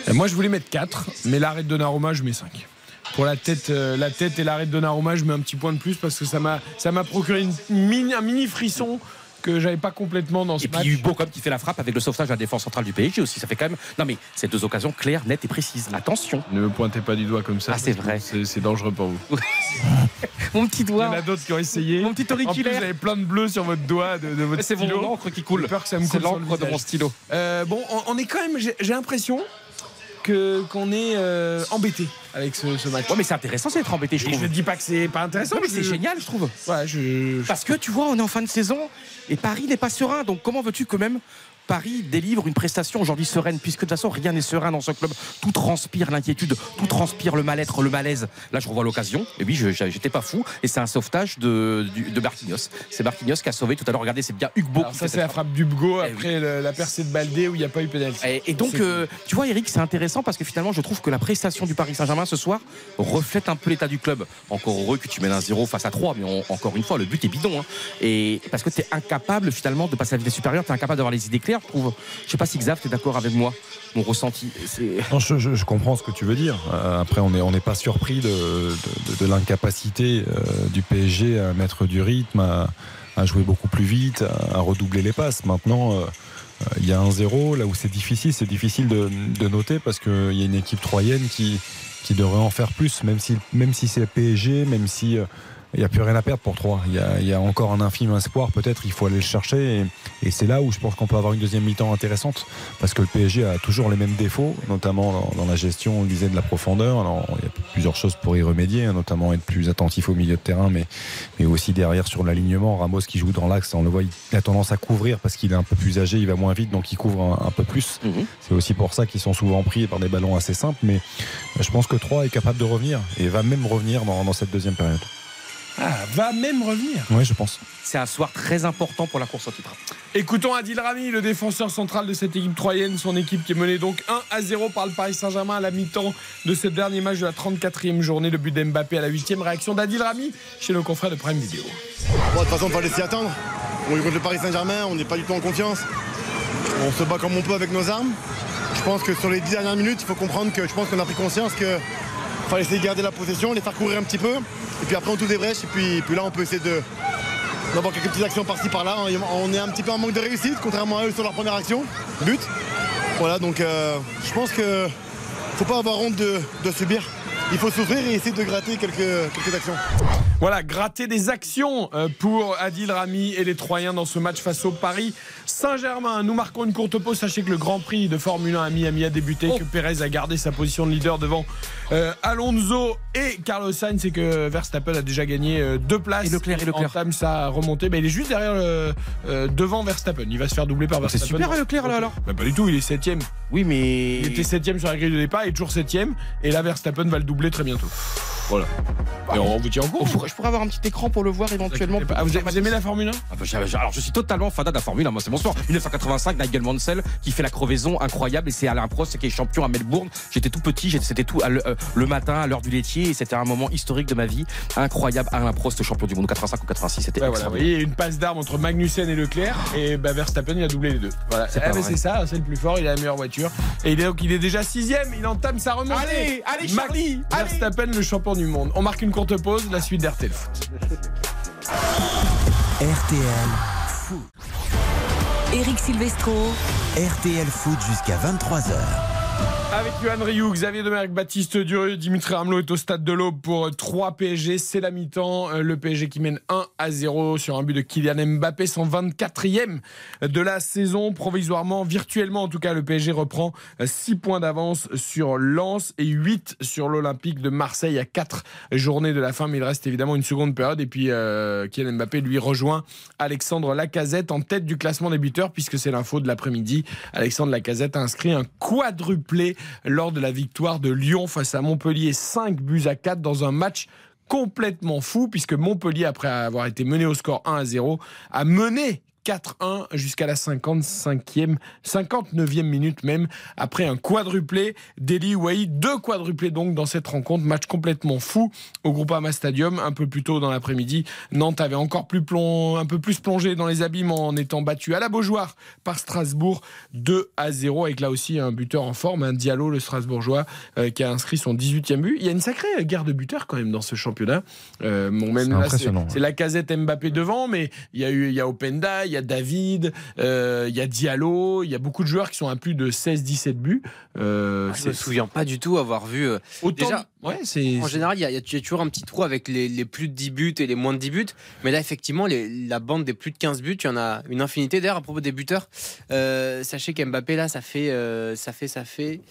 Et moi, je voulais mettre 4, mais l'arrêt de Donnarumma, je mets 5. Pour la tête, euh, la tête et l'arrêt de Donnarumma, je mets un petit point de plus parce que ça m'a, ça m'a procuré une mini, un mini frisson que j'avais pas complètement dans ce Et puis match. Hugo comme qui fait la frappe avec le sauvetage de la défense centrale du PSG aussi. Ça fait quand même. Non mais c'est deux occasions claires, nettes et précises. Attention. Ne me pointez pas du doigt comme ça. Ah, c'est vrai. C'est, dangereux pour vous. Mon petit Il y en a d'autres qui ont essayé. Mon petit En plus, auriculaire. vous avez plein de bleu sur votre doigt de, de votre C'est stylo. mon encre qui coule. J'ai peur que ça me C'est l'encre de mon stylo. Euh, bon, on, on est quand même. J'ai l'impression que qu'on est euh, embêté avec ce, ce match. Ouais mais c'est intéressant c'est d'être embêté je Et trouve. je dis pas que c'est pas intéressant. Non, mais c'est je- génial je trouve. Ouais, je. Parce que tu vois, on est en fin de saison et Paris n'est pas serein. Donc comment veux-tu que même Paris délivre une prestation aujourd'hui sereine puisque de toute façon rien n'est serein dans ce club. Tout transpire l'inquiétude, tout transpire le mal-être, le malaise. Là je revois l'occasion. Et oui, j'étais pas fou. Et c'est un sauvetage de, de. C'est Marquinhos qui a sauvé tout à l'heure. Regardez, c'est bien Hugo. Alors ça c'est la frappe d'Ubgo Eh après le- la percée de Baldé où il n'y a pas eu pénalty. et, et donc, euh, tu vois, Eric, c'est intéressant parce que finalement, je trouve que la prestation du Paris Saint-Germain ce soir reflète un peu l'état du club. Encore heureux que tu mènes un 0 face à 3, mais on- encore une fois, le but est bidon. hein. Et parce que tu es incapable finalement de passer à la vitesse supérieure, tu es incapable d'avoir les idées claires, je trouve. Je sais pas si Xav, tu es d'accord avec moi, mon ressenti. Je, comprends ce que tu veux dire. Euh, après, on n'est pas surpris de, l'incapacité euh, du PSG à mettre du rythme, à, jouer beaucoup plus vite, à, redoubler les passes. Maintenant, euh, il y a un zéro. Là où c'est difficile, c'est difficile de, noter parce qu'il y a une équipe troyenne qui, devrait en faire plus, même si c'est PSG, même si. Il n'y a plus rien à perdre pour 3. Il y a, il y a encore un infime espoir, peut-être, il faut aller le chercher. Et, et c'est là où je pense qu'on peut avoir une deuxième mi-temps intéressante. Parce que le PSG a toujours les mêmes défauts, notamment dans, dans la gestion, on le disait, de la profondeur. Alors, il y a plusieurs choses pour y remédier, hein, notamment être plus attentif au milieu de terrain, mais, mais aussi derrière sur l'alignement. Ramos qui joue dans l'axe, on le voit, il a tendance à couvrir parce qu'il est un peu plus âgé, il va moins vite, donc il couvre un, un peu plus. Mhm. C'est aussi pour ça qu'ils sont souvent pris par des ballons assez simples. Mais je pense que 3 est capable de revenir et va même revenir dans, dans cette deuxième période. Ah, va même revenir. Oui, je pense. C'est un soir très important pour la course au titre. Écoutons Adil Rami, le défenseur central de cette équipe troyenne, son équipe qui est menée donc 1 à 0 par le Paris Saint-Germain à la mi-temps de ce dernier match de la 34e journée. Le but d'Mbappé à la 8e réaction d'Adil Rami chez nos confrères de Prime Video. Bon, de toute façon, il fallait s'y attendre. On est contre le Paris Saint-Germain, on n'est pas du tout en confiance. On se bat comme on peut avec nos armes. Je pense que sur les 10 dernières minutes, il faut comprendre que je pense qu'on a pris conscience que fallait essayer de garder la possession, les faire courir un petit peu. Et puis après, on trouve des brèches. Et puis, là, on peut essayer de d'avoir quelques petites actions par-ci par-là. On est un petit peu en manque de réussite, contrairement à eux sur leur première action. But. Voilà, donc euh, je pense que faut pas avoir honte de subir. Il faut s'ouvrir et essayer de gratter quelques, quelques actions. Voilà, gratter des actions euh, pour Adil Rami et les Troyens dans ce match face au Paris Saint-Germain. Nous marquons une courte pause. Sachez que le Grand Prix de Formule 1 à Miami a débuté, que Perez a gardé sa position de leader devant euh, Alonso et Carlos Sainz et que Verstappen a déjà gagné euh, deux places. Et Leclerc, et Leclerc. entame sa remontée. Mais il est juste derrière le, euh, devant Verstappen. Il va se faire doubler par C'est Verstappen. super Leclerc là alors Bah, pas du tout, il est septième. Oui mais. Il était septième sur la grille de départ, il est toujours septième. Et là, Verstappen va le doubler très bientôt. Voilà. Et on vous tient en courant. pourrait- je pourrais avoir un petit écran pour le voir éventuellement. Ah, vous, vous aimez la Formule 1 Ah bah, alors je suis totalement fan de la Formule 1, moi c'est mon sport. 1985, Nigel Mansell qui fait la crevaison incroyable et c'est Alain Prost qui est champion à Melbourne. J'étais tout petit, c'était tout le, euh, le matin à l'heure du laitier et c'était un moment historique de ma vie. Incroyable, Alain Prost champion du monde 85 ou 86, c'était Ouais, voilà, vous voyez, une passe d'armes entre Magnussen et Leclerc, et bah, Verstappen il a doublé les deux. Voilà, C'est Eh c'est ça, c'est le plus fort, il a la meilleure voiture. Et il est, donc, il est déjà sixième, il entame sa remontée. Allez, allez, Charlie. Verstappen, le champion du monde. On marque une courte pause, la suite d'RTL Foot. RTL Foot. Eric Silvestro. RTL Foot jusqu'à 23h. Avec Yohan Rioux, Xavier Demerck, Baptiste Durieux, Dimitri Ramelot est au stade de l'Aube pour 3 PSG. C'est la mi-temps. Euh, Le PSG qui mène 1 à 0 sur un but de Kylian Mbappé, son 24e de la saison. Provisoirement, virtuellement en tout cas, le PSG reprend 6 points d'avance sur Lens et 8 sur l'Olympique de Marseille à 4 journées de la fin. Mais il reste évidemment une seconde période. Et puis euh, Kylian Mbappé lui rejoint Alexandre Lacazette en tête du classement des buteurs puisque c'est l'info de l'après-midi. Alexandre Lacazette a inscrit un quadruplé lors de la victoire de Lyon face à Montpellier, 5 buts à 4 dans un match complètement fou puisque Montpellier, après avoir été mené au score 1 à 0, a mené 4-1 jusqu'à la 55e, 59e minute même, après un quadruplé d'Eli Ouahi, deux quadruplés donc dans cette rencontre, match complètement fou au Groupama Stadium, un peu plus tôt dans l'après-midi. Nantes avait encore plus plong- un peu plus plongé dans les abîmes en étant battu à la Beaujoire par Strasbourg 2 à 0, avec là aussi un buteur en forme, un Diallo, le Strasbourgeois, euh, qui a inscrit son 18e but. Il y a une sacrée guerre de buteurs quand même dans ce championnat. Euh, bon, même C'est là, impressionnant, c'est la casette Mbappé devant, mais il y a eu il y a Openda, il y a David, euh, il y a Diallo, il y a beaucoup de joueurs qui sont à plus de 16-17 buts. Euh, Je me souviens pas du tout avoir vu. euh, Autant- Déjà, ouais, c'est- En général, il y, a- il y a toujours un petit trou avec les, les plus de 10 buts et les moins de 10 buts. Mais là, effectivement, les- la bande des plus de 15 buts, il y en a une infinité. D'ailleurs, à propos des buteurs, euh, sachez qu'Mbappé, là, ça fait, ça fait, ça fait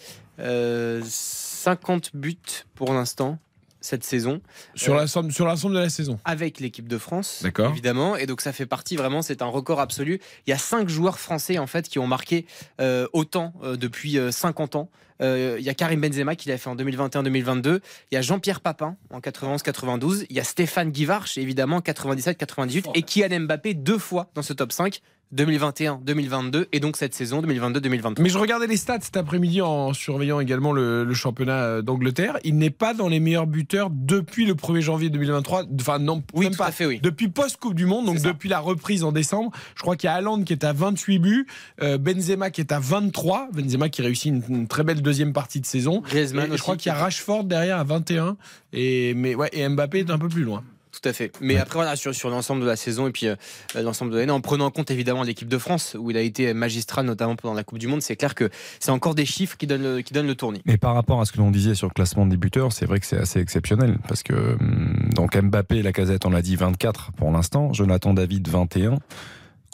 euh, 50 buts pour l'instant cette saison. sur Euh, l'ensemble sur l'ensemble de la saison. avec l'équipe de France, D'accord. évidemment. Et donc ça fait partie vraiment, c'est un record absolu. Il y a cinq joueurs français en fait qui ont marqué euh, autant euh, depuis euh, 50 ans. Euh, il y a Karim Benzema qui l'a fait en 2021-2022. Il y a Jean-Pierre Papin en 91-92. Il y a Stéphane Guivarch évidemment 97-98 et Kylian Mbappé deux fois dans ce top 5. 2021-2022 et donc cette saison 2022-2023. Mais je regardais les stats cet après-midi en surveillant également le, le championnat euh, d'Angleterre. Il n'est pas dans les meilleurs buteurs depuis le 1er janvier 2023. Enfin, non, même pas. Depuis post-Coupe du Monde, donc depuis la reprise en décembre. Je crois qu'il y a Haaland qui est à 28 buts, euh, Benzema qui est à 23. Benzema qui réussit une, une très belle deuxième partie de saison. Et je crois qu'il y a Rashford derrière à 21. Et, mais ouais, et Mbappé est un peu plus loin. Tout à fait. Mais après, voilà, sur, sur l'ensemble de la saison et puis euh, l'ensemble de l'année, en prenant en compte évidemment l'équipe de France, où il a été magistral, notamment pendant la Coupe du Monde, c'est clair que c'est encore des chiffres qui donnent le, qui donnent le tournis. Mais par rapport à ce que l'on disait sur le classement des buteurs, c'est vrai que c'est assez exceptionnel. Parce que hum, donc Mbappé, la casette, on l'a dit 24 pour l'instant. Jonathan David 21.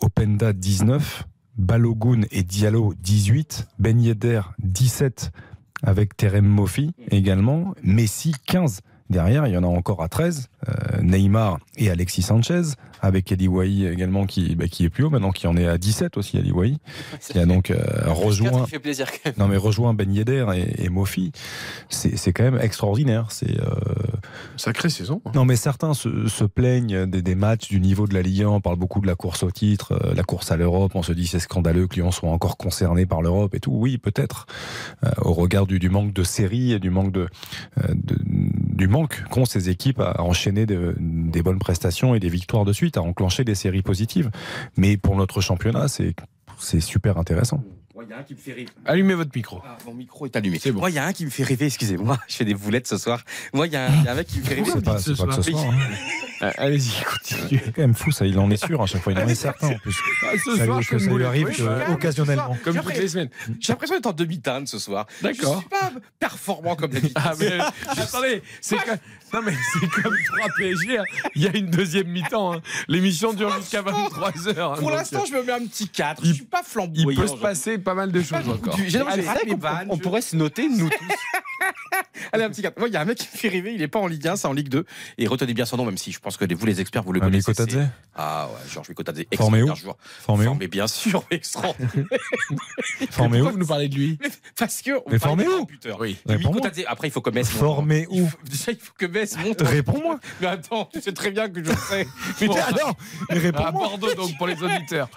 Openda 19. Balogun et Diallo 18. Ben Yedder 17 avec Terem Mofi également. Messi 15. Derrière, il y en a encore à 13. Euh, Neymar et Alexis Sanchez, avec Eli Wahi également qui, bah, qui est plus haut maintenant, qui en est à 17 aussi, Eli Wahi, qui a donc euh, rejoint. Ça fait plaisir quand même. Non mais rejoint Ben Yedder et, et Mofi, c'est c'est quand même extraordinaire. C'est euh... sacrée saison. Non mais certains se, se plaignent des, des matchs du niveau de la Ligue 1. On parle beaucoup de la course au titre, euh, la course à l'Europe. On se dit c'est scandaleux que Lyon soit encore concerné par l'Europe et tout. Oui peut-être euh, au regard du, du manque de séries et du manque de, euh, de du manque qu'ont ces équipes à enchaîner de- des bonnes prestations et des victoires de suite, à enclencher des séries positives. Mais pour notre championnat, c'est c'est super intéressant. Il y a un qui me fait rêver. Allumez votre micro. Ah, mon micro est allumé. C'est bon. Moi, il y a un qui me fait rêver, excusez-moi, je fais des boulettes ce soir. Moi, il y, a un y a un mec qui me fait rêver. C'est pas- c'est pas que ce soir, hein. Euh, Allez-y, continuez. C'est quand même fou ça, il en est sûr à chaque fois, il en est certain en plus. Ah, ce Ça soir, lui- je que fais ça une lui boulette, arrive oui, euh, occasionnellement. Comme J'ai toutes les semaines. J'ai l'impression d'être en demi-teinte ce soir. D'accord. Je suis pas performant comme d'habitude. Ah mais attendez, c'est non mais c'est comme 3 PSG. hein. Il y a une deuxième mi-temps. hein. L'émission dure jusqu'à 23 h Pour l'instant, je me mets un petit 4. Je suis pas il flamboyant. peut se passer pas mal de choses encore. Allez, on, pourrait se noter, nous tous. Allez, un petit 4. Moi, il y a un mec qui me fait rêver, il est pas en Ligue 1, c'est en Ligue 2. Et retenez bien son nom, même si je pense que vous, les experts, vous le Ah, connaissez. Mikotadze Ah ouais, Georges Mikotadze. Formé où joueur. Formé où Formé bien sûr, mais extraordinaire. Formé où Pourquoi vous nous parlez de lui? Parce que. on Mais formé où? buteurs. Oui. Mikotadze, après, il faut que Metz monte. Formé Il où? Déjà, il faut que Metz monte. Réponds-moi. Mais attends, tu sais très bien que je sais. Mais Mais alors, mais À réponds-moi. Bordeaux donc pour les auditeurs.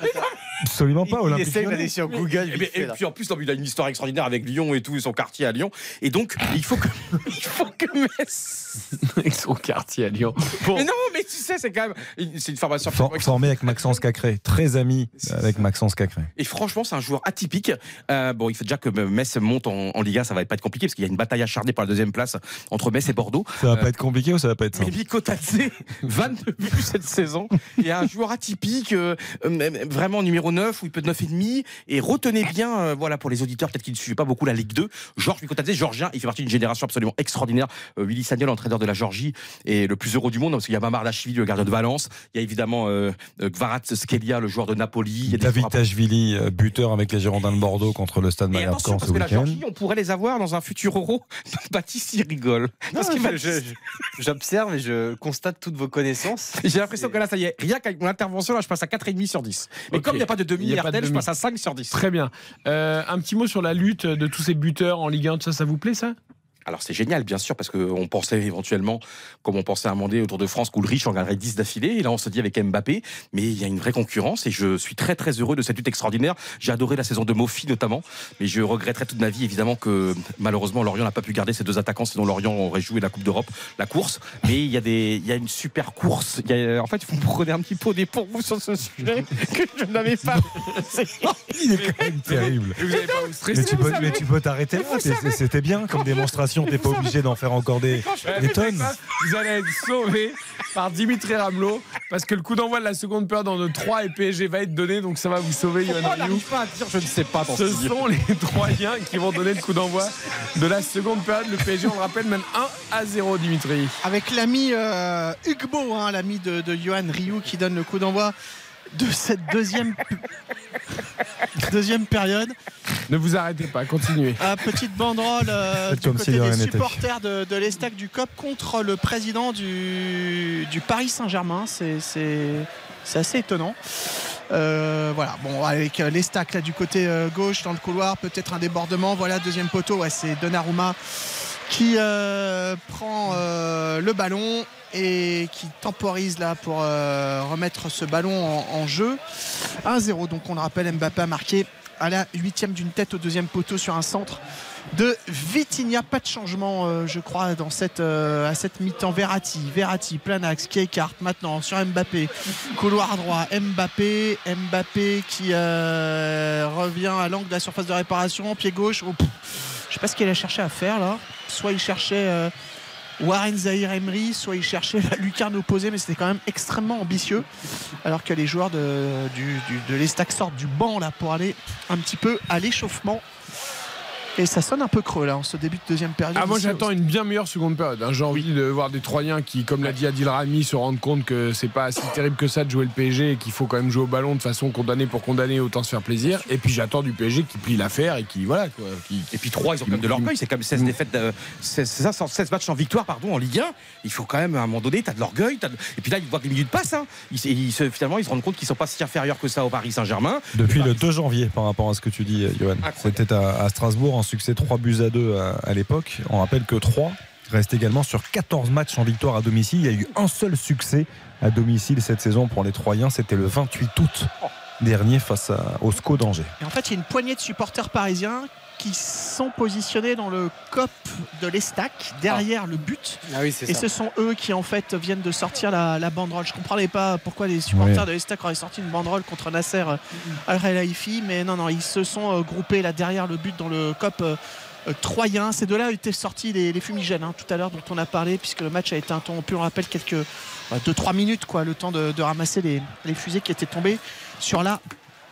Absolument pas, Il Olympique essaye Lyonnais. d'aller sur Google. Et, bien- fait, et puis en plus, non, il a une histoire extraordinaire avec Lyon et tout, son quartier à Lyon. Et donc, il faut que, il faut que Metz. Avec son quartier à Lyon. Bon. Mais non, mais tu sais, c'est quand même. C'est une formation. For- Formé avec Maxence Cacré, très ami avec Maxence Cacré. Et franchement, c'est un joueur atypique. Euh, bon, il faut déjà que Metz monte en, en Ligue 1, ça va pas être compliqué parce qu'il y a une bataille acharnée pour la deuxième place entre Metz et Bordeaux. Ça va Euh, pas être compliqué ou ça va pas être Mais simple? Miko Tadze, 22 buts cette saison. Et un joueur atypique, euh, euh, vraiment numéro 9, où il peut être 9,5. Et retenez bien, euh, voilà, pour les auditeurs, peut-être qu'ils ne suivent pas beaucoup la Ligue 2, Georges Miko Tadze, Georgien, il fait partie d'une génération absolument extraordinaire. Euh, Willy Sagnol, entraîneur de la Georgie, est le plus heureux du monde, parce qu'il y a Mamar Lachvili, le gardien de Valence. Il y a évidemment euh, euh, Gvarat Skelia, le joueur de Napoli. Il y a des David Tachvili, euh, buteur avec les Girondins de Bordeaux contre le Stade et Malherbe attention, Caen parce ce que la week-end. Georgie, on pourrait les avoir dans un futur euro. Baptiste, il rigole. Parce que je- Baptiste- je- J'observe et je constate toutes vos connaissances. J'ai l'impression que là, ça y est, rien qu'avec mon intervention, là, je passe à 4,5 sur 10. Mais comme il n'y a pas de demi pas de RTL, je passe à 5 sur 10. Très bien. Euh, un petit mot sur la lutte de tous ces buteurs en Ligue 1, ça, ça vous plaît ça? Alors c'est génial, bien sûr, parce qu'on pensait éventuellement, comme on pensait à un moment donné autour de France, qu'Ulrich en gagnerait 10 d'affilée. Et là, on se dit avec Mbappé, mais il y a une vraie concurrence et je suis très très heureux de cette lutte extraordinaire. J'ai adoré la saison de Mofi notamment, mais je regretterai toute ma vie évidemment que malheureusement Lorient n'a pas pu garder ses deux attaquants, sinon Lorient aurait joué la Coupe d'Europe, la course. Mais il y a des, il y a une super course. Il y a- en fait, vous me prenez un petit peu des pour vous sur ce sujet que je n'avais pas. Il est quand même terrible. Vous pas Mais tu peux, mais tu peux t'arrêter là, c'était bien comme démonstration, t'es pas obligé d'en faire encore des, tonnes. Vous allez être sauvé par Dimitri Ramelot parce que le coup d'envoi de la seconde période en 3 et PSG va être donné donc ça va vous sauver on Rioux. je ne sais pas dans Ce sont les Troyens qui vont donner le coup d'envoi de la seconde période. Le PSG, on le rappelle, mène 1 à 0, Dimitri. Avec l'ami euh, Hugbo, hein, l'ami de, de Johan Rioux qui donne le coup d'envoi de cette deuxième, deuxième période. Ne vous arrêtez pas, continuez. Euh, petite banderole euh, du côté si des supporters de, de l'Estac du COP contre le président du, du Paris Saint-Germain. C'est, assez étonnant. Euh, voilà, bon, avec euh, l'Estac là du côté euh, gauche dans le couloir, peut-être un débordement. Voilà, deuxième poteau, ouais, c'est Donnarumma qui euh, prend euh, le ballon et qui temporise là pour euh, remettre ce ballon en, jeu. 1-0, donc on le rappelle, Mbappé a marqué à la huitième d'une tête au deuxième poteau sur un centre de Vitinha. Pas de changement, euh, je crois, dans cette, euh, à cette mi-temps. Verratti, Verratti, qui écarte maintenant sur Mbappé. Couloir droit, Mbappé, Mbappé qui revient à l'angle de la surface de réparation, pied gauche. Oh, je sais pas ce qu'il a cherché à faire là. Soit il cherchait Warren Zahir Emery, soit il cherchait la lucarne opposée, mais c'était quand même extrêmement ambitieux. Alors que les joueurs de, du, de l'Estac sortent du banc là pour aller un petit peu à l'échauffement. Et ça sonne un peu creux là en ce début de deuxième période. Ah, moi ici, j'attends une bien meilleure seconde période. hein. J'ai envie de voir des Troyens qui, comme l'a dit Adil Rami, se rendent compte que c'est pas si terrible que ça de jouer le PSG et qu'il faut quand même jouer au ballon de façon condamnée pour condamner, autant se faire plaisir. Et puis j'attends du PSG qui plie l'affaire et qui, voilà, quoi, qui, Et puis 3, ils ont quand même de l'orgueil. C'est quand même 16 défaites, euh, 16, c'est ça, 16 matchs en victoire pardon, en Ligue 1. Il faut quand même, à un moment donné, tu as de l'orgueil. t'as de- Et puis là, ils voient que les minutes passent. hein. Ils, ils se- finalement, ils se rendent compte qu'ils sont pas si inférieurs que ça au Paris Saint-Germain. Depuis le 2 janvier, par rapport à ce que tu dis, Johan. C'était à, à Strasbourg, succès 3 buts à 2 à, l'époque. On rappelle que 3 reste également sur 14 matchs en victoire à domicile. Il y a eu un seul succès à domicile cette saison pour les Troyens. C'était le 28 août dernier face à- au SCO d'Angers. Et en fait, il y a une poignée de supporters parisiens qui sont positionnés dans le COP de l'Estac, derrière le but. Ah oui, c'est Et ça. ce sont eux qui en fait viennent de sortir la, la banderole. Je comprenais pas pourquoi les supporters Oui. de l'Estac auraient sorti une banderole contre Nasser euh, Al Khelaifi, mais non, non, ils se sont euh, groupés là derrière le but dans le COP euh, troyen. Ces deux-là étaient sortis les, les fumigènes hein, tout à l'heure dont on a parlé puisque le match a été interrompu. On rappelle quelques 2-3 minutes quoi, le temps de, de ramasser les, les fusées qui étaient tombées sur la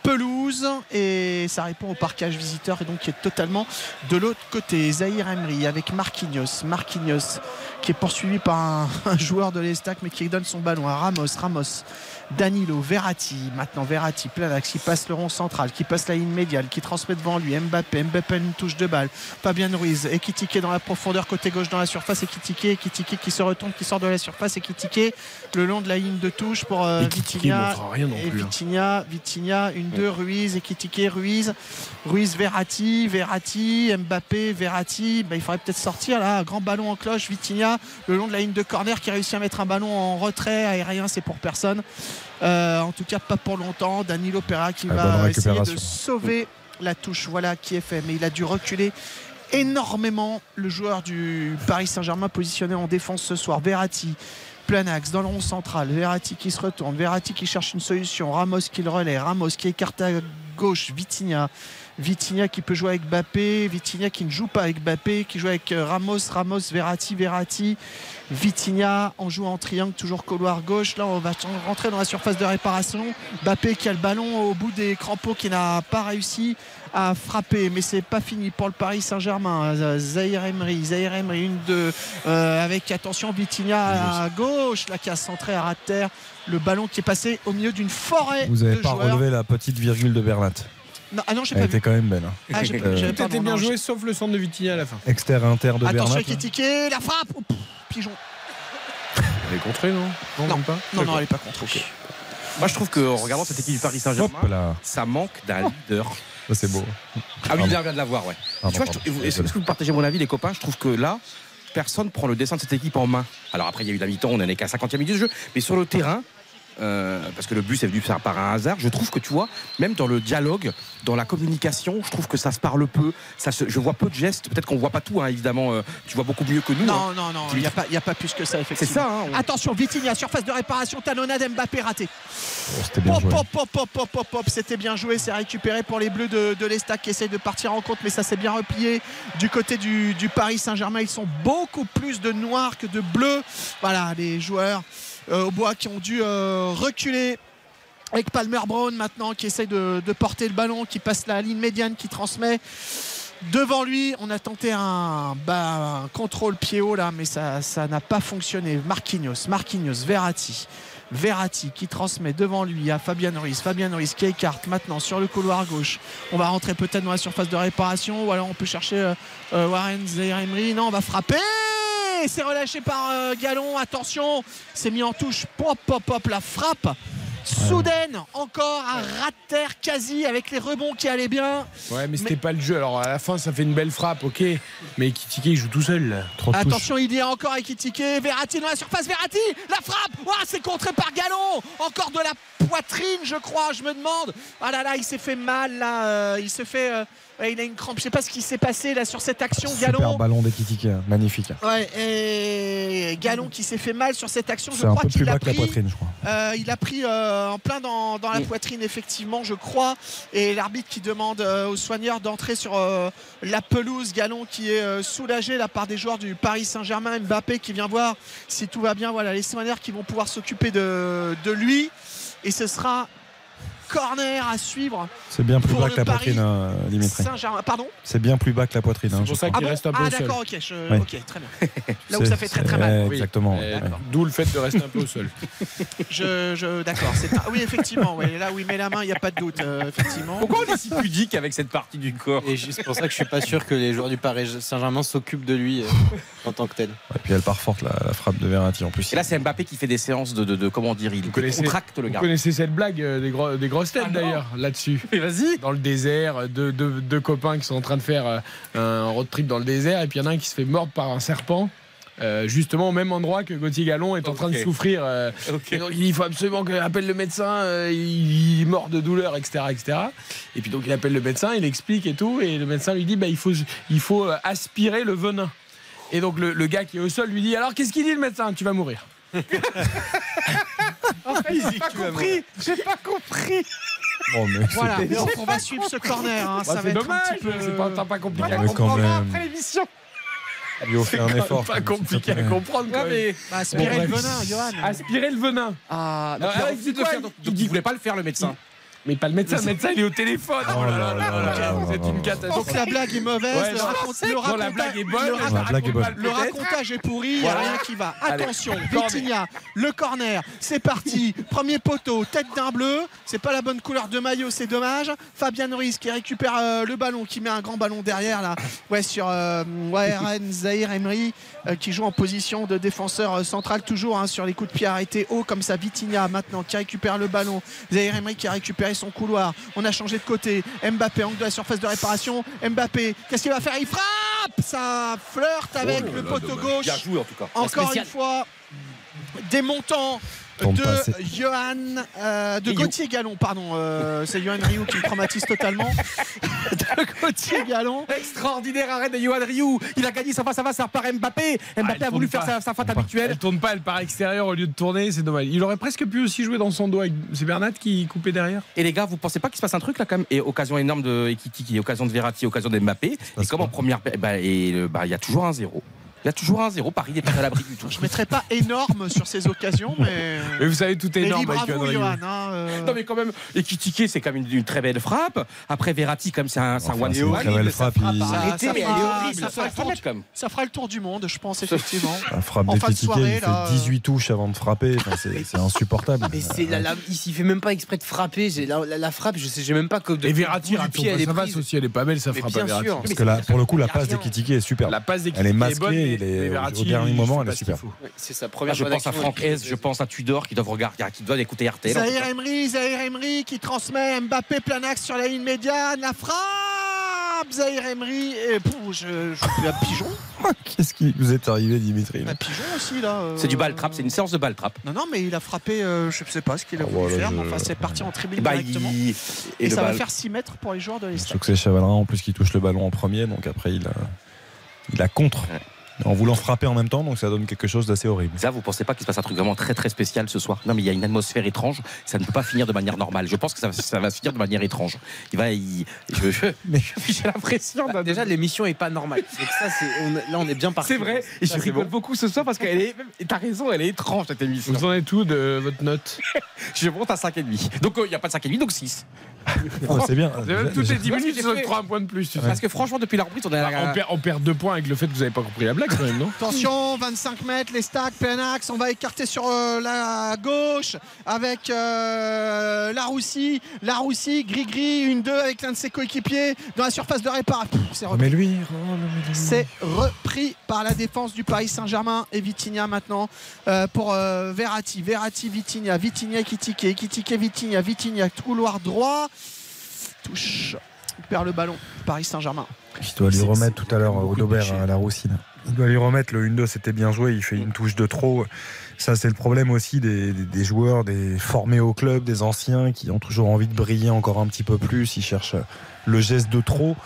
pelouse et ça répond au parcage visiteur et donc qui est totalement de l'autre côté. Zahir Emery avec Marquinhos. Marquinhos qui est poursuivi par un, un joueur de l'Estac mais qui donne son ballon à Ramos. Ramos. Danilo, Verratti, maintenant Verratti, Planax qui passe le rond central, qui passe la ligne médiale, qui transmet devant lui, Mbappé, Mbappé une touche de balle, Fabien Ruiz, Ekitike dans la profondeur, côté gauche dans la surface, Ekitike, Ekitike qui se retourne, qui sort de la surface, Ekitike le long de la ligne de touche pour euh, Vitinha, et hein. Vitinha, Vitinha, une deux, Ruiz, Ekitike, Ruiz, Ruiz, Verratti, Verratti, Mbappé, Verratti, bah, il faudrait peut-être sortir là, grand ballon en cloche, Vitinha, le long de la ligne de corner qui réussit à mettre un ballon en retrait aérien, c'est pour personne. Euh, en tout cas, pas pour longtemps. Danilo Pereira qui Ah, va essayer de sauver la touche. Voilà qui est fait. Mais il a dû reculer énormément le joueur du Paris Saint-Germain positionné en défense ce soir. Verratti. Planax dans le rond central, Verratti qui se retourne, Verratti qui cherche une solution, Ramos qui le relaie, Ramos qui écarte à gauche, Vitinha, Vitinha qui peut jouer avec Bappé, Vitinha qui ne joue pas avec Bappé, qui joue avec euh, Ramos, Ramos, Verratti, Verratti, Vitinha en jouant en triangle, toujours couloir gauche. Là, on va rentrer dans la surface de réparation. Bappé qui a le ballon au bout des crampons qui n'a pas réussi à frapper, mais c'est pas fini pour le Paris Saint-Germain. Zahir Emery, Zahir Emery, une deux, euh, avec attention Vitinha à gauche, là qui a centré à terre. Le ballon qui est passé au milieu d'une forêt Vous n'avez pas joueurs. relevé la petite virgule de Bernat. Non, ah non, j'ai Elle pas était vu. quand même belle. hein. Ah, j'ai- Euh, Tout était bien non, joué sauf le centre de Vitinha à la fin. Exter inter de Attention Bernat. Ekitike, la frappe Oh, pff, Pigeon. Elle est contrée, non? Non, même pas non, non, elle n'est pas contre. Moi, je trouve qu'en regardant cette équipe du Paris Saint-Germain, là. ça manque d'un leader. Ça, c'est beau. Ah oui, on vient de la voir, ouais. Pardon, tu vois, je pardon, trouve- est-ce que vous partagez mon avis, les copains? Je trouve que là, personne prend le dessin de cette équipe en main. Alors après, il y a eu la mi-temps, on n'en est qu'à 50e minute de jeu, mais sur le terrain. Euh, parce que le bus est venu faire par un hasard. Je trouve que tu vois, même dans le dialogue, dans la communication, je trouve que ça se parle peu. Ça se, je vois peu de gestes. Peut-être qu'on voit pas tout, hein, évidemment. euh, tu vois beaucoup mieux que nous. Non, hein. non, non, il n'y a, pas- a plus que ça, effectivement. C'est ça, hein, on- Attention, Vitinha, surface de réparation, talonnade Mbappé raté. Oh, C'était bien Pop, joué. pop, pop, pop, pop, pop, pop. C'était bien joué, c'est récupéré pour les Bleus de, de l'Estac qui essayent de partir en compte, mais ça s'est bien replié du côté du, du Paris Saint-Germain. Ils sont beaucoup plus de noirs que de bleus. Voilà, les joueurs au bois qui ont dû euh, reculer. Avec Palmer Brown maintenant qui essaye de, porter le ballon, qui passe la ligne médiane, qui transmet. Devant lui, on a tenté un, bah, contrôle pied haut là, mais ça ça n'a pas fonctionné. Marquinhos, Marquinhos, Verratti. Verratti qui transmet devant lui à Fabien Ruiz. Fabien Ruiz qui écarte maintenant sur le couloir gauche. On va rentrer peut-être dans la surface de réparation ou alors on peut chercher euh, euh, Warren Zaire-Emery. Non, on va frapper. C'est relâché par euh, Galon. Attention, c'est mis en touche. Pop, pop, pop, la frappe. Soudaine, encore un rat de terre quasi avec les rebonds qui allaient bien. Ouais, mais c'était pas le jeu. Alors à la fin, ça fait une belle frappe, ok. Mais Kitike, il joue tout seul. Là. Touches. Attention, il y a encore Ekitike, Verratti dans la surface, Verratti, la frappe, Ouah, c'est contré par Galon, encore de la poitrine, je crois, je me demande. Ah là là, il s'est fait mal là, euh, il se fait, euh, ouais, il a une crampe, je sais pas ce qui s'est passé là sur cette action, Super Galon. ballon d'Ekitike, magnifique. Ouais, et Galon qui s'est fait mal sur cette action, je C'est un crois peu plus qu'il a bas que la pris. poitrine, je crois. Euh, il a pris euh, en plein dans, dans la poitrine, effectivement, je crois. Et l'arbitre qui demande euh, aux soigneurs d'entrer sur euh, la pelouse. Galon qui est euh, soulagé là par des joueurs du Paris Saint-Germain. Mbappé qui vient voir si tout va bien. Voilà, les soigneurs qui vont pouvoir s'occuper de, de lui. Et ce sera corner à suivre. C'est bien plus bas que la Paris poitrine, hein, Dimitri. Saint-Germain. Pardon C'est bien plus bas que la poitrine. hein, C'est je pour ça qu'il Ah bon reste un peu Ah au sol. d'accord, ok, je- Oui. ok, très bien. Là où ça fait très très mal. Exactement. Eh. D'où le fait de rester un peu au sol. Je, je- d'accord, oui effectivement, ouais, là où il met la main, il n'y a pas de doute, euh, effectivement. Pourquoi on est si pudique avec cette partie du corps Et c'est pour ça que je suis pas sûr que les joueurs du Paris Saint-Germain s'occupent de lui euh, en tant que tel. Et puis elle part forte, la, la frappe de Verratti en plus. Et là, c'est Mbappé qui fait des séances de, de, de- comment dire, il Vous contracte le vous gars. connaissez cette blague euh, des, gros- des grosses têtes Ah d'ailleurs là-dessus. Mais vas-y. Dans le désert, deux, deux- deux copains qui sont en train de faire euh, un road trip dans le désert et puis il y en a un qui se fait mordre par un serpent. euh, justement au même endroit que Gauthier Gallon est en train de souffrir. euh, et donc il faut absolument qu'il appelle le médecin, euh, il, il est mort de douleur, etc., etc. Et puis donc il appelle le médecin, il explique et tout, et le médecin lui dit bah, il faut, il faut aspirer le venin. Et donc le, le gars qui est au sol lui dit alors qu'est-ce qu'il dit le médecin? Tu vas mourir. J'ai pas compris. J'ai pas compris. Bon, mais Voilà, on va suivre ce corner. hein, Bah, ça va être un petit peu. c'est pas, pas compliqué à comprendre. Après l'émission. Lui fait un C'est effort. pas compliqué à comprendre. quand Ouais. Bah, aspirer Bon, le venin, Johan. Aspirer le venin. Ah, Alors, donc il a Eric, refusé de dis le quoi faire. Donc, Il donc dit- il voulait pas le faire, le médecin. Mais pas le médecin, le médecin il est au téléphone. Oh là là là là Vous êtes une Donc catastrophe. la blague est mauvaise, Ouais, le, non, raconte- le non, la blague est bonne. le je raconte- La blague est bonne. Le racontage est pourri, il n'y a rien qui va. Attention. Vitinha, le corner, c'est parti. Premier poteau, tête d'un bleu. C'est pas la bonne couleur de maillot, c'est dommage. Fabien Ruiz qui récupère euh, le ballon, qui met un grand ballon derrière là. Ouais, sur euh, ouais, Zahir Emery euh, qui joue en position de défenseur euh, central, toujours hein, sur les coups de pied arrêtés haut comme ça. Vitinha maintenant qui récupère le ballon. Zahir Emery qui a récupéré son couloir. On a changé de côté. Mbappé, angle de la surface de réparation. Mbappé, qu'est-ce qu'il va faire? Il frappe Ça flirte avec Oh le poteau gauche. Bien joué en tout cas. Encore une fois, des montants de. Johan, euh, de. Gauthier Gallon, pardon, euh, c'est Johan Rioux qui me traumatise totalement. de Gauthier Gallon. Extraordinaire arrêt de Johan Rioux. Il a gagné sa face à face par Mbappé. Mbappé elle a voulu faire sa, sa faute Elle habituelle. tourne pas, elle part extérieur au lieu de tourner, c'est dommage. Il aurait presque pu aussi jouer dans son dos avec. C'est Bernat qui coupait derrière Et les gars, vous pensez pas qu'il se passe un truc là quand même? Et occasion énorme de Ekitiki, occasion de Verratti, occasion de Mbappé. Et comme en première, bah, et euh, bah, il y a toujours un zéro. Il y a toujours un zéro. Paris n'est pas à l'abri du tout. Je ne mettrai pas énorme sur ces occasions, mais. Mais vous savez, tout est Mais énorme libre à avec vous, Johan hein, euh. Non mais quand même, Ekitike c'est quand même une, une très belle frappe. Après Verratti comme c'est un, one c'est une très belle frappe. il- Arrêtez, Ça mais elle est fera- horrible. ça fera le tour du- comme. Ça fera le tour du monde, je pense, effectivement. La frappe En fin de d'Ekitike, soirée, il fait là, euh, 18 touches avant de frapper. Enfin, c'est c'est insupportable. Mais c'est la, la- il s'y fait même pas exprès de frapper. J'ai- La, la- la frappe, je sais, j'ai même pas que de Et Verratti, du pied, elle est aussi, elle est pas belle, ça frappe. Parce que là, pour le coup, la passe rien. d'Ekitike est super. La passe Elle est masquée, il est- mais au dernier moment, elle est super. Ouais, C'est sa Ah, première je pense à Franck S, je pense à Tudor qui doivent regarder, qui doivent écouter RTL. Zahir Emery, Zahir Emery qui transmet Mbappé plein axe sur la ligne médiane. La frappe Zahir Emery. Et pouf, je, je suis un pigeon. Qu'est-ce qui vous est arrivé, Dimitri là Un pigeon aussi, là. euh. C'est du ball trap, c'est une séance de ball trap. Non, non, mais il a frappé, euh, je ne sais pas ce qu'il a Ah, voulu voilà, faire. je- mais Enfin, c'est parti en tribune Bah, directement. il- Et, ça va faire 6 mètres pour les joueurs de l'Estade. Sauf que c'est Chavalin en plus qui touche le ballon en premier, donc après il a, il a contre. En voulant frapper en même temps, donc ça donne quelque chose d'assez horrible. Ça, vous pensez pas qu'il se passe un truc vraiment très très spécial ce soir? Non, mais il y a une atmosphère étrange. Ça ne peut pas finir de manière normale. Je pense que ça, va- ça va se finir de manière étrange. Il va, il, je, je- Mais j'ai l'impression. Bah, déjà, l'émission est pas normale. Donc ça, c'est, on- là, on est bien parti. C'est vrai. Et je Ça, rigole bon. beaucoup ce soir parce qu'elle est. T'as raison, elle est étrange cette émission. Vous en êtes où de votre note? Je monte à 5,5. Donc il n'y a pas de 5,5, donc 6. Oh, c'est bien. Toutes les 10 vois ce que minutes, donnes fait 3 points de plus. tu sais. Parce que franchement, depuis l'arbitre, on a. Ah, on, perd, on perd deux points avec le fait que vous avez pas compris la blague quand même, non? Attention, 25 mètres, les stacks, plein axe. On va écarter sur euh, la gauche avec euh, Laroussi. Laroussi, Gris-Gris, une 2 avec l'un de ses coéquipiers dans la surface de réparation. C'est repris. Mais lui, C'est repris par la défense du Paris Saint-Germain et Vitinha maintenant euh, pour euh, Verratti. Verratti, Vitinha, Vitinha, Ekitike, Ekitike, Vitinha, Vitinha, couloir droit. Touche, il perd le ballon. Paris Saint-Germain. il doit lui remettre tout à l'heure beaucoup au Daubert touché. à la Roussi. là. Il doit lui remettre le 1-2, c'était bien joué. Il fait une touche de trop. Ça, c'est le problème aussi des, des- des joueurs, des formés au club, des anciens qui ont toujours envie de briller encore un petit peu plus. Ils cherchent le geste de trop.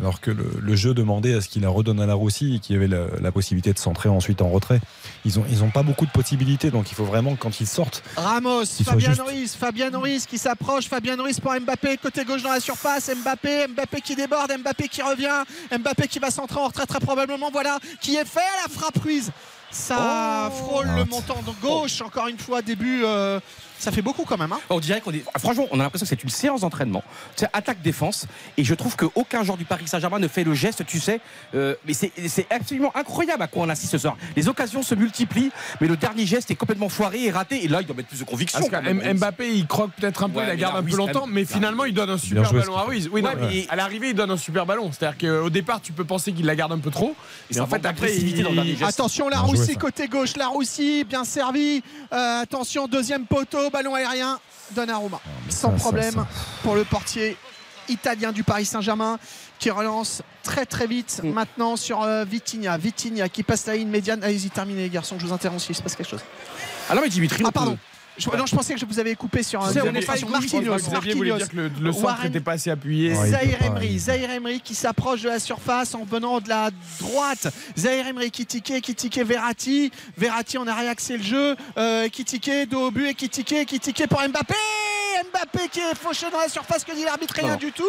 Alors que le, le jeu demandait à ce qu'il la redonne à la Roussi et qu'il y avait la, la possibilité de centrer ensuite en retrait. Ils ont, ils ont pas beaucoup de possibilités, donc il faut vraiment que quand ils sortent, Ramos, Fabien. Ruiz, Fabien Ruiz qui s'approche, Fabien Ruiz pour Mbappé, côté gauche dans la surface, Mbappé, Mbappé qui déborde, Mbappé qui revient, Mbappé qui va centrer en retrait très probablement, voilà, qui est fait la frappe Ruiz. Ça frôle le montant de gauche, encore une fois, début, euh, ça fait beaucoup quand même. hein. On dirait qu'on est. Franchement, on a l'impression que c'est une séance d'entraînement. C'est attaque-défense. Et je trouve qu'aucun joueur du Paris Saint-Germain ne fait le geste, tu sais. Euh, mais c'est absolument incroyable à quoi on assiste ce soir. Les occasions se multiplient, mais le dernier geste est complètement foiré et raté. Et là, il doit mettre plus de conviction. Quand même. Mbappé, il croque peut-être un peu, Ouais, il la garde là, un peu longtemps, mais finalement, il donne un super joué, ballon à Ruiz. Oui, non, Ouais, mais à l'arrivée, il donne un super ballon. C'est-à-dire qu'au départ, tu peux penser qu'il la garde un peu trop. Et en fait, après, il... dans le dernier geste. Attention, la Bien joué, Roussi ça. côté gauche, la Roussi bien servi. Euh, attention, deuxième poteau, ballon aérien, Donnarumma. Sans ça, ça, problème ça. pour le portier italien du Paris Saint-Germain qui relance très très vite Mm. maintenant sur euh, Vitinha. Vitinha qui passe la ligne médiane. Allez-y, terminez les garçons, je vous interromps s'il se passe quelque chose. Ah non, mais Dimitri. Ah pardon. Je, non, je pensais que je vous avais coupé sur un C'est, on sur n'est pas sur égoïste, Marquinhos. Xavier voulait dire que le, le centre n'était pas assez appuyé. Ouais. Zahir pas, Emery, Zahir Emery qui s'approche de la surface en venant de la droite. Zahir Emery qui tiquait, qui tiquait Verratti. Verratti, on a réaxé le jeu. Euh, qui tiquait, dos au but, et qui tiquait, qui tiquait pour Mbappé. Mbappé qui est fauché dans la surface. Que dit l'arbitre Rien Non. du tout.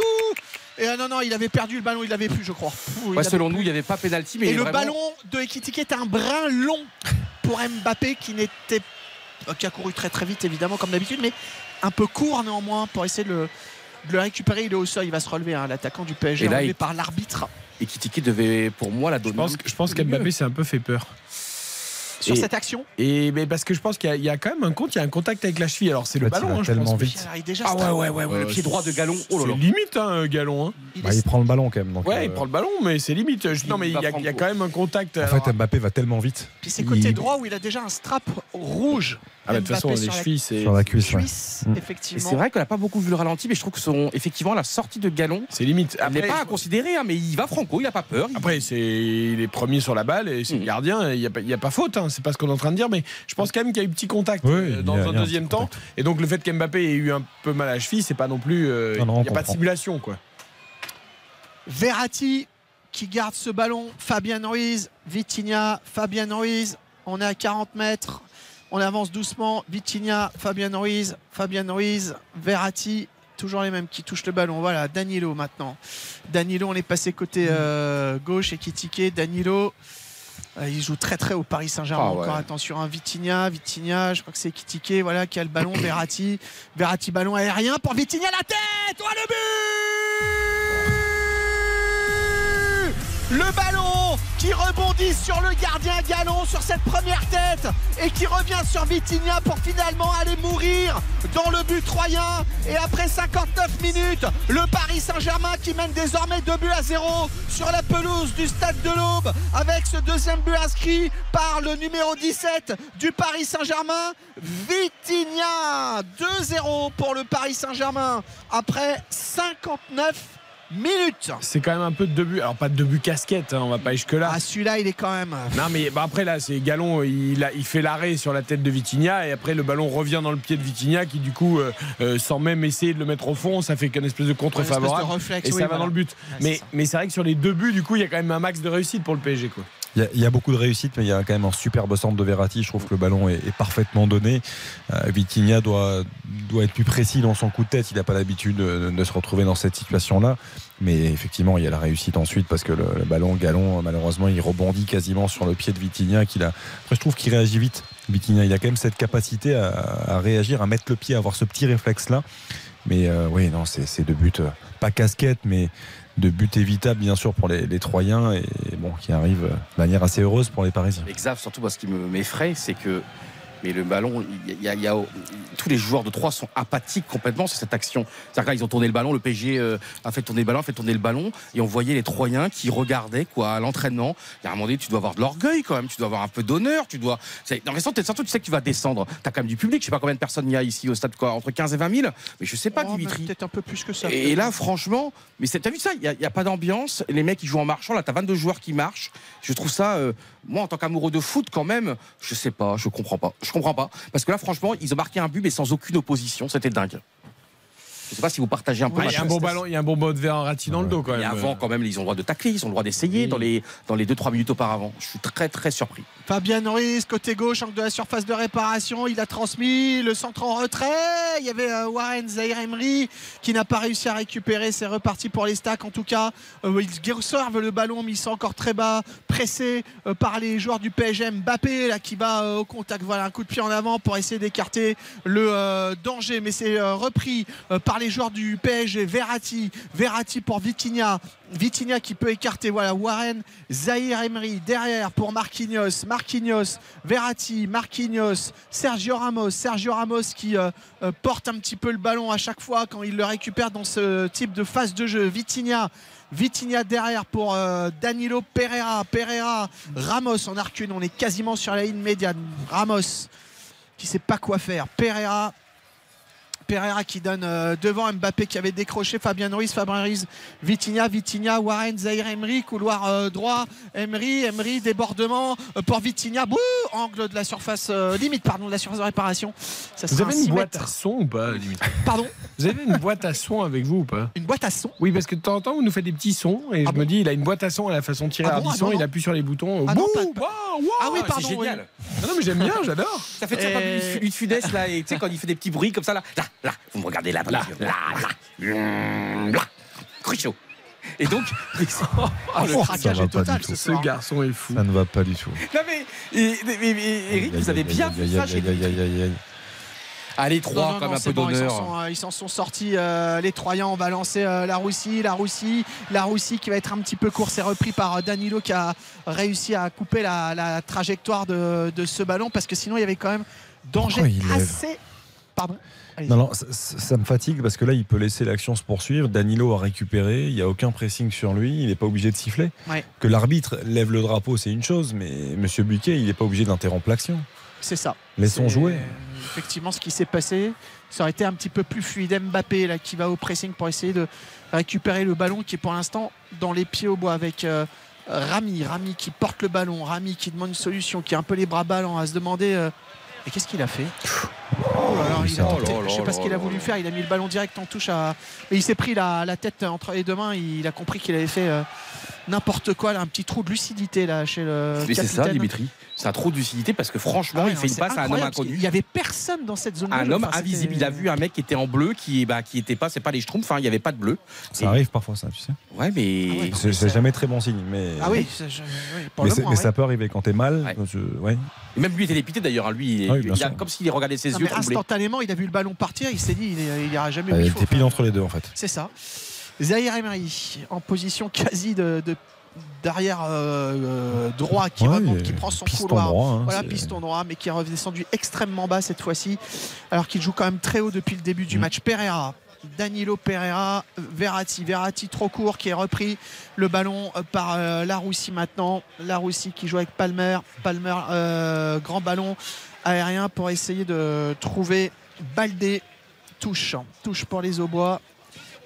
Et euh, non, non, il avait perdu le ballon, il l'avait plus, je crois. Ouais, avait selon plus. nous, il n'y avait pas pénalty, mais Et le vraiment- ballon de Ekitike est un brin long pour Mbappé qui n'était euh, qui a couru très très vite évidemment comme d'habitude, mais un peu court néanmoins pour essayer de le, de le récupérer. Il est au sol, il va se relever, hein, l'attaquant du PSG, Et là, relevé il- par l'arbitre. Et Kitiki devait, pour moi, la donner. Je pense, que- je pense qu'Mbappé s'est un peu fait peur. Sur Et- cette action Et mais parce que je pense qu'il y, a- il y a quand même un compte, il y a un contact avec la cheville. Alors c'est le il ballon, va hein, je tellement pense. vite. Déjà Ah ouais, ouais, ouais, ouais, le Euh, pied droit de Galon. Oh. C'est limite un galon. Hein. Bah, il prend le ballon quand même. Donc, Ouais, euh, il prend le ballon, mais c'est limite. Je- non, mais il y, a- il y a quand même un contact. En alors- fait, Mbappé va tellement vite. Puis c'est côté Il- droit où il a déjà un strap rouge. Ah, bah, de toute façon, les chevilles, c'est. Sur la cuisse, ouais. cuisse, Mm. Et effectivement. c'est vrai qu'on n'a pas beaucoup vu le ralenti, mais je trouve que son, effectivement, la sortie de Galon, C'est limite. il n'est pas à considérer, hein, mais il va franco, il n'a pas peur. Il- Après, c'est il est premier sur la balle et c'est le Mm. gardien. Il n'y a, pas- il y a pas faute, hein, c'est pas ce qu'on est en train de dire, mais je pense quand même qu'il y a eu petit contact Oui, euh, dans a- un deuxième temps. contact. Et donc le fait qu'Mbappé ait eu un peu mal à la cheville, c'est pas non plus. euh, Non, non, il on n'y a pas de simulation, quoi. Verratti qui garde ce ballon. Fabien Ruiz, Vitinha, Fabien Ruiz. On est à 40 mètres. On avance doucement. Vitinha, Fabien Ruiz, Fabien Ruiz, Verratti. Toujours les mêmes qui touchent le ballon. Voilà, Danilo maintenant. Danilo, on est passé côté euh, gauche et Kitike. Danilo, euh, il joue très très au Paris Saint-Germain. Ah ouais. Encore attention, hein, Vitinha, Vitinha, je crois que c'est Kitike, voilà, qui a le ballon. Verratti, Verratti, ballon aérien pour Vitinha, la tête Oh, le but Le ballon qui rebondit sur le gardien Galon sur cette première tête et qui revient sur Vitinha pour finalement aller mourir dans le but troyen. Et après 59 minutes, le Paris Saint-Germain qui mène désormais 2 buts à 0 sur la pelouse du stade de l'Aube avec ce deuxième but inscrit par le numéro 17 du Paris Saint-Germain, Vitinha. 2-0 pour le Paris Saint-Germain après 59 minutes. C'est quand même un peu de deux buts. Alors pas de deux buts casquette, hein, on va pas jusque là. Ah, celui-là, il est quand même. Non mais bah, après là c'est Galon il, a- il fait l'arrêt sur la tête de Vitinha et après le ballon revient dans le pied de Vitinha qui du coup euh, euh, sans même essayer de le mettre au fond ça fait qu'une espèce de contre Ouais, une espèce favorable de réflexe, et oui, ça va voilà. dans le but. Ouais, mais mais c'est vrai que sur les deux buts du coup il y a quand même un max de réussite pour le PSG quoi. Il y, a, beaucoup de réussite, mais il y a quand même un superbe centre de Verratti. Je trouve que le ballon est, est parfaitement donné. Euh, doit, doit être plus précis dans son coup de tête. Il n'a pas l'habitude de, se retrouver dans cette situation-là. Mais effectivement, il y a la réussite ensuite parce que le, le ballon galon, malheureusement, il rebondit quasiment sur le pied de Vitinha. A... Après, je trouve qu'il réagit vite. Vitinha, il a quand même cette capacité à, réagir, à mettre le pied, à avoir ce petit réflexe-là. Mais euh, oui, non, c'est c'est deux buts, euh, pas casquette, mais de buts évitables, bien sûr, pour les, Troyens et bon, qui arrivent euh, de manière assez heureuse pour les Parisiens. Exact, surtout parce ce qui me m'effraie, c'est que mais le ballon, il y a, y a- tous les joueurs de 3 sont apathiques complètement sur cette action. C'est-à-dire qu'ils ont tourné le ballon, le PSG euh, a fait tourner le ballon, a fait tourner le ballon, et on voyait les Troyens qui regardaient quoi à l'entraînement. Il y a un moment donné, tu dois avoir de l'orgueil quand même, tu dois avoir un peu d'honneur, tu dois. c'est- Non, mais surtout, tu sais que tu vas descendre. T'as quand même du public. Je sais pas combien de personnes il y a ici au stade, quoi, entre 15 et 20 000, mais je sais pas, Oh, Dimitri. Peut-être un peu plus que ça. Et là, franchement, mais t'as vu ça? Il n'y a, pas d'ambiance. Les mecs, ils jouent en marchant. Là, t'as 22 joueurs qui marchent. Je trouve ça, euh, moi, en tant qu'amoureux de foot, quand même, je sais pas, je comprends pas. Je comprends pas. Parce que là, franchement, ils ont marqué un but, mais sans aucune opposition. C'était dingue. Je sais pas si vous partagez un peu. Il y a un bon ballon, il y a un bon ballon de Verratti dans le dos quand même. Et avant, quand même, ils ont le droit de tacler, ils ont le droit d'essayer dans les dans les 2-3 minutes auparavant. Je suis très très surpris. Fabien Ruiz, côté gauche, angle de la surface de réparation. Il a transmis le centre en retrait. Il y avait euh, Warren Zahir Emery qui n'a pas réussi à récupérer. C'est reparti pour les stacks. En tout cas, euh, ils conservent le ballon, mais ils sont encore très bas, pressés euh, par les joueurs du PSG. Mbappé là, qui va euh, au contact. Voilà, un coup de pied en avant pour essayer d'écarter le euh, danger. Mais c'est euh, repris euh, les joueurs du PSG. Verratti, Verratti pour Vitinha. Vitinha qui peut écarter. Voilà, Warren, Zahir Emery derrière pour Marquinhos. Marquinhos, Verratti, Marquinhos, Sergio Ramos. Sergio Ramos qui euh, euh, porte un petit peu le ballon à chaque fois quand il le récupère dans ce type de phase de jeu. Vitinha. Vitinha derrière pour euh, Danilo Pereira. Pereira, Ramos en arcune. On est quasiment sur la ligne médiane. Ramos qui sait pas quoi faire. Pereira. Pereira qui donne euh, devant Mbappé qui avait décroché Fabien Ruiz, Fabien Ruiz, Vitinha, Vitinha, Warren, Zahir Emery, couloir euh, droit, Emery, Emery, débordement euh, pour Vitinha, bouh, angle de la surface, euh, limite pardon, de la surface de réparation. Ça Vous avez un une 6 boîte mètres. à son ou pas limite? Pardon? Vous avez une boîte à son avec vous ou pas? Une boîte à son? Oui, parce que de temps en temps, vous nous faites des petits sons et je me dis, il a une boîte à son à la façon Thierry Ah bon, Ardisson, ah non, il non. appuie sur les boutons. Ah non, Bouh, pas- waouh, waouh. Ah oui, c'est pardon. génial. oui. Non, non, mais j'aime bien, j'adore. Ça fait Et- comme Luc Luc Funès là, et tu sais quand il fait des petits bruits comme ça là. là. Là, vous me regardez là, là, là, là, Hum, là. Cruchot. Et donc, oh, le Oh, craquage est pas total du ce. Ce garçon est fou. Ça ne va pas du tout. Non mais, et- mais- mais- mais, Eric, vous avez bien vu ça chez Aïe, aïe, aïe, aïe. Allez, trois, comme un c'est peu bon, ils s'en d'honneur. sont, euh, sont sortis, euh, les Troyens. On va lancer euh, la Russie, la Russie, la Russie qui va être un petit peu court. C'est repris par euh, Danilo qui a réussi à couper la, la trajectoire de, de ce ballon parce que sinon il y avait quand même danger Pourquoi assez. Pardon? Non, non, ça, me fatigue parce que là, il peut laisser l'action se poursuivre. Danilo a récupéré, il n'y a aucun pressing sur lui, il n'est pas obligé de siffler. Ouais. Que l'arbitre lève le drapeau, c'est une chose, mais Monsieur Buquet, il n'est pas obligé d'interrompre l'action. C'est ça. Laissons jouer. Effectivement, ce qui s'est passé, ça aurait été un petit peu plus fluide. Mbappé là, qui va au pressing pour essayer de récupérer le ballon qui est pour l'instant dans les pieds au bois avec euh, Rami. Rami qui porte le ballon. Rami qui demande une solution, qui a un peu les bras ballants à se demander. euh, et qu'est-ce qu'il a fait Oh là là, Oui, il c'est a un- tenté- Oh là Je sais pas ce qu'il a voulu faire. Il a mis le ballon direct en touche à. Mais il s'est pris la, la tête entre les deux mains. Il a compris qu'il avait fait euh, n'importe quoi. Là, un petit trou de lucidité là chez le. Mais c'est ça. Dimitri. C'est un trou de lucidité parce que franchement, Ah ouais, il fait une c'est passe à un homme inconnu. qu'il y avait personne dans cette zone. Un homme invisible. Il a vu un mec qui était en bleu, qui, bah, qui était pas, c'est pas les Schtroumpfs, enfin, il n'y avait pas de bleu. Ça Et- arrive parfois, ça, tu sais. Ouais, mais. C'est c'est jamais très bon signe. Mais, Ah oui, je- oui, mais, moment, mais ouais. ça peut arriver quand t'es mal. je- ouais. Et Même lui était dépité d'ailleurs. hein. Lui, il- Ah oui, il a, comme s'il regardait ses Non, yeux instantanément, il a vu le ballon partir, il s'est dit il n'ira jamais Euh, il. T'es pile entre les deux, en fait. C'est ça. Zahir Emery en position quasi de, de- derrière euh, euh, droit qui Ouais, remonte, qui prend son piston couloir. droit, hein, voilà, piston droit, mais qui est redescendu extrêmement bas cette fois-ci, alors qu'il joue quand même très haut depuis le début Mm. du match. Pereira. Danilo Pereira, Verratti, Verratti trop court qui est repris le ballon euh, par euh, Laroussi maintenant. Laroussi qui joue avec Palmer. Palmer, euh, grand ballon aérien pour essayer de trouver Baldé. Touche, touche pour les Aubois.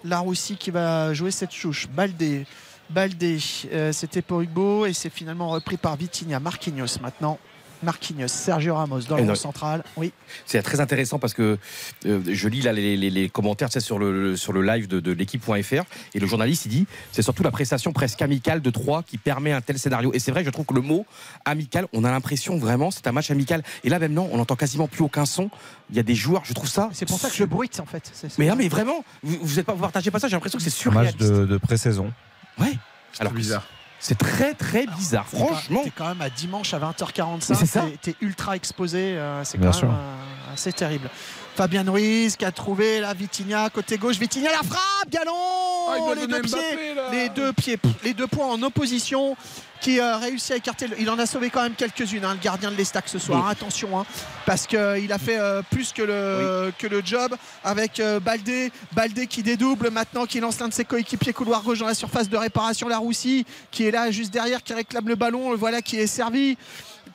Laroussi qui va jouer cette touche. Baldé, Baldé, euh, c'était pour Hugo et c'est finalement repris par Vitinha. Marquinhos maintenant. Marquinhos, Sergio Ramos dans le central. Oui. C'est très intéressant parce que euh, je lis là les, les- les commentaires tu sais, sur, le, sur le live de, de l'équipe.fr et le journaliste il dit c'est surtout la prestation presque amicale de Troyes qui permet un tel scénario. Et c'est vrai que je trouve que le mot amical, on a l'impression vraiment c'est un match amical. Et là même non, on n'entend quasiment plus aucun son. Il y a des joueurs, je trouve ça. C'est pour ça que je bruite en fait. Mais non, mais vraiment, vous, vous êtes pas, vous partagez pas ça. J'ai l'impression que c'est Un match de, de pré-saison. Ouais. Alors que bizarre. C'est très très bizarre. T'es quand- Franchement. T'es quand même à dimanche à 20h45. Mais c'est ça. T'es- ultra exposé. euh, c'est Bien quand sûr. même euh, assez terrible. Fabien Ruiz qui a trouvé la Vitinha côté gauche. Vitinha la frappe, Galon Ah, les, deux pieds, les deux pieds, pff, les deux points en opposition qui a réussi à écarter. le- Il en a sauvé quand même quelques-unes, hein, le gardien de l'Estac ce soir. Oui. Attention, hein, parce qu'il a fait euh, plus que le, que le job avec euh, Baldé. Baldé qui dédouble maintenant, qui lance l'un de ses coéquipiers couloir gauche dans la surface de réparation. La Roussi qui est là juste derrière, qui réclame le ballon. Le voilà qui est servi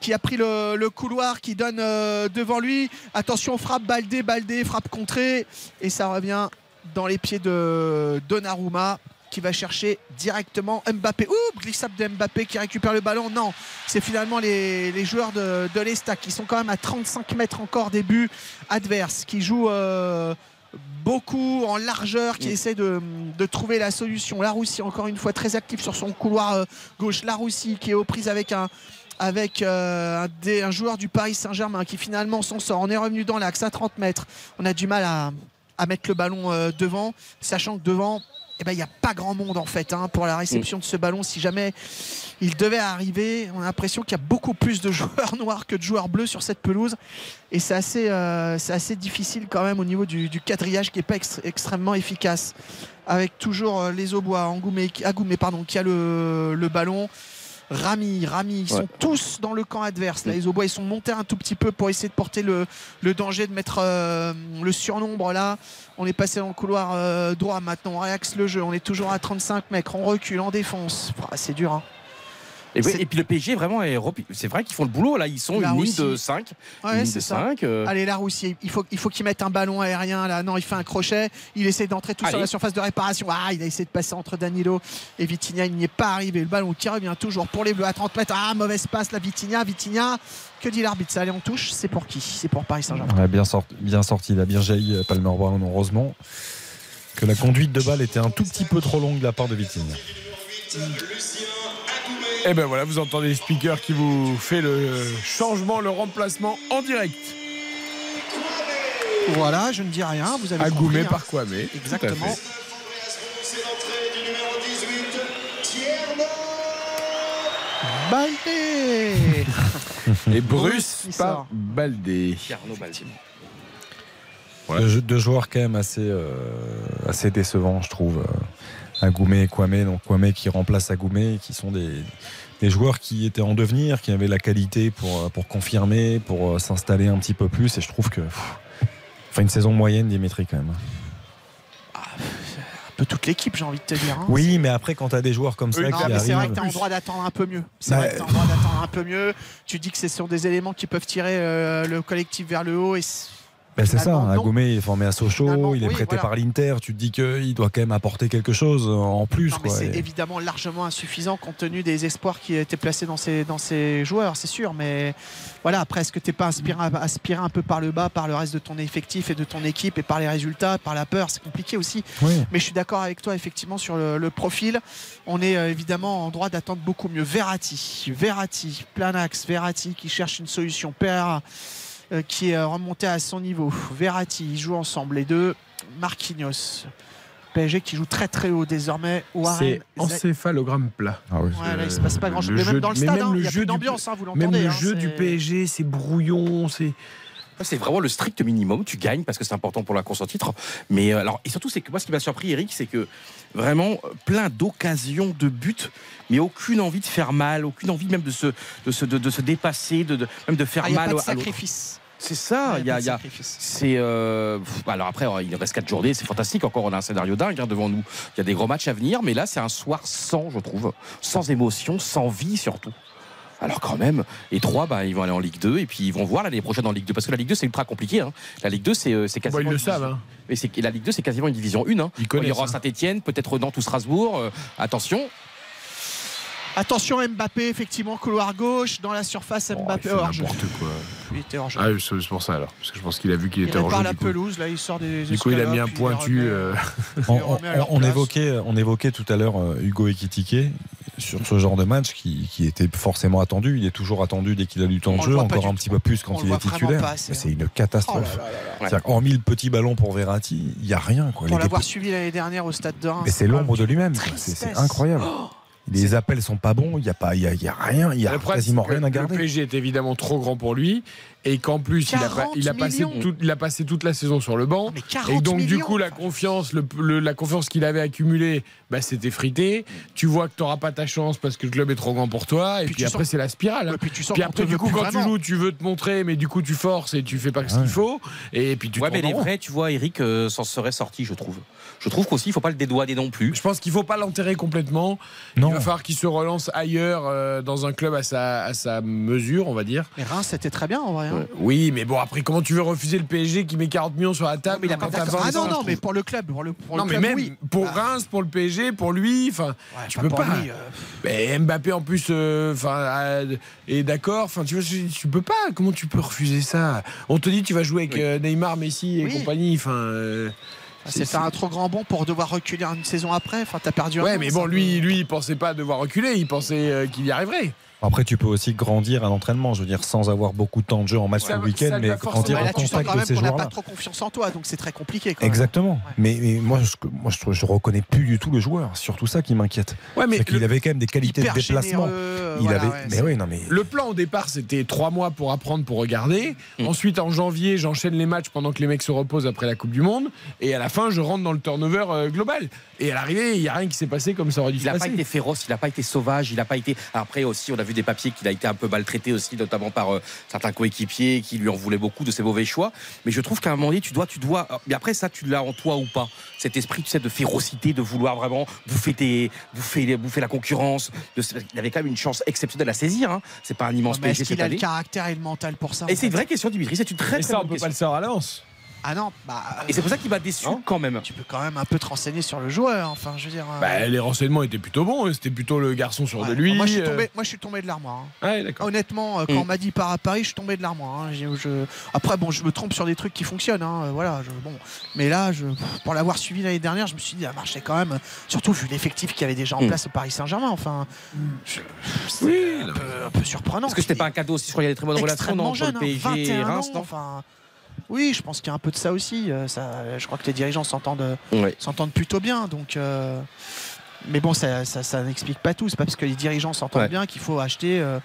qui a pris le, le couloir, qui donne euh, devant lui. Attention, frappe Baldé, Baldé, frappe contrée. Et ça revient dans les pieds de Donnarumma qui va chercher directement Mbappé. Ouh, glissade de Mbappé qui récupère le ballon. Non, c'est finalement les, les joueurs de, de l'Estac qui sont quand même à 35 mètres encore des buts adverses, qui jouent euh, beaucoup en largeur, qui essaient de, de trouver la solution. Laroussi, encore une fois, très actif sur son couloir euh, gauche. Laroussi qui est aux prises avec un avec euh, un, joueur du Paris Saint-Germain qui finalement s'en sort. On est revenu dans l'axe à 30 mètres. On a du mal à, à mettre le ballon euh, devant, sachant que devant, eh ben, il n'y a pas grand monde en fait hein, pour la réception de ce ballon. Si jamais il devait arriver, on a l'impression qu'il y a beaucoup plus de joueurs noirs que de joueurs bleus sur cette pelouse. Et c'est assez, euh, c'est assez difficile quand même au niveau du, du quadrillage qui n'est pas ex- extrêmement efficace. Avec toujours les Aubois, Angoumé, Agoumé, pardon, qui a le, le ballon. Rami, Rami, ils Ouais. sont tous dans le camp adverse. Là, les Aubois, ils sont montés un tout petit peu pour essayer de porter le, le danger, de mettre euh, le surnombre là. On est passé dans le couloir euh, droit maintenant, on réaxe le jeu. On est toujours à 35 mètres, on recule en défense. Ah, c'est dur. hein. Et, puis le PSG vraiment est c'est vrai qu'ils font le boulot là ils sont Là une ligne de 5 Ouais, une ligne c'est de ça. 5 euh, Allez, là, Roussier, il faut, il faut qu'il mette un ballon aérien. Là, non, il fait un crochet. Il essaie d'entrer tout sur Allez. la surface de réparation. Ah, il a essayé de passer entre Danilo et Vitinha. Il n'y est pas arrivé. Le ballon qui revient toujours pour les Bleus à 30 mètres. Ah, mauvaise passe, la Vitinha. Vitinha, que dit l'arbitre Ça allait en touche. C'est pour qui? C'est pour Paris Saint-Germain. Ouais, bien, sorti, bien sorti, il a bien jailli Palmer Brown, heureusement. Que la conduite de balle était un tout petit peu trop longue de la part de Vitinha. Et ben voilà, vous entendez le speaker qui vous fait le changement, le remplacement en direct. Voilà, je ne dis rien. Vous avez Agoumé compris, hein. par Kwame. Exactement. Tout à fait. Baldé Et Bruce par. Baldé. Deux, deux joueurs quand même assez, euh, assez décevants, je trouve. Agoumé et Kwame. Donc Kwame qui remplace Agoumé, qui sont des, des joueurs qui étaient en devenir, qui avaient la qualité pour, pour confirmer, pour euh, s'installer un petit peu plus. Et je trouve que. pff, Enfin, une saison moyenne, Dimitri, quand même. Un peu toute l'équipe, j'ai envie de te dire. hein. Oui, mais après, quand tu as des joueurs comme ça Non, qui mais c'est vrai arrivent. que tu as le droit d'attendre un peu mieux. C'est Bah, vrai que t'as le droit d'attendre un peu mieux. Tu dis que ce sont des éléments qui peuvent tirer euh, le collectif vers le haut. Et Ben, c'est ça. Agoumé est formé à Sochaux, il est oui, prêté voilà. par l'Inter, tu te dis qu'il doit quand même apporter quelque chose en plus. C'est Et- évidemment largement insuffisant compte tenu des espoirs qui étaient placés dans ces, dans ces joueurs, c'est sûr. Mais voilà, après, est-ce que tu n'es pas inspiré, aspiré un peu par le bas, par le reste de ton effectif et de ton équipe et par les résultats, par la peur C'est compliqué aussi. Oui. Mais je suis d'accord avec toi, effectivement, sur le, le profil. On est euh, évidemment en droit d'attendre beaucoup mieux. Verratti, Verratti, plein axe, Verratti qui cherche une solution. Pereira euh, qui est euh, remonté à son niveau. Verratti, ils jouent ensemble, les deux. Marquinhos. PSG qui joue très très haut désormais. C'est encéphalogramme plat. Ah oui. Ouais, là, il se passe pas grand-chose. Le Mais même dans le stade, même hein, le il y a du- d'ambiance, hein, vous Même l'entendez. le hein, jeu du c'est- PSG, c'est brouillon, c'est. C'est vraiment le strict minimum. Tu gagnes parce que c'est important pour la course au titre. Mais euh, alors, et surtout, c'est que moi, ce qui m'a surpris, Eric, c'est que vraiment euh, plein d'occasions de buts, mais aucune envie de faire mal, aucune envie même de se, de se, de, de se dépasser, de, de- même de faire Ah, mal l'autre. sacrifice. C'est ça, Ouais, il y a, a- c'est euh, alors après il reste quatre journées, c'est fantastique. Encore on a un scénario dingue hein, devant nous. Il y a des gros matchs à venir, mais là c'est un soir sans, je trouve, sans émotion, sans vie surtout. Alors quand même, les trois, bah, ils vont aller en Ligue 2 et puis ils vont voir l'année prochaine en Ligue 2 parce que la Ligue 2 c'est ultra compliqué. hein. La Ligue 2 c'est euh, c'est quasiment. Bon, ils le une savent, division- hein. La Ligue 2 c'est quasiment une division 1. Hein. Ils Bon, il y aura hein. Saint-Etienne, peut-être Nantes ou Strasbourg. euh, attention. Attention Mbappé, effectivement, couloir gauche, dans la surface Mbappé. fait hors-jeu. n'importe quoi. Il était hors-jeu. Ah, oui, c'est pour ça alors. Parce que je pense qu'il a vu qu'il il était hors jeu. la du coup. pelouse, là il sort des Du coup, il a mis un il pointu. remet. euh, On, on- on évoquait, on évoquait tout à l'heure euh, Hugo Ekitike sur ce genre de match qui, qui était forcément attendu. Il est toujours attendu dès qu'il a du temps On de le jeu, encore un tout. petit peu plus quand On il le est titulaire. C'est hein. une catastrophe. Oh là là là hormis le petit ballon pour Verratti, il n'y a rien. Quoi. Pour l'avoir suivi l'année dernière au stade de Reims. Mais c'est l'ombre de lui-même. C'est incroyable. Oh, Les appels sont pas bons. Il n'y a, pas- il y a, y a rien. Il y a Le quasiment rien à Le garder. PSG est évidemment trop grand pour lui et qu'en plus il a, pas- 40 il, a passé toute, il a passé toute la saison sur le banc Mais 40 et donc du coup la confiance, le, le- la confiance qu'il avait accumulée, bah, c'était frité. Tu vois que tu n'auras pas ta chance parce que le club est trop grand pour toi et puis, après sens- c'est la spirale. hein. Puis tu sens Puis après du coup quand tu joues, tu veux te montrer mais du coup tu forces et tu fais pas ce qu'il faut et puis tu Ouais, mais les vrais, tu vois, Eric euh, s'en serait sorti, je trouve. Je trouve qu'aussi, il faut pas le dédouaner non plus. Je pense qu'il faut pas l'enterrer complètement. Non. Il va falloir qu'il se relance ailleurs euh, dans un club à sa, à sa mesure, on va dire. Mais Reims, c'était très bien en vrai. hein. Oui, mais bon, après, comment tu veux refuser le PSG qui met 40 millions sur la table mais il a pas t'as d'accord. 20 Ah non, non, mais pour le club, pour le, pour Non, le mais club, même oui. pour Bah, Reims, pour le PSG, pour lui, enfin, tu peux pas. lui, euh. Mais Mbappé en plus, euh, enfin, euh, est d'accord. Enfin, tu vois, tu, peux pas. Comment tu peux refuser ça? On te dit, tu vas jouer avec Neymar, Messi et Oui. compagnie. Enfin, euh, c'est faire un trop grand bond pour devoir reculer une saison après? Enfin, t'as perdu un ouais, an, mais bon, un lui, lui, il pensait pas devoir reculer. Il pensait euh, qu'il y arriverait. Après, tu peux aussi grandir à l'entraînement, je veux dire, sans avoir beaucoup de temps de jeu en match le week-end, mais grandir Bah, sens contact de ces qu'on n'a joueurs-là. pas trop confiance en toi, donc c'est très compliqué. Quand. Exactement. Mais, mais moi, je, moi je, je reconnais plus du tout le joueur. C'est surtout ça qui m'inquiète. Ouais, mais c'est qu'il le- avait quand même des qualités de déplacement. généreux, il voilà, avait. ouais, mais oui, non, mais. Le plan au départ, c'était trois mois pour apprendre, pour regarder. Ensuite, en janvier, j'enchaîne les matchs pendant que les mecs se reposent après la Coupe du Monde. Et à la fin, je rentre dans le turnover euh, global. Et à l'arrivée, il n'y a rien qui s'est passé comme ça aurait dû Il se n'a pas passer. été féroce, il n'a pas été sauvage, il n'a pas été. Après aussi, on a vu des papiers qu'il a été un peu maltraité aussi, notamment par euh, certains coéquipiers qui lui en voulaient beaucoup de ses mauvais choix. Mais je trouve qu'à un moment donné, tu dois, tu dois. Mais après, ça, tu l'as en toi ou pas? Cet esprit, tu sais, de férocité, de vouloir vraiment bouffer tes, bouffer, bouffer la concurrence. De- il avait quand même une chance exceptionnelle à saisir. Hein. C'est pas un immense Mais PSG est-ce qu'il cette a le année. caractère et le mental pour ça Et c'est une vraie question, Dimitri. C'est une très Et très ça, on peut pas question. le savoir à l'avance. Ah non, bah. Et c'est pour ça qu'il m'a déçu quand même. Tu peux quand même un peu te renseigner sur le joueur. Enfin, je veux dire. euh, Bah, les renseignements étaient plutôt bons. C'était plutôt le garçon sûr ouais. de lui. Moi, je suis euh, tombé, moi, je suis tombé de l'armoire. hein. Ouais. Honnêtement, euh, quand Mm. on m'a dit part à Paris, je suis tombé de l'armoire. hein. Je- Après, bon, je me trompe sur des trucs qui fonctionnent. hein, euh, Voilà, je- bon. Mais là, je... pour l'avoir suivi l'année dernière, je me suis dit, ça marchait quand même. Surtout vu l'effectif qu'il y avait déjà en Mm. place au Paris Saint-Germain. Enfin, c'est Oui, un, peu, un peu surprenant. Parce que c'était pas un cadeau aussi, je crois qu'il y a des très bonnes relations jeune, le hein, PSG et 21 Reims, ans, non enfin, Oui, je pense qu'il y a un peu de ça aussi. euh, ça, je crois que les dirigeants s'entendent plutôt bien. Donc, euh, mais bon, ça, ça, ça n'explique pas tout. C'est pas parce que les dirigeants s'entendent Ouais. bien qu'il faut acheter. euh,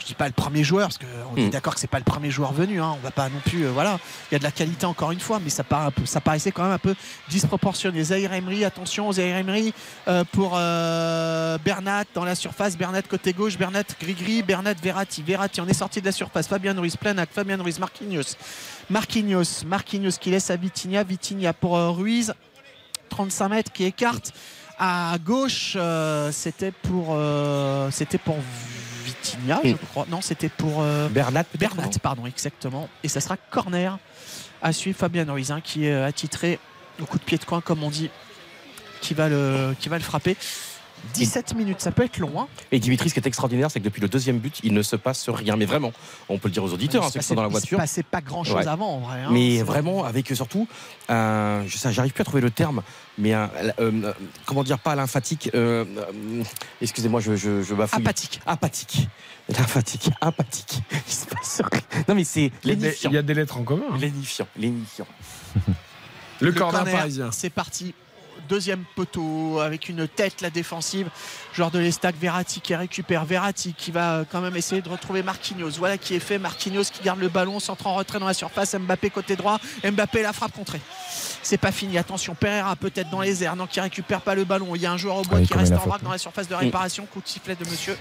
je dis pas le premier joueur parce qu'on est Mm. d'accord que c'est pas le premier joueur venu. Hein. On va pas non plus. euh, voilà, il y a de la qualité encore une fois, mais ça, ça paraissait quand même un peu disproportionné. Zahir Emery, attention, Zahir Emery euh, pour euh, Bernat dans la surface. Bernat côté gauche, Bernat gris-gris, Bernat Verratti. Verratti, on est sorti de la surface. Fabien Ruiz, Planac, Fabien Ruiz, Marquinhos. Marquinhos, Marquinhos qui laisse à Vitinha, Vitinha pour Ruiz, 35 mètres qui écarte. À gauche, c'était pour, c'était pour Vitinha, je Mm. crois. Non, c'était pour euh, Bernat, Bernat, non pardon, exactement. Et ça sera corner à suivre Fabien hein, qui est attitré au coup de pied de coin, comme on dit, qui va le, qui va le frapper. 17 minutes, ça peut être long. Hein. Et Dimitri, ce qui est extraordinaire, c'est que depuis le deuxième but, il ne se passe rien. Mais vraiment, on peut le dire aux auditeurs, hein, ceux qui sont dans la passait- il se voiture. passait pas grand-chose Ouais. avant, en vrai. hein. Mais vraiment, avec surtout, un- je sais, j'arrive plus à trouver le terme, mais euh, euh, comment dire, pas lymphatique, euh, euh, excusez-moi, je, je, je bafouille. Apathique. Apathique. Lymphatique, apathique. Il se passe rien. Non, mais c'est Il y a des- lénifiant. il y a des lettres en commun. hein. Lénifiant, lénifiant. Le corner parisien. C'est parti. Deuxième poteau avec une tête la défensive. Genre de l'Estac, Verratti qui récupère. Verratti qui va euh, quand même essayer de retrouver Marquinhos. Voilà qui est fait. Marquinhos qui garde le ballon, centre en retrait dans la surface. Mbappé côté droit. Mbappé la frappe contrée. C'est pas fini. Attention, Pereira peut-être dans les airs. Non, qui récupère pas le ballon. Il y a un joueur au bois Ah oui, qui reste en faute. dans la surface de réparation. Coup de sifflet de monsieur.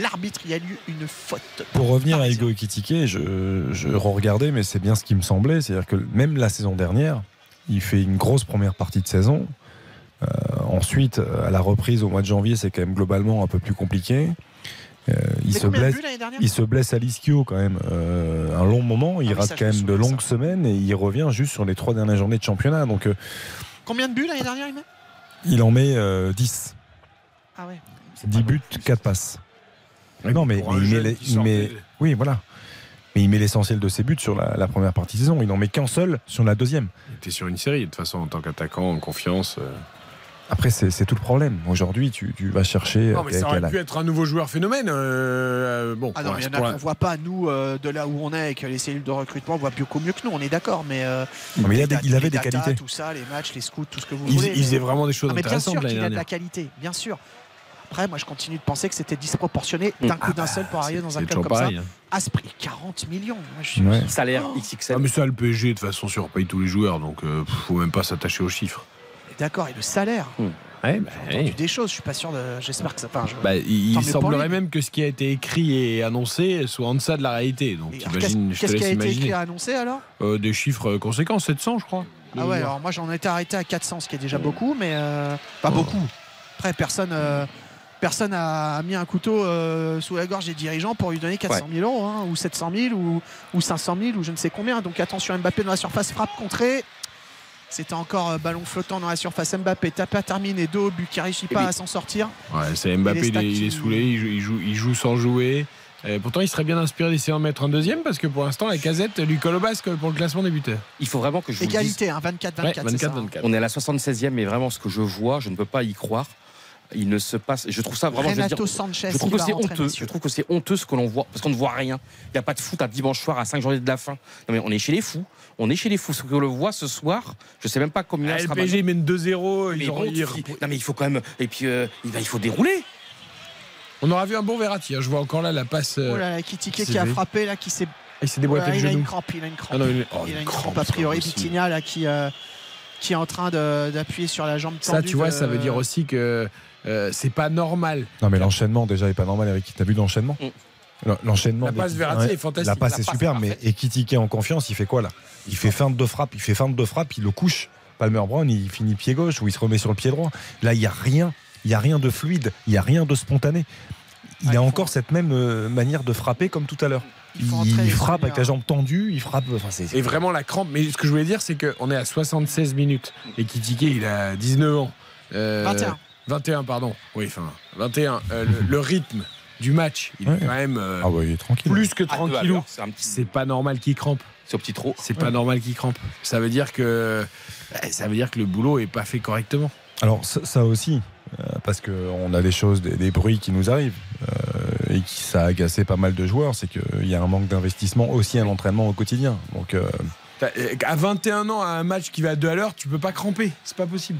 L'arbitre, il y a eu une faute. Pour revenir à Hugo Ekitike, je, je re-regardais, mais c'est bien ce qui me semblait. C'est-à-dire que même la saison dernière, il fait une grosse première partie de saison. Euh, ensuite, à la reprise au mois de janvier, c'est quand même globalement un peu plus compliqué. Euh, il, se blesse, il se blesse à l'ischio quand même euh, un long moment. Il Ah oui, rate quand me même de longues semaines et il revient juste sur les trois dernières journées de championnat. Donc euh, Combien de buts l'année dernière, il met il en met euh, 10. Ah ouais. 10 buts, 4 passes. non, mais, il met, il oui, voilà. Mais il met l'essentiel de ses buts sur la, la première partie de saison. Il n'en met qu'un seul sur la deuxième. Tu es sur une série, de toute façon, en tant qu'attaquant, en confiance. Après, c'est tout le problème. Aujourd'hui, tu, tu vas chercher. Non, euh, mais ça aurait pu être un nouveau joueur phénomène. euh, euh, bon, Ah non, il y en a qu'on voit pas, nous, euh, de là où on est, avec les cellules de recrutement, on voit beaucoup mieux que nous, on est d'accord, mais. euh, Non, mais il des- il avait les des datas, qualités. Tout ça, les matchs, les scouts, tout ce que vous Il- voulez. il mais- faisait vraiment des choses Ah, mais intéressantes Bien sûr qu'il l'année a de la qualité, bien sûr. Après, moi, je continue de penser que c'était disproportionné d'un coup d'un seul pour arriver dans un club comme pareil, ça. À ce prix, 40 millions. Moi, je suis- Salaire Oh. XXL. Ah, mais ça, le PSG, de toute façon, surpaye tous les joueurs, donc euh, faut même pas s'attacher aux chiffres. D'accord, et le salaire Ouais, bah, J'ai entendu des choses, je suis pas sûr de. J'espère que ça. Enfin, je- Bah, il, semblerait même que ce qui a été écrit et annoncé soit en deçà de la réalité. Donc, Qu'est-ce qui a été écrit à annoncer alors? Euh, des chiffres conséquents, 700, je crois. Ah ouais, alors moi j'en étais arrêté à 400, ce qui est déjà beaucoup, mais euh, Oh. pas beaucoup. Après, personne, euh, personne a mis un couteau euh, sous la gorge des dirigeants pour lui donner 400 000 euros, hein, ou 700 000, ou, ou 500 000, ou je ne sais combien. Donc attention, Mbappé dans la surface, frappe contrée. C'était encore euh, ballon flottant dans la surface. Mbappé tape à terminer, dos au but, qui réussit pas à s'en sortir. Ouais, c'est Mbappé, Et il est, il est stats qui- saoulé, il joue, il joue, il joue sans jouer. Euh, pourtant, il serait bien inspiré d'essayer d'en mettre un deuxième parce que pour l'instant, la casette lui colle au basque pour le classement des buteurs. Il faut vraiment que je vous le dise. Égalité, hein, 24-24. c'est ça, hein. On est à la 76e, mais vraiment ce que je vois, je ne peux pas y croire. Il ne se passe. Je trouve ça vraiment. je dire, Sanchez je trouve que c'est honteux. messieurs. Je trouve que c'est honteux ce que l'on voit parce qu'on ne voit rien. Il n'y a pas de foot un dimanche soir à 5 journées de la fin. Non mais on est chez les fous. On est chez les fous. Ce que l'on voit ce soir, je sais même pas combien. Ah, le sera PSG mène 2-0. Mais ils auront- bon, ils- non mais il faut quand même. Et puis euh, il va- il faut dérouler. On aura vu un bon Verratti. hein. Je vois encore là la passe. euh, Oh là là, Kitike qui qui a frappé, là, qui s'est. Il s'est déboîté Ouais, le il a genou. une crampe, il a une crampe. Ah non, il- oh, il a une crampe, crampe, a priori. Vitinha, là, qui, euh, qui est en train d'appuyer sur la jambe Ça, tendue tu vois, de- ça veut dire aussi que euh, c'est pas normal. Non, mais l'enchaînement, déjà, est pas normal, Eric. T'as vu l'enchaînement? L'en- L'enchaînement. La passe d'Ekitike- Verratti ouais, est fantastique. La passe La est passe super, est mais. Ekitike en confiance, il fait quoi là? Il fait feinte de frappe, il fait feinte de frappe, il le couche. Palmer Brown, il finit pied gauche ou il se remet sur le pied droit. Là, il n'y a rien. Il n'y a rien de fluide, il n'y a rien de spontané. Il a encore cette même euh, manière de frapper comme tout à l'heure. Il, frappe avec la jambe tendue, il frappe. enfin, Et vraiment la crampe. Mais ce que je voulais dire, c'est qu'on est à 76 minutes. Et Kitike, il a 19 ans. Euh, 21. 21, pardon. Oui, enfin, 21. Euh, le, le rythme du match, il est quand même euh, Ah bah, il est tranquille. plus que deux tranquillou. l'heure, c'est petit- pas normal qu'il crampe. C'est au petit trop. C'est pas normal qu'il crampe. Ça veut dire que eh, ça veut dire que le boulot est pas fait correctement. Alors ça, ça aussi, euh, parce qu'on a des choses, des, des bruits qui nous arrivent euh, et qui ça a agacé pas mal de joueurs, c'est qu'il y a un manque d'investissement aussi à l'entraînement au quotidien. Donc À 21 ans, à un match qui va à 2 à l'heure, tu peux pas cramper. C'est pas possible.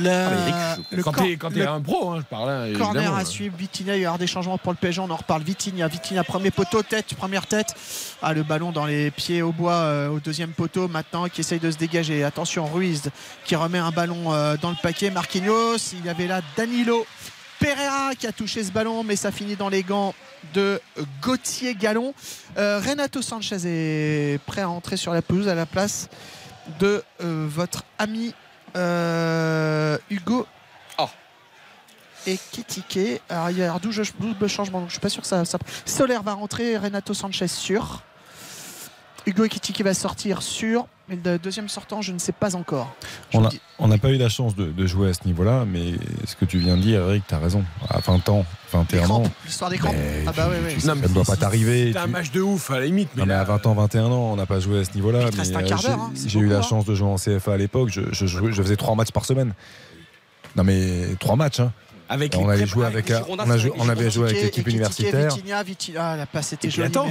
La- Ah, le quand cor- t'es le un pro, hein, je parle. hein, Corner à suivre, Vitinha, il va y avoir des changements pour le PSG, on en reparle. Vitinha, Vitinha, premier poteau, tête, première tête. Ah, le ballon dans les pieds au bois euh, au deuxième poteau maintenant qui essaye de se dégager. Attention, Ruiz qui remet un ballon euh, dans le paquet. Marquinhos, il y avait là Danilo Pereira qui a touché ce ballon, mais ça finit dans les gants de Gauthier Gallon. Euh, Renato Sanchez est prêt à entrer sur la pelouse à la place de euh, votre ami euh, Hugo et Kitike. Alors il y a double, double changement, donc je suis pas sûr que ça, ça- Solaire va rentrer, Renato Sanchez sûr. Hugo Ekitike va sortir sûr, mais le deuxième sortant, je ne sais pas encore. Je On n'a pas eu la chance de, de jouer à ce niveau-là, mais ce que tu viens de dire, Eric, tu as raison. À 20 ans, 21 ans, L'histoire des crampes. Ah bah ouais, ouais. ça ne doit pas t'arriver. C'était un match de ouf à la limite. Mais Non, mais à 20 ans, 21 ans, on n'a pas joué à ce niveau-là. Euh, d'heure, hein, j'ai- c'est eu la hein. chance de jouer en CFA à l'époque. Je, je jouais- je faisais trois matchs par semaine. Non, mais trois matchs. Hein. Avec on les allait prép- jouer avec avec, les Girondins, on, a c'est joué- avec on avait joué avec l'équipe universitaire. Ah, la passe était jolie, attends,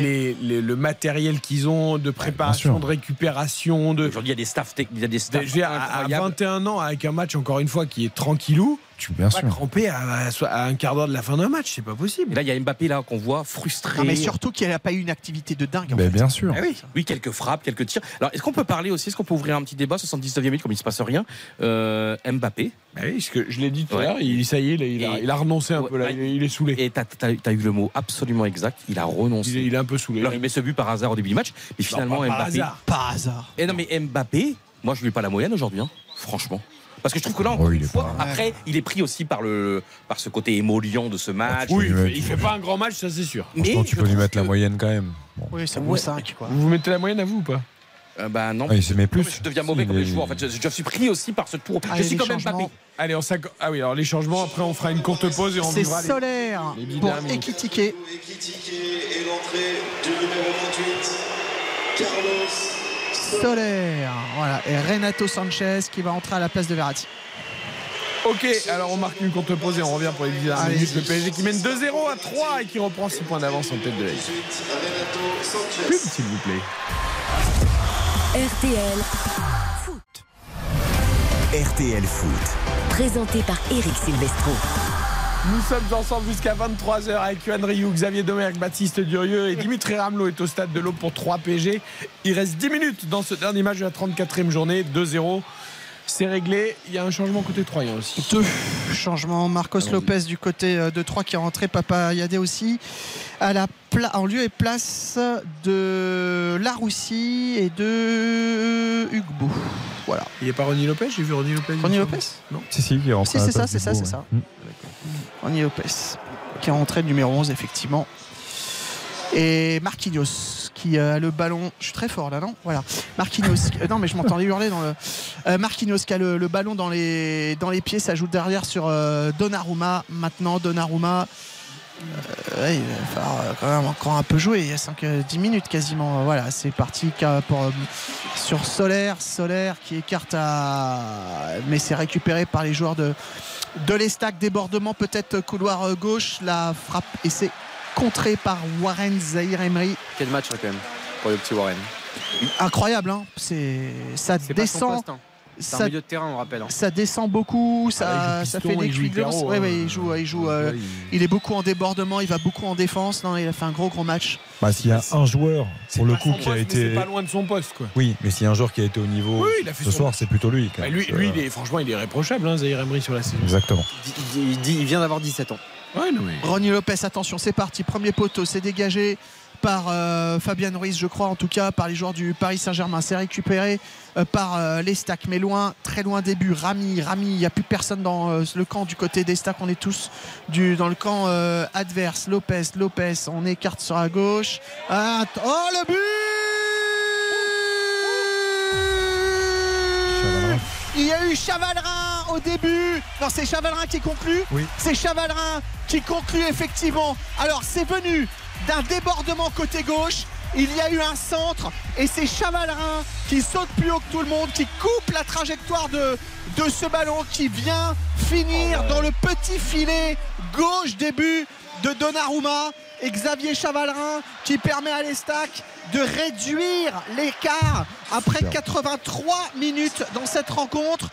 mais le matériel qu'ils ont de préparation, de récupération, de. Aujourd'hui, il y a des staffs techniques, il y a des staffs à, à incroyables. 21 ans, avec un match encore une fois qui est tranquillou, tu bien pas cramper à, à- à un quart d'heure de la fin d'un match, c'est pas possible. Et là, il y a Mbappé là qu'on voit frustré. Non, mais surtout qu'il n'a pas eu une activité de dingue. en Ben, fait. bien sûr. Ah oui. oui, quelques frappes, quelques tirs. Alors, est-ce qu'on peut parler aussi, est-ce qu'on peut ouvrir un petit débat 79e minute comme il se passe rien euh, Mbappé? Bah oui, parce que je l'ai dit tout à Ouais. l'heure, il, ça y est, il, a- il a, Et- il a renoncé un Ouais, peu là, il, est- il est saoulé. Et t'as as, eu le mot absolument exact. Il a renoncé. Il est, il est un peu saoulé. Alors, il met ce but par hasard au début du match, mais finalement pas par Mbappé. hasard. Par hasard. Et non, mais Mbappé, moi je lui ai pas la moyenne aujourd'hui, hein, franchement. Parce que je trouve que là, encore Oh, une fois, pas- après, il est pris aussi par, le, par ce côté émollient de ce match. Oui, il fait, pas un grand match, ça c'est sûr. Mais tu peux lui mettre la moyenne quand même. Bon. Oui, ça vaut Ouais. 5. Quoi. Vous vous mettez la moyenne à vous ou pas? Euh, bah non. Ah, il se met plus. Non, Je deviens mauvais comme les joueurs. En fait, je, je suis pris aussi par ce tour. Allez, je suis les comme Mbappé. Allez, on Ah oui, alors les changements, après on fera une courte pause et on C'est les- Solaire les pour. Ekitike. et l'entrée du numéro 28, Carlos Solaire. Voilà. Et Renato Sanchez qui va entrer à la place de Verratti. Ok, alors on marque une courte pause et on revient pour les 10 dernières Allez. minutes. Le PSG qui mène 2-0 à 3 et qui reprend 6 points d'avance en tête de la. Pub, s'il vous plaît. RTL, RTL Foot. présenté par Eric Silvestro. Nous sommes ensemble jusqu'à 23h avec Yohan Rioux, Xavier Domergue, Baptiste Durieux et Dimitri Ramelot est au stade de l'Aube pour 3 PG. Il reste 10 minutes dans ce dernier match de la 34e journée, 2-0. C'est réglé. Il y a un changement côté Troyen aussi. Deux changements. Marcos Lopez du côté euh, de 3 qui est rentré. Papa Yadé aussi. À la pla- en lieu et place de Laroussi et de Hugo. Voilà. Il n'y a pas Ronny Lopez? J'ai vu Ronny Lopez. Ronny Lopez? Non. Si, si, qui est rentré Si, c'est ça, c'est ça, c'est ça. Mm. Ronny Lopez qui est rentré le numéro 11 effectivement. Et Marquinhos qui a le ballon. Je suis très fort là, non? Voilà. Marquinhos. euh, non, mais je m'entendais hurler dans le. Euh, Marquinhos qui a le, ballon dans les, dans les pieds. Ça joue derrière sur euh, Donnarumma. Maintenant, Donnarumma. il va falloir quand même encore un peu jouer. Il y a 5-10 minutes quasiment. Voilà, c'est parti pour, sur Solaire. Solaire qui écarte à. Mais c'est récupéré par les joueurs de, de l'Estac. Débordement peut-être couloir gauche. La frappe et c'est contré par Warren Zahir Emery. Quel match quand même pour le petit Warren. Incroyable, hein. c'est ça C'est pas son descend. poste, hein. C'est un ça, milieu de terrain, on rappelle. hein. ça descend beaucoup, ça, Ah, il joue ça fait des il hein. Ouais, ouais, il joue, il joue. euh, il est beaucoup en débordement, il va beaucoup en défense. Non, il a fait un gros gros match. Bah, s'il y a un joueur, pour le coup, qui a poste, été. C'est pas loin de son poste, quoi. Oui, mais s'il y a un joueur qui a été au niveau Oui, il a fait ce son soir, c'est plutôt lui. quand Bah, même. lui, lui il est, franchement, il est irréprochable, hein, Zahir Emery sur la saison. Exactement. Il, il- il dit- il vient d'avoir 17 ans. Ouais, non, mais. Ronny Lopez, attention, c'est parti. Premier poteau, c'est dégagé par euh, Fabien Ruiz, je crois, en tout cas, par les joueurs du Paris Saint-Germain. C'est récupéré euh, par euh, les stacks, mais loin, très loin début. Rami, Rami, il n'y a plus personne dans euh, le camp du côté des stacks. On est tous du, dans le camp euh, adverse. Lopez, Lopez, on écarte sur la gauche. Ah, oh, le but Il y a eu Chavalrin au début. Non, c'est Chavalrin qui conclut. Oui. C'est Chavalrin qui conclut effectivement. Alors, c'est venu d'un débordement côté gauche. Il y a eu un centre et c'est Chavalrin qui saute plus haut que tout le monde, qui coupe la trajectoire de, de ce ballon, qui vient finir dans le petit filet gauche début de Donnarumma et Xavier Chavalrin qui permet à l'Estac de réduire l'écart après 83 minutes dans cette rencontre.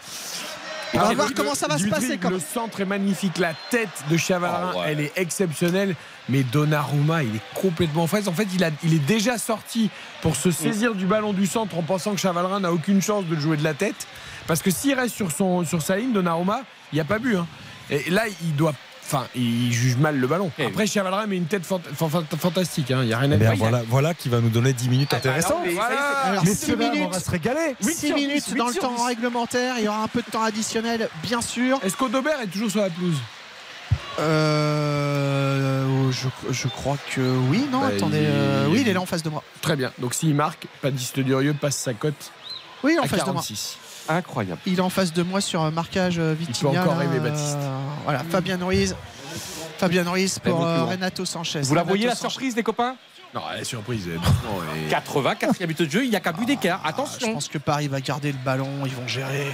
On va voir le- comment ça va se passer. Quand Le centre est magnifique, la tête de Chavarin, elle est exceptionnelle. Mais Donnarumma, il est complètement frais. En fait, il, a, il est déjà sorti pour se saisir du ballon du centre en pensant que Chavarin n'a aucune chance de le jouer de la tête. Parce que s'il reste sur, son, sur sa ligne, Donnarumma, il n'y a pas but. hein. Et là, il doit. Enfin, il juge mal le ballon. Après, Chavarin met une tête fant- fant- fant- fantastique. hein. Il n'y a rien à Eh dire. voilà, voilà qui va nous donner 10 minutes intéressantes. y est, c'est- Alors, Mais six ceux-là, on minutes. va se régaler. 6 minutes dans le temps réglementaire, il y aura un peu de temps additionnel, bien sûr. Est-ce qu'Audobert est toujours sur la pelouse Euh, je, je crois que oui, non, Bah, attendez. il- euh, oui, il est là en face de moi. Très bien. Donc s'il marque, Padiste Durieux passe sa cote Oui, il est en à face de moi. 46. Incroyable. Il est en face de moi sur un marquage euh, Vitinha. encore là, rêver, euh, Baptiste. Voilà, Fabien Ruiz. Fabien Ruiz pour euh. Renato Sanchez. Vous la voyez la Sanchez. surprise, les copains? Non, elle est surprise. elle. Non, elle est- 80, 4 minutes de jeu, il n'y a qu'un but d'écart. Je Attention. pense que Paris va garder le ballon, ils vont gérer.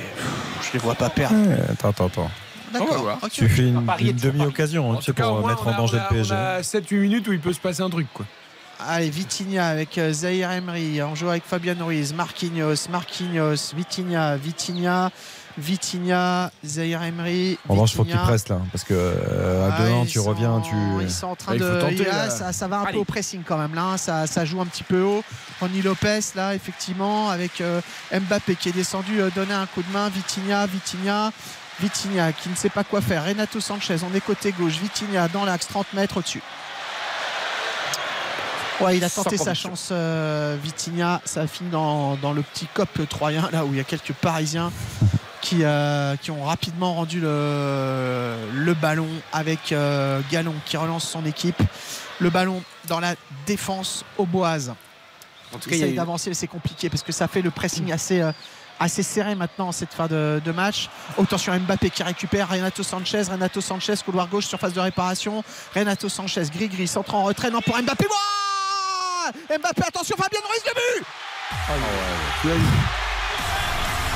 Je les vois pas perdre. Ouais, Attends, attends, attends. D'accord. Tu fais une, demi-occasion hein, tu sais, pour mettre en danger a- le PSG. On a 7-8 minutes où il peut se passer un truc. Quoi. Allez, Vitinha avec euh, Zahir Emery. On joue avec Fabien Ruiz, Marquinhos, Marquinhos, Vitinha, Vitinha, Vitinha, Zahir Emery. En revanche, il faut que tu Vitinha. presses là. Parce que euh, à Ah, 2-1, ils tu sont- reviens. Tu... Ils sont en train Ah, de. faut tenter, il y a- là. ça, ça va un Allez. peu au pressing quand même. Là, hein. ça, ça joue un petit peu haut. Ronny Lopez, là, effectivement, avec euh, Mbappé qui est descendu euh, donner un coup de main. Vitinha, Vitinha. Vitinha qui ne sait pas quoi faire. Renato Sanchez, on est côté gauche. Vitinha dans l'axe, 30 mètres au-dessus. Ouais, il a tenté sa chance, euh, Vitinha. Ça a fini dans, dans le petit cop troyen, là où il y a quelques Parisiens qui, euh, qui ont rapidement rendu le, le ballon avec euh, Gallon qui relance son équipe. Le ballon dans la défense auboise. En tout Il cas, il essaye d'avancer, mais c'est compliqué parce que ça fait le pressing assez. euh, assez serré maintenant en cette fin de, de match. Attention Mbappé qui récupère Renato Sanchez, Renato Sanchez, couloir gauche, surface de réparation. Renato Sanchez, gris-gris, centre en retrait, non pour Mbappé. Ouah Mbappé, attention Fabien Ruiz, le but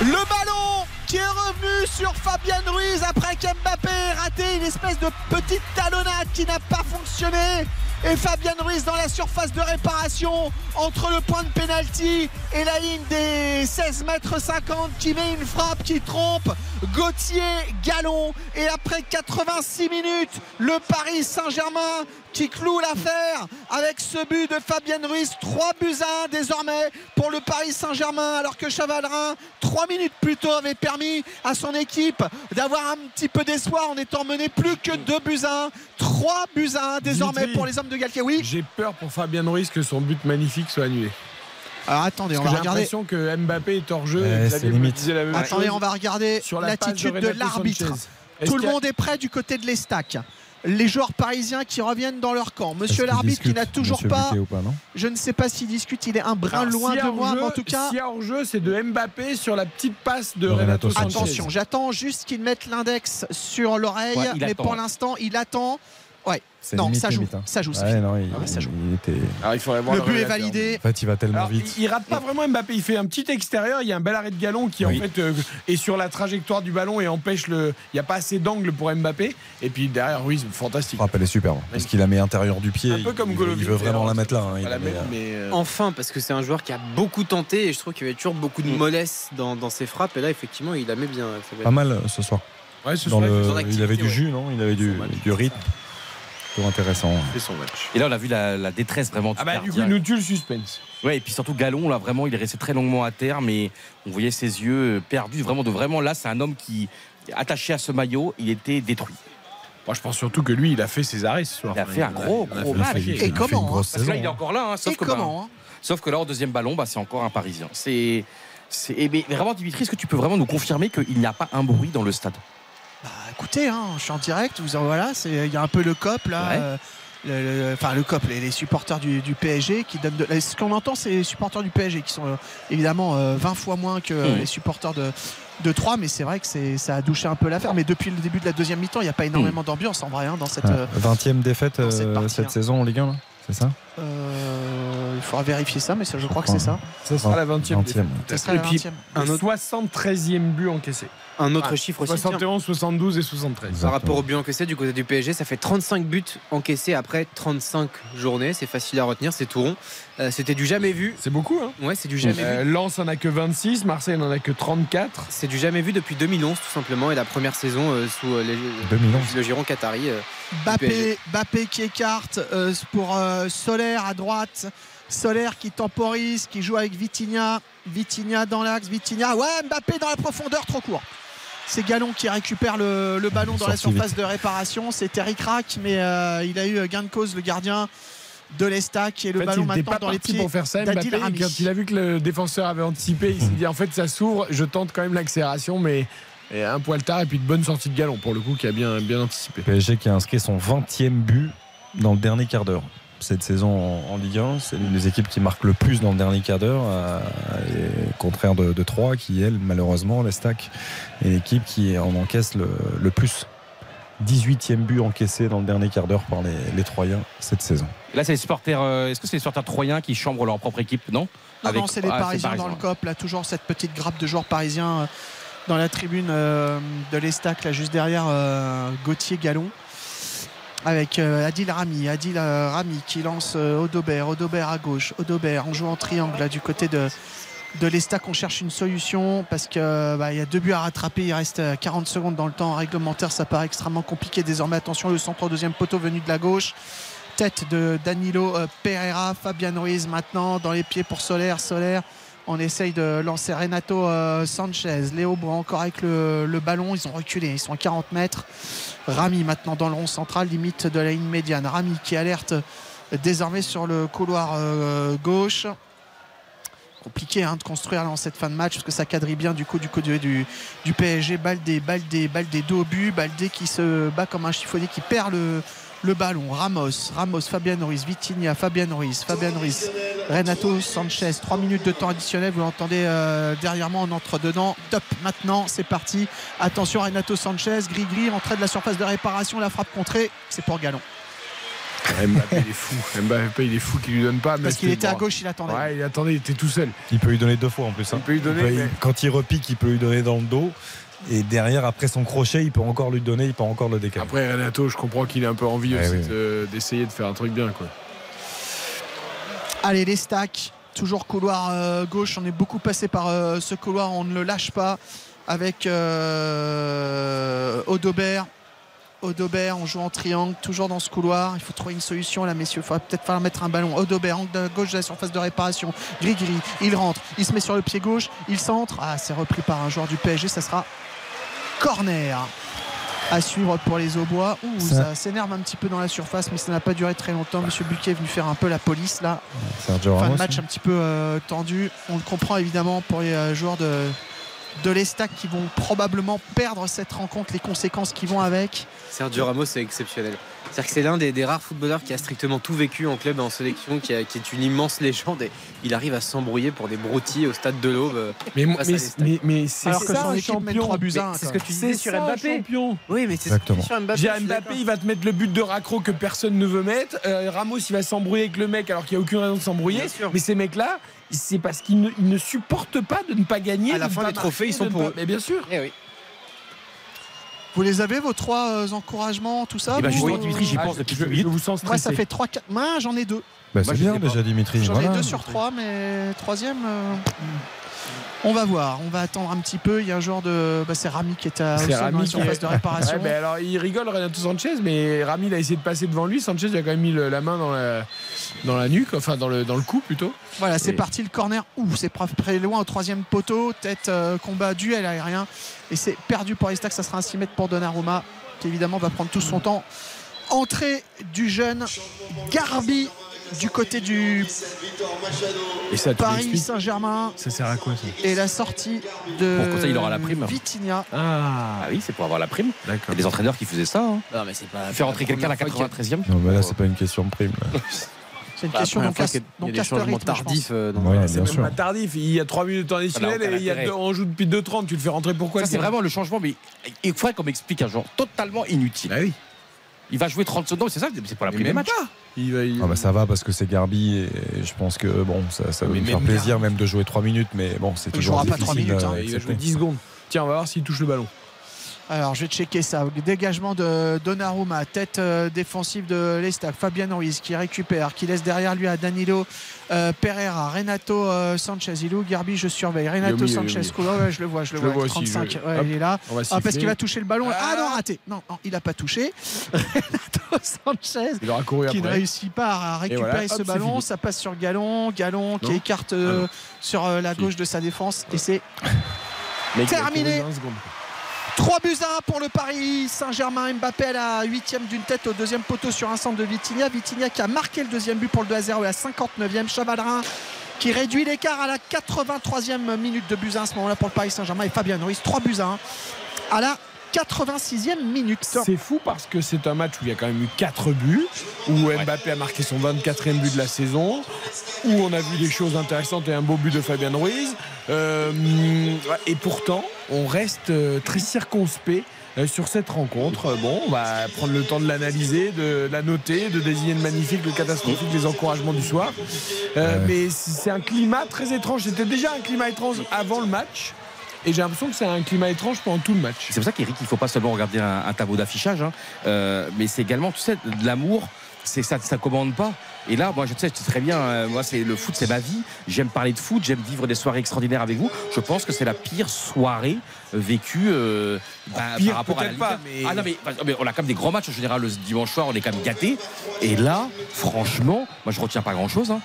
Le ballon qui est revenu sur Fabien Ruiz après qu'Mbappé ait raté une espèce de petite talonnade qui n'a pas fonctionné. Et Fabien Ruiz dans la surface de réparation entre le point de pénalty et la ligne des 16 mètres 50 qui met une frappe qui trompe Gauthier Gallon. Et après 86 minutes, le Paris Saint-Germain qui cloue l'affaire avec ce but de Fabien Ruiz. 3 buts à 1 désormais pour le Paris Saint-Germain alors que Chavalrin, 3 minutes plus tôt, avait permis à son équipe d'avoir un petit peu d'espoir en étant mené plus que 2 buts à 1. 3 buts à 1 désormais Dimitri, pour les hommes de Galtier. Oui, J'ai peur pour Fabien Ruiz que son but magnifique soit annulé. alors attendez, Parce on va j'ai regarder. l'impression que Mbappé est hors jeu. Ouais, et c'est limite. la même Attendez, chose. on va regarder Sur la passe l'attitude de, l'arbitre. Tout le a- monde est prêt du côté de l'Estac. Les joueurs parisiens qui reviennent dans leur camp. Monsieur l'arbitre qui n'a toujours Monsieur pas. Buquet ou pas, non Je ne sais pas s'il discute, il est un brin Alors, loin de moi, mais en tout cas. A hors-jeu, c'est de Mbappé sur la petite passe de De Renato Renato Sanchez. Attention, j'attends juste qu'il mette l'index sur l'oreille, Ouais, mais attend, pour ouais. l'instant, il attend. Non, limite, ça joue, limite, hein. ça joue. Ouais, non, il, Ah, ça joue. il était... Alors, il faudrait voir Le but est validé. En fait, il va tellement Alors, vite. il, il rate pas vraiment Mbappé. Il fait un petit extérieur. Il y a un bel arrêt de galon qui Oui. en fait euh, est sur la trajectoire du ballon et empêche le. Il n'y a pas assez d'angle pour Mbappé. Et puis derrière Ruiz, fantastique. frappe, elle est superbe. Parce qu'il la met intérieur du pied. Un peu comme il, Golovin, il veut vraiment la mettre là. hein. Il la met, euh, mais, euh, Enfin, parce que c'est un joueur qui a beaucoup tenté et je trouve qu'il y avait toujours beaucoup de mollesse dans, dans ses frappes. Et là, effectivement, il la met bien. Pas mal euh, ce soir. ouais, ce Dans soir, il le- avait du jus, non? Il avait du rythme. Plutôt intéressant. Il fait son match. Et là, on a vu la, la détresse vraiment. Ah bah du coup, il nous tue le suspense. Ouais, et puis surtout Galon, là vraiment, il est resté très longuement à terre, mais on voyait ses yeux perdus. Vraiment, de vraiment là, c'est un homme qui, attaché à ce maillot, il était détruit. Moi, je pense surtout que lui, il a fait ses arrêts ce soir. Il a fait un gros, gros match. Il Et comment, grosse Parce que là, saison. il est encore là, hein, sauf Et que bah, comment hein Sauf que là, au deuxième ballon, bah, c'est encore un Parisien. C'est, c'est, et mais vraiment, Dimitri, est-ce que tu peux vraiment nous confirmer qu'il n'y a pas un bruit dans le stade? Écoutez, hein, je suis en direct. Vous en voilà, il y a un peu le cop là. Ouais. euh, le- le- Enfin, le COP, les, les supporters du, du PSG qui donnent de. Ce qu'on entend, c'est les supporters du PSG qui sont euh, évidemment euh, 20 fois moins que euh, Mmh. les supporters de, de 3, mais c'est vrai que c'est, ça a douché un peu l'affaire. Mais depuis le début de la deuxième mi-temps, il n'y a pas énormément d'ambiance en vrai hein, dans cette. Ouais. euh, 20e défaite cette euh, partie, cette hein. saison en Ligue 1, là c'est ça? Euh, il faudra vérifier ça, mais ça, je crois que c'est ça. Ça sera la 20e. 20e. Ça sera Et la puis, 20e. un autre 73e but encaissé. Un autre Ah, chiffre aussi. tiens. 71, 72 et 73. Par rapport au but encaissé du côté du PSG, ça fait 35 buts encaissés après 35 journées. C'est facile à retenir, c'est tout rond. Euh, C'était du jamais vu. C'est beaucoup, hein Ouais, c'est du jamais Euh, vu. Lens en a que 26, Marseille n'en a que 34. C'est du jamais vu depuis 2011 tout simplement et la première saison euh, sous euh, les, 2011. le giron qatari. euh, Bappé. Bappé qui écarte euh, pour euh, Solaire à droite. Solaire qui temporise, qui joue avec Vitinha. Vitinha dans l'axe, Vitinha. Ouais, Mbappé dans la profondeur, trop court. C'est Galon qui récupère le, le ballon dans la surface vite. de réparation. C'est Terry Crack, mais euh, il a eu gain de cause, le gardien de l'Estac. Et le En fait, ballon maintenant pas dans les parti pieds pour faire ça. Mbappé, Rami. quand il a vu que le défenseur avait anticipé, il s'est dit en fait ça s'ouvre, je tente quand même l'accélération, mais et un poil tard et puis de bonne sortie de galon pour le coup qui a bien, bien anticipé. PSG qui a inscrit son 20e but dans le dernier quart d'heure. Cette saison en, en Ligue 1, c'est l'une des équipes qui marque le plus dans le dernier quart d'heure, euh, et contraire de, de 3 qui, elle, malheureusement, l'Estac est l'équipe qui en encaisse le, le plus. 18e but encaissé dans le dernier quart d'heure par les, les Troyens cette saison. Là, c'est les supporters. euh, Est-ce que c'est les supporters troyens qui chambrent leur propre équipe Non? Non, Avec- non, c'est les Ah, Parisiens dans le COP. Là, toujours cette petite grappe de joueurs parisiens euh, dans la tribune euh, de l'Estac, là, juste derrière euh, Gauthier Gallon. Avec euh, Adil Rami, Adil euh, Rami qui lance euh, Odobert, Odobert à gauche, Odobert en jouant en triangle du côté de, de l'Estac. On cherche une solution parce qu'il y a deux buts à rattraper. Il reste euh, 40 secondes dans le temps réglementaire. Ça paraît extrêmement compliqué désormais. Attention, le centre au deuxième poteau venu de la gauche tête de Danilo Pereira, Fabian Ruiz maintenant dans les pieds pour Solaire. Solaire, on essaye de lancer Renato euh, Sanchez. Léo Bois encore avec le, ballon. Ils ont reculé, ils sont à 40 mètres. Rami maintenant dans le rond central, limite de la ligne médiane. Rami qui alerte désormais sur le couloir euh, gauche. Compliqué hein, de construire dans cette fin de match parce que ça quadrille bien du coup du côté du, du PSG. Baldé, Baldé, Baldé dos au but. Baldé qui se bat comme un chiffonnier qui perd le, le ballon. Ramos, Ramos, Fabian Ruiz, Vitinha, Fabian Ruiz, Fabian Ruiz, Renato Sanchez. 3 minutes de temps additionnel. Vous l'entendez euh, derrière moi, on entre dedans. Top, maintenant, c'est parti. Attention, Renato Sanchez, gris-gris, entrée de la surface de réparation, la frappe contrée. C'est pour Galon. Mbappé il est fou. Mbappé il est fou qu'il lui donne pas. mais Parce qu'il était à gauche, il attendait. Ouais, il attendait, il était tout seul. Il peut lui donner deux fois en plus. hein. Il peut lui donner, peut- mais- Quand il repique, il peut lui donner dans le dos. Et derrière, après son crochet, il peut encore lui donner, il peut encore le décaler. Après Renato, je comprends qu'il est un peu Ouais, aussi oui. de- d'essayer de faire un truc bien quoi. Allez, les stacks. Toujours couloir euh, gauche. On est beaucoup passé par euh, ce couloir. On ne le lâche pas. Avec euh, Odobert. Odobert, on joue en triangle, toujours dans ce couloir. Il faut trouver une solution là, messieurs. Il faudra peut-être falloir mettre un ballon. Odobert, angle de gauche de la surface de réparation. Gris-gris, il rentre, il se met sur le pied gauche, il centre. Ah, c'est repris par un joueur du PSG. Ça sera corner à suivre pour les Aubois. Ouh, Ça- s'énerve un petit peu dans la surface, mais ça n'a pas duré très longtemps. Monsieur Buquet est venu faire un peu la police là. Sergio Fin Ramos. de match un petit peu euh, tendu. On le comprend évidemment pour les euh, joueurs de, de l'Estac qui vont probablement perdre cette rencontre, les conséquences qui vont avec. Sergio Ramos, c'est exceptionnel. C'est-à-dire que c'est l'un des, des rares footballeurs qui a strictement tout vécu en club et en sélection, qui, a- qui est une immense légende. Et il arrive à s'embrouiller pour des broutilles au stade de l'Aube. euh, Mais, c'est Alors que ça, son un équipe champion. 3 buts à Mais 1, c'est ce que tu disais sur Mbappé. champion. Oui, mais c'est ce que sur Mbappé. J'ai Mbappé, il va te mettre le but de raccro que personne ne veut mettre. Euh, Ramos, il va s'embrouiller avec le mec alors qu'il n'y a aucune raison de s'embrouiller. Mais ces mecs-là, c'est parce qu'ils ne, supportent pas de ne pas gagner. À la fin, les trophées, ils sont pour pas- eux. Mais bien sûr. Eh oui. Vous les avez, vos trois euh, encouragements, tout ça Eh ben, vous justement, Dimitri, j'y Ah, pense depuis je, je vous sens Moi, stressé. ça fait 3, 4. Moi, j'en ai deux. Bah, Moi, c'est bien déjà Dimitri. J'en voilà. ai deux sur trois, mais troisième. euh, On va voir, on va attendre un petit peu. Il y a un joueur de. Bah, c'est Rami qui est à Rami qui est- de réparation. Ouais, alors il rigole Renato Sanchez, mais Rami il a essayé de passer devant lui. Sanchez il a quand même mis le- la main dans la, dans la nuque, enfin dans le, dans le cou plutôt. Voilà, c'est Et- parti le corner. Ouh, c'est très loin au troisième poteau. Tête, euh, combat, duel aérien. Et c'est perdu pour Estac. Ça sera un 6 mètres pour Donnarumma, qui évidemment va prendre tout son temps. Entrée du jeune Garbi du côté du Et ça, tu Paris Saint-Germain. Ça sert à quoi ça Et la sortie de Pour comme ça, il aura la prime. Vitinha. Ah oui, c'est pour avoir la prime. Il D'accord. y a des entraîneurs qui faisaient ça. hein. Non, mais c'est pas. Faire rentrer quelqu'un à la première fois 93e. Non, mais là, c'est pas une question de prime. C'est une Bah, question fois casse, il y a des changements rythme, tardifs. euh, C'est bien même sûr. pas tardif. Il y a 3 minutes additionnelles Ça n'a et il y a aucun deux- on joue depuis 2-30. Tu le fais rentrer pourquoi Ça, c'est vraiment le changement, mais il faudrait qu'on m'explique un genre totalement inutile. Bah oui. Il va jouer 30 secondes, c'est ça, c'est pas la première match. Il va, il- Ah bah ça va parce que c'est Garbi et je pense que bon ça, ça va me faire plaisir même de jouer 3 minutes mais bon c'est Il toujours jouera pas difficile 3 minutes, hein. à il va jouer 10 secondes. Tiens, on va voir s'il touche le ballon. Alors je vais checker ça. Dégagement de Donnarumma, tête euh, défensive de l'Estac. Fabien Ruiz qui récupère, qui laisse derrière lui à Danilo euh, Pereira, Renato euh, Sanchez. Il est où? Garbi Je surveille. Renato Sanchez. Ouais, je le vois, je le Je vois. vois aussi, 35. je- ouais, il est là. Ah, parce qu'il va toucher le ballon. Ah, non, raté. Non, non, il n'a pas touché. Renato Sanchez. Il aura couru qui ne réussit pas à récupérer voilà, ce hop, ballon. Ça passe sur Galon. Galon qui Non. écarte Ah sur la gauche de sa défense. Et c'est terminé. 20 secondes. 3 buts à 1 pour le Paris Saint-Germain. Mbappé à la 8 d'une tête au deuxième poteau sur un centre de Vitinha. Vitinha qui a marqué le deuxième but pour le 2 à 0 à la 59e. Chavadrin qui réduit l'écart à la 83e minute de buts à 1 à ce moment-là pour le Paris Saint-Germain. Et Fabien Ruiz, 3 buts à 1 à la 86e minute. C'est fou parce que c'est un match où il y a quand même eu 4 buts, où Mbappé a marqué son 24e but de la saison, où on a vu des choses intéressantes et un beau but de Fabien Ruiz. Euh, et pourtant, on reste euh, très circonspect euh, sur cette rencontre. Euh, Bon, on va prendre le temps de l'analyser, de la noter, de désigner le magnifique, le catastrophique, les encouragements du soir. Euh, Mais c'est un climat très étrange. C'était déjà un climat étrange avant le match. Et j'ai l'impression que c'est un climat étrange pendant tout le match. C'est pour ça qu'Eric, il ne faut pas seulement regarder un, un tableau d'affichage, hein, euh, mais c'est également, tu sais, de l'amour. C'est ça, ça commande pas. Et là, moi, je sais, je sais très bien. euh, moi, c'est le foot, c'est ma vie. J'aime parler de foot, j'aime vivre des soirées extraordinaires avec vous. Je pense que c'est la pire soirée vécue euh, bah, pire, par rapport à la pas, mais- Ah non, mais, mais on a quand même des grands matchs en général le dimanche soir. On est quand même gâtés. Et là, franchement, moi, je retiens pas grand-chose. hein.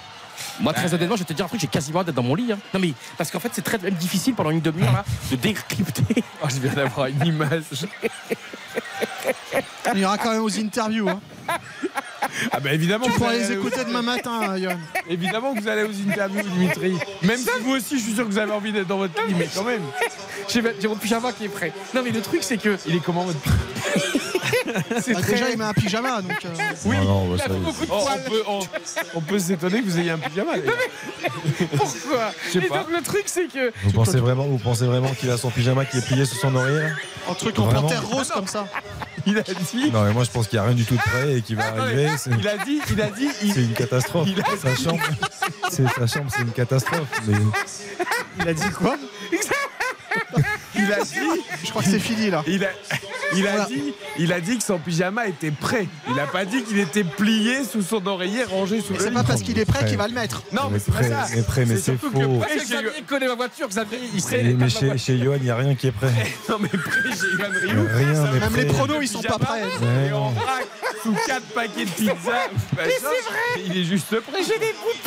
Moi, très honnêtement, je vais te dire un truc, j'ai quasiment hâte d'être dans mon lit. hein. Non, mais parce qu'en fait, c'est très même difficile pendant une demi-heure là, de décrypter. Oh, je viens d'avoir une image. Il y aura quand même aux interviews. hein. Ah bah évidemment Tu pourras les écouter demain matin, hein, Johan. Évidemment que vous allez aux interviews, Dimitri. Même si vous aussi, je suis sûr que vous avez envie d'être dans votre lit, mais quand même. J'ai j'ai mon pyjama qui est prêt. Non, mais le truc, c'est que. Il est comment votre C'est Bah, très- Déjà, il met un pyjama. Donc, euh, Oui, Ah non, bah, il a ça, beaucoup de Oh, poils. on, peut, on, on peut s'étonner que vous ayez un pyjama. les gars. Pourquoi Je sais Et pas. donc, le truc, c'est que. Vous pensez vraiment, vous pensez vraiment qu'il a son pyjama qui est plié sous son oreiller un truc en Vraiment panthère rose comme ça. Il a dit. Non mais moi je pense qu'il n'y a rien du tout de prêt et qu'il va arriver. C'est Il a dit, il a dit, il, c'est une catastrophe. Il a Sa chambre, c'est sa chambre, c'est une catastrophe. Mais Il a dit quoi? il a dit, Je crois que c'est fini là. il a, il a dit, il a dit que son pyjama était prêt. Il a pas dit qu'il était plié sous son oreiller, rangé sous Mais le c'est pas parce qu'il est prêt qu'il va le mettre. Non, mais Mais c'est pas prêt, ça. mais prêt, mais c'est que faux. prêt, que Xavier connaît ma voiture, Xavier, il sait mais, mais chez, chez Johan, il n'y a rien qui est prêt. Non, mais prêt Rioux. Rien Même les pronos, ils sont pas prêts. Et on braque sous 4 paquets de pizza. Bah, ça, Il est juste prêt. J'ai des bouts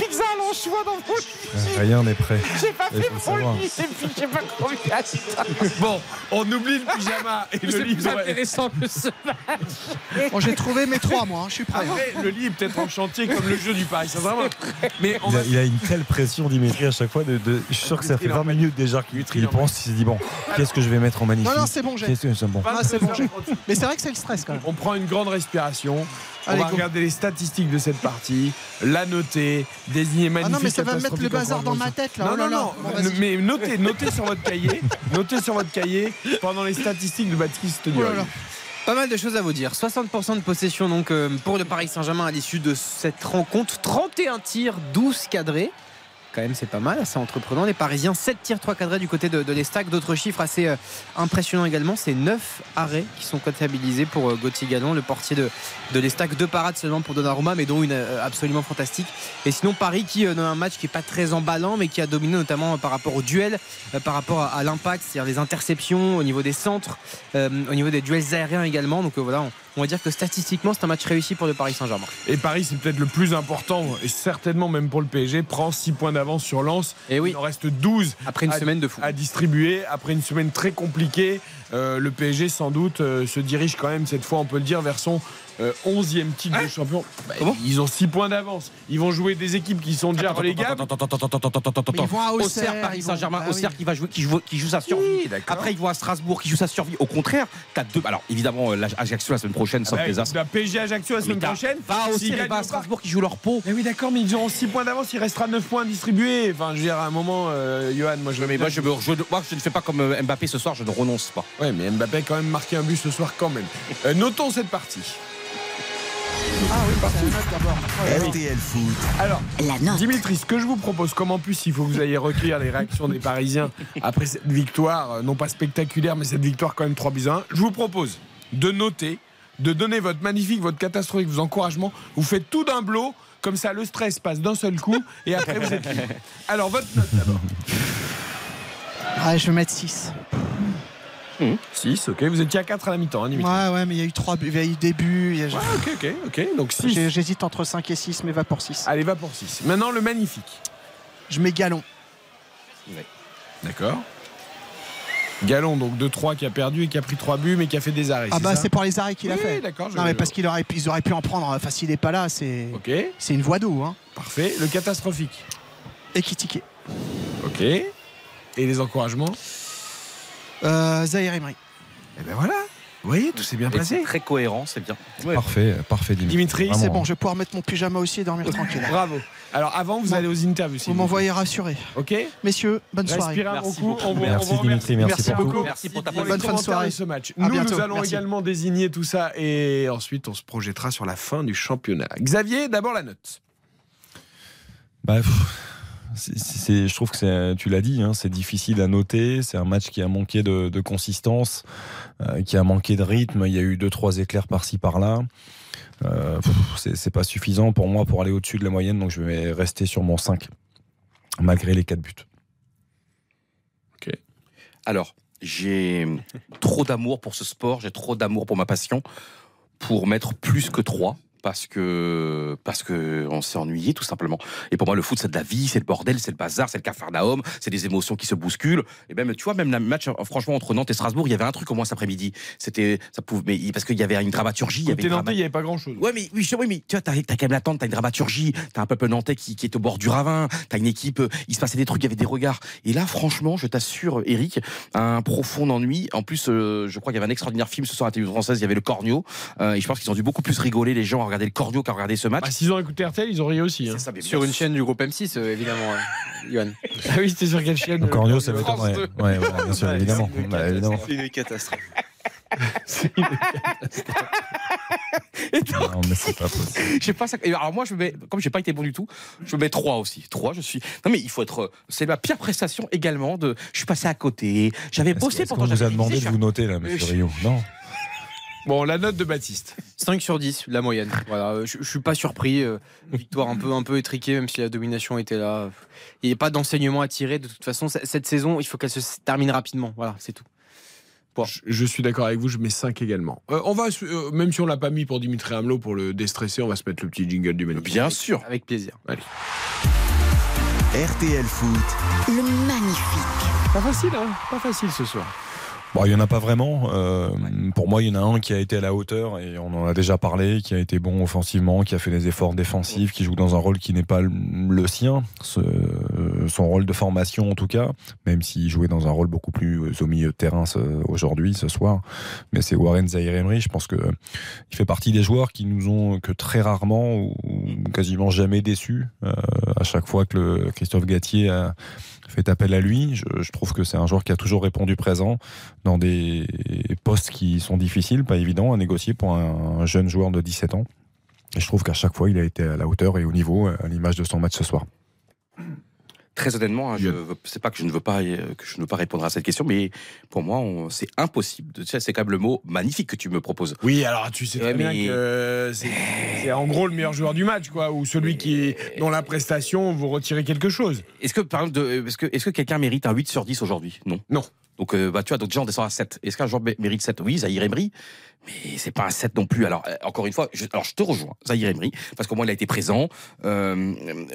à l'anchois dans mon lit. Rien n'est prêt. J'ai pas fait mon lit. Et puis, j'ai pas de Bon, on oublie le pyjama et le C'est lit. plus intéressant que ce match. Bon, j'ai trouvé mes trois, moi. hein, Je suis prêt. hein. Après, le lit est peut-être en chantier comme le jeu du Paris Saint-Germain. Mais on Il va a, il a une telle pression, Dimitri, à chaque fois. De, de- je suis sûr que ça fait 20 minutes déjà qu'il y pense. Il se dit bon, qu'est-ce que je vais mettre en magnifique Non, non, c'est bon, j'ai. C'est bon Ah, c'est bon, j'ai. Mais c'est vrai que c'est le stress quand même. On prend une grande respiration. On va go. regarder les statistiques de cette partie, la noter, désigner magnifique. Ah non, mais ça va me mettre le bazar dans ma tête là. Non, Oh là non, non. Bon, mais notez, notez sur votre cahier, notez sur votre cahier pendant les statistiques de Baptiste Oh. Pas mal de choses à vous dire. 60% de possession donc euh, pour le Paris Saint-Germain à l'issue de cette rencontre. 31 tirs, 12 cadrés. Quand même, c'est pas mal, assez entreprenant. Les Parisiens, 7 tirs, 3 cadrés du côté de, de l'Estac. D'autres chiffres assez euh, impressionnants également. C'est 9 arrêts qui sont comptabilisés pour euh, Gauthier Gallon, le portier de, de l'Estac. Deux parades seulement pour Donnarumma, mais dont une euh, absolument fantastique. Et sinon, Paris qui, euh, dans un match qui n'est pas très emballant, mais qui a dominé notamment par rapport au duel, par rapport à, l'impact, c'est-à-dire les interceptions au niveau des centres, au niveau des duels aériens également. Donc voilà, on va dire que statistiquement, c'est un match réussi pour le Paris Saint-Germain. Et Paris, c'est peut-être le plus important, et certainement même pour le PSG, prend 6 points d'avance sur Lens. Et oui. Il en reste 12 Après une à- semaine de fou. à distribuer. Après une semaine très compliquée, euh, le PSG sans doute euh, se dirige quand même cette fois, on peut le dire, vers son euh, 11e titre de champion. Bah, ils ont 6 points d'avance. Ils vont jouer des équipes qui sont déjà relégables. Ils vont à. Auxerre, Paris Saint-Germain, bah Auxerre oui. qui va jouer, qui joue, qui joue sa survie. Après, ils vont à Strasbourg qui joue sa survie. Au contraire, t'as deux. Alors, évidemment, euh, l'Ajaccio la semaine prochaine, Ah sauf bah, les As. bah, PSG Ajaccio la semaine prochaine. Va à S'ils Auxerre et gagnent va à Strasbourg qui jouent leur pot. Mais oui, d'accord, mais ils auront 6 points d'avance, il restera 9 points distribués. Enfin, je veux dire, à un moment, euh, Johan, moi je Mais moi je, me- je- moi, je ne fais pas comme euh, Mbappé ce soir, je ne renonce pas. Ouais, mais Mbappé a quand même marqué un but ce soir, quand même. Euh, notons cette partie. Ah oui, c'est la note d'abord. Ouais. RTL Foot. Alors, La note. Dimitri, ce que je vous propose, comme en plus il faut que vous ayez recueillir les réactions des Parisiens après cette victoire, euh, non pas spectaculaire, mais cette victoire quand même 3 buts à 1, je vous propose de noter, de donner votre magnifique, votre catastrophique, vos encouragements. Vous faites tout d'un bloc, comme ça le stress passe d'un seul coup, et après vous êtes libre. Alors, votre note d'abord. Ouais, je vais mettre 6. 6, ok. Vous étiez à 4 à la mi-temps, hein, Dimitri. Ouais, ouais, mais il y a eu 3 buts, il y a eu des buts. il y a- Ouais, ok, ok, ok. Donc 6. J'ai- J'hésite entre 5 et 6, mais va pour 6. Allez, va pour 6. Maintenant, le magnifique. Je mets Galon. D'accord. Galon, donc de 3 qui a perdu et qui a pris 3 buts, mais qui a fait des arrêts. Ah bah c'est pour les arrêts qu'il a Oui, fait. d'accord, je- Non mais parce qu'ils auraient, pu- ils auraient pu en prendre. Enfin s'il n'est pas là, c'est Ok, c'est une voie d'eau. Hein. parfait. Le catastrophique. Ekitike. Ok. Et les encouragements? Euh, Zahir Emery. Eh ben voilà. Vous voyez, tout s'est bien Et passé. Très cohérent, c'est bien. Parfait, parfait Dimitri. Dimitri. C'est bon, je vais pouvoir mettre mon pyjama aussi et dormir tranquille. Bravo. Alors avant, vous Bon. allez aux interviews. s'il Vous vous m'envoyez rassuré. Ok Messieurs, bonne soirée. Merci beaucoup. On vous- Merci on vous Dimitri, merci pour beaucoup. Merci pour ta les Bonne fin de soirée. ce match. À Nous, bientôt. nous allons Merci. également désigner tout ça et ensuite on se projettera sur la fin du championnat. Xavier, d'abord la note. Bah, pff, c'est- je trouve que tu l'as dit, hein, c'est difficile à noter. C'est un match qui a manqué de, consistance, euh, qui a manqué de rythme. Il y a eu deux trois éclairs par-ci par-là. Euh, c'est, pas suffisant pour moi pour aller au-dessus de la moyenne, donc je vais rester sur mon 5 malgré les 4 buts. Alors, j'ai trop d'amour pour ce sport, j'ai trop d'amour pour ma passion pour mettre plus que 3 parce que parce que on s'est ennuyé tout simplement. Et pour moi, le foot c'est de la vie, c'est le bordel, c'est le bazar, c'est le cafarnaum, c'est des émotions qui se bousculent. Et même tu vois, même le match franchement entre Nantes et Strasbourg, il y avait un truc au moins cet après-midi. C'était ça pouvait mais parce qu'il y avait une dramaturgie, il y avait Côté Nantais, drama- il n'y avait pas grand chose. Ouais, mais oui, oui, mais tu vois, t'as, t'as quand même l'attente, t'as une dramaturgie, t'as un peuple nantais qui, qui est au bord du ravin, t'as une équipe, il se passait des trucs, il y avait des regards. Et là, franchement, je t'assure, Eric, un profond ennui. En plus, euh, je crois qu'il y avait un extraordinaire film ce soir à la télévision française, il y avait le Cornio. Euh, et je pense qu'ils ont dû beaucoup plus rigoler, les gens, à regarder le Cornio qu'à regarder ce match. Bah, S'ils ont écouté RTL, ils ont ri aussi. hein. C'est ça, mais Sur une chaîne du groupe M6, euh, évidemment, euh. Ah oui, c'était sur quelle chaîne Le euh, Cornio, ça France m'étonnerait. deux. Ouais, ouais, bien sûr, évidemment. Bah, évidemment. C'est une catastrophe. Non, mais c'est pas possible. Pas ça. et Alors moi, je me mets, comme j'ai pas été bon du tout, je me mets 3 aussi. 3, je suis. Non mais il faut être. C'est ma pire prestation également. De, je suis passé à côté. J'avais bossé qu'on pourtant. vous a demandé de vous noter là, monsieur Rio Non. Bon, la note de Baptiste. 5 sur 10, la moyenne. Voilà, euh, je, je suis pas surpris. euh, victoire un peu, un peu étriquée, même si la domination était là. Il n'y a pas d'enseignement à tirer. De toute façon, cette saison, il faut qu'elle se termine rapidement. Voilà, c'est tout. Je, je suis d'accord avec vous, je mets 5 également. Euh, on va, euh, même si on l'a pas mis pour Dimitri Hamelot, pour le déstresser, on va se mettre le petit jingle du magnifique. Bien sûr. Avec plaisir. Allez. RTL Foot. Le magnifique. Pas facile, hein Pas facile ce soir. Bon, il y en a pas vraiment. Euh, pour moi, il y en a un qui a été à la hauteur et on en a déjà parlé, qui a été bon offensivement, qui a fait des efforts défensifs, qui joue dans un rôle qui n'est pas le, le sien, ce- son rôle de formation en tout cas, même s'il jouait dans un rôle beaucoup plus au milieu de terrain aujourd'hui, ce soir. Mais c'est Warren Zahir Emery. Je pense que il fait partie des joueurs qui nous ont que très rarement ou quasiment jamais déçus. Euh, à chaque fois que Christophe Gatier a fait appel à lui, je, trouve que c'est un joueur qui a toujours répondu présent dans des postes qui sont difficiles, pas évidents à négocier pour un jeune joueur de 17 ans. Et je trouve qu'à chaque fois, il a été à la hauteur et au niveau, à l'image de son match ce soir. Très honnêtement, hein, je pas que je ne veux pas euh, que je ne veux pas répondre à cette question, mais pour moi, c'est impossible. Tu sais, C'est quand même le mot magnifique que tu me proposes. Oui, alors tu sais très Ouais, bien que euh, c'est en gros le meilleur joueur du match, quoi, ou celui qui, dont la prestation vous retirez quelque chose. Est-ce que, par exemple, de- est-ce que, est-ce que quelqu'un mérite un 8 sur 10 aujourd'hui? Non. Non. Donc, euh, bah, tu vois, donc déjà, on descend à 7. Est-ce qu'un joueur mé- mérite 7 Oui, Zahir Emery. Mais c'est pas un 7 non plus. Alors, euh, encore une fois, je, alors je te rejoins, Zahir Emery, parce qu'au moins, il a été présent. Euh, euh,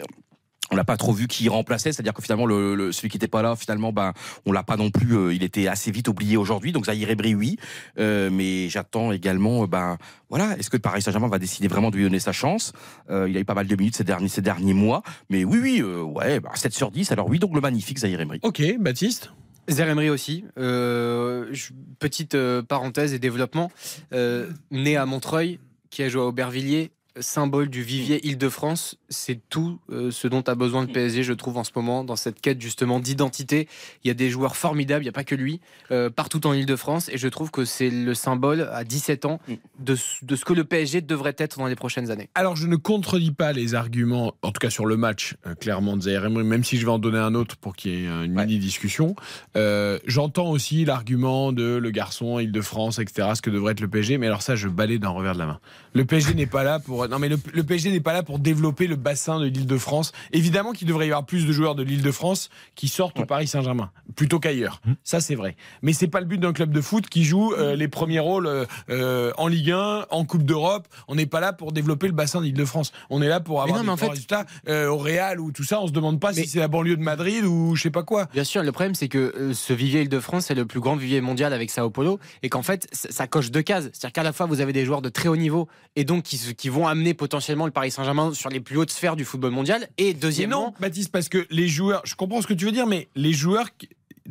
on n'a pas trop vu qui remplaçait, c'est-à-dire que finalement le, le- celui qui n'était pas là, finalement, ben on l'a pas non plus. euh, il était assez vite oublié aujourd'hui. Donc Zahir Emery, oui, Euh, mais j'attends également, euh, ben voilà, est-ce que Paris Saint-Germain va décider vraiment de lui donner sa chance? Euh, Il a eu pas mal de minutes ces derniers ces derniers mois, mais oui, oui, euh, ouais, ben, 7 sur 10. Alors oui, donc le magnifique Zahir Emery. Ok, Baptiste? Zer Emery aussi. Euh, petite euh, parenthèse et développement. Euh, né à Montreuil, qui a joué à Aubervilliers, symbole du vivier Île-de-France. C'est tout euh, ce dont a besoin le PSG, je trouve, en ce moment, dans cette quête justement d'identité. Il y a des joueurs formidables, il n'y a pas que lui, euh, partout en Île-de-France. Et je trouve que c'est le symbole, à 17 ans, de, ce- de ce que le PSG devrait être dans les prochaines années. Alors, je ne contredis pas les arguments, en tout cas sur le match, euh, clairement, de Zaire même si je vais en donner un autre pour qu'il y ait une mini-discussion. Euh, J'entends aussi l'argument de le garçon, Île-de-France, etc., ce que devrait être le PSG, mais alors ça, je balais d'un revers de la main. Le PSG n'est pas là pour. Non, mais le, le PSG n'est pas là pour développer le bassin de l'Île-de-France. Évidemment qu'il devrait y avoir plus de joueurs de l'Île-de-France qui sortent au Paris Saint-Germain, plutôt qu'ailleurs. Ça, c'est vrai. Mais c'est pas le but d'un club de foot qui joue euh, les premiers rôles euh, euh, en Ligue 1, en Coupe d'Europe. On n'est pas là pour développer le bassin d'Île-de-France. On est là pour avoir non, des mais en bons fait- résultats euh, au Real ou tout ça. On se demande pas si c'est la banlieue de Madrid ou je sais pas quoi. Bien sûr, le problème c'est que ce vivier Île-de-France c'est le plus grand vivier mondial avec Sao Paulo et qu'en fait ça ça coche deux cases. C'est-à-dire qu'à la fois vous avez des joueurs de très haut niveau et donc qui, qui vont amener potentiellement le Paris Saint-Germain sur les plus hautes sphères du football mondial et Mais deuxièmement. non, Baptiste, parce que les joueurs, je comprends ce que tu veux dire, mais les joueurs,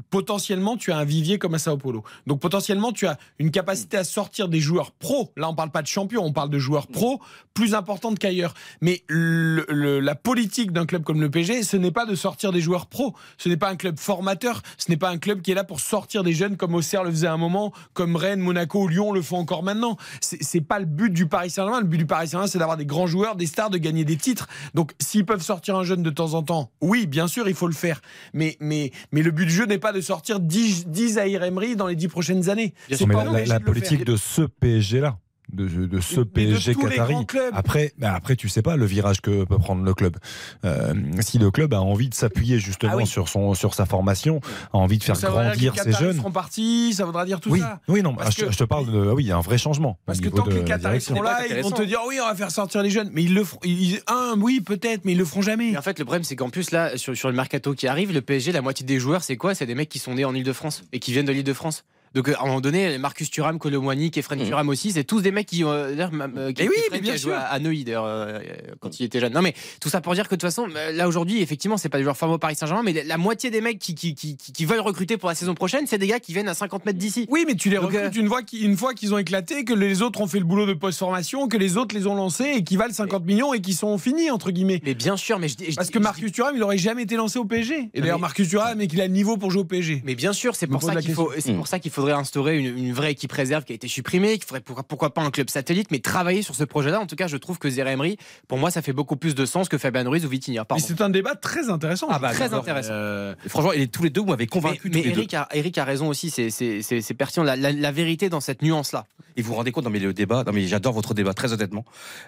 potentiellement, tu as un vivier comme à Sao Paulo. Donc potentiellement, tu as une capacité à sortir des joueurs pros. Là, on parle pas de champions, on parle de joueurs pros plus importante qu'ailleurs. Mais la politique d'un club comme le PSG, ce n'est pas de sortir des joueurs pros. Ce n'est pas un club formateur. Ce n'est pas un club qui est là pour sortir des jeunes comme Auxerre le faisait à un moment, comme Rennes, Monaco Lyon le font encore maintenant. C'est pas le but du Paris Saint-Germain. Le but du Paris Saint-Germain, c'est d'avoir des grands joueurs, des stars, de gagner des titres. Donc, s'ils peuvent sortir un jeune de temps en temps, oui, bien sûr, il faut le faire. Mais, mais, mais le but du jeu n'est pas de sortir 10, 10 Zahir Emery dans les 10 prochaines années. C'est pas la, politique de ce PSG là. De, de ce Mais de PSG Qatari. Après, bah après, tu sais pas le virage que peut prendre le club. Euh, si le club a envie de s'appuyer justement Ah oui. sur son sur sa formation, a envie de faire Ça grandir ses Qataris jeunes. seront partis, ça voudra dire tout oui, ça. oui, non, Parce je, que- je te parle de, ah oui, il y a un vrai changement. Parce que tant que de les Qataris sont là, ils vont te dire oui, on va faire sortir les jeunes. Mais ils le feront. Ils, un, oui, peut-être, mais ils le feront jamais. Et en fait, le problème, c'est qu'en plus, là, sur, sur le mercato qui arrive, le PSG, la moitié des joueurs, c'est quoi? C'est des mecs qui sont nés en Ile-de-France et qui viennent de l'Île-de-France. Donc, à un moment donné, Marcus Thuram, Colomwani, Kefren Thuram aussi, c'est tous des mecs qui. Euh, d'ailleurs, euh, qui- Eh oui, qui a joué à, à Neuilly, d'ailleurs, euh, quand il était jeune. Non, mais tout ça pour dire que de toute façon, là, aujourd'hui, effectivement, c'est pas des joueurs formés au Paris Saint-Germain, mais la moitié des mecs qui, qui, qui, qui- veulent recruter pour la saison prochaine, c'est des gars qui viennent à 50 mètres d'ici. Oui, mais tu les Donc, recrutes une fois qu'ils une fois qu'ils ont éclaté, que les autres ont fait le boulot de post-formation, que les autres les ont lancés et qui valent 50 millions et qui sont finis, entre guillemets. Mais bien sûr, mais je dis. je Parce que Marcus Thuram, il aurait jamais été lancé au PSG. Et d'ailleurs, Marcus Thuram, mais qu'il a le niveau pour jouer au PSG. Mais bien sûr, c'est pour ça qu'il faut, c'est pour ça qu'il faudrait instaurer une, une vraie équipe réserve qui a été supprimée, qu'il faudrait pourquoi, pourquoi pas un club satellite, mais travailler sur ce projet-là. En tout cas, je trouve que Zé Emery, pour moi, ça fait beaucoup plus de sens que Fabien Ruiz ou Vitinha. Mais c'est un débat très intéressant. Ah bah, Très intéressant. Euh, franchement, et tous les deux, vous m'avez convaincu. mais deux. Eric a, Eric a raison aussi, c'est- c'est c'est- c'est pertinent. La, la- la vérité dans cette nuance-là. Et vous vous rendez compte, non mais le débat, non mais j'adore votre débat, très honnêtement.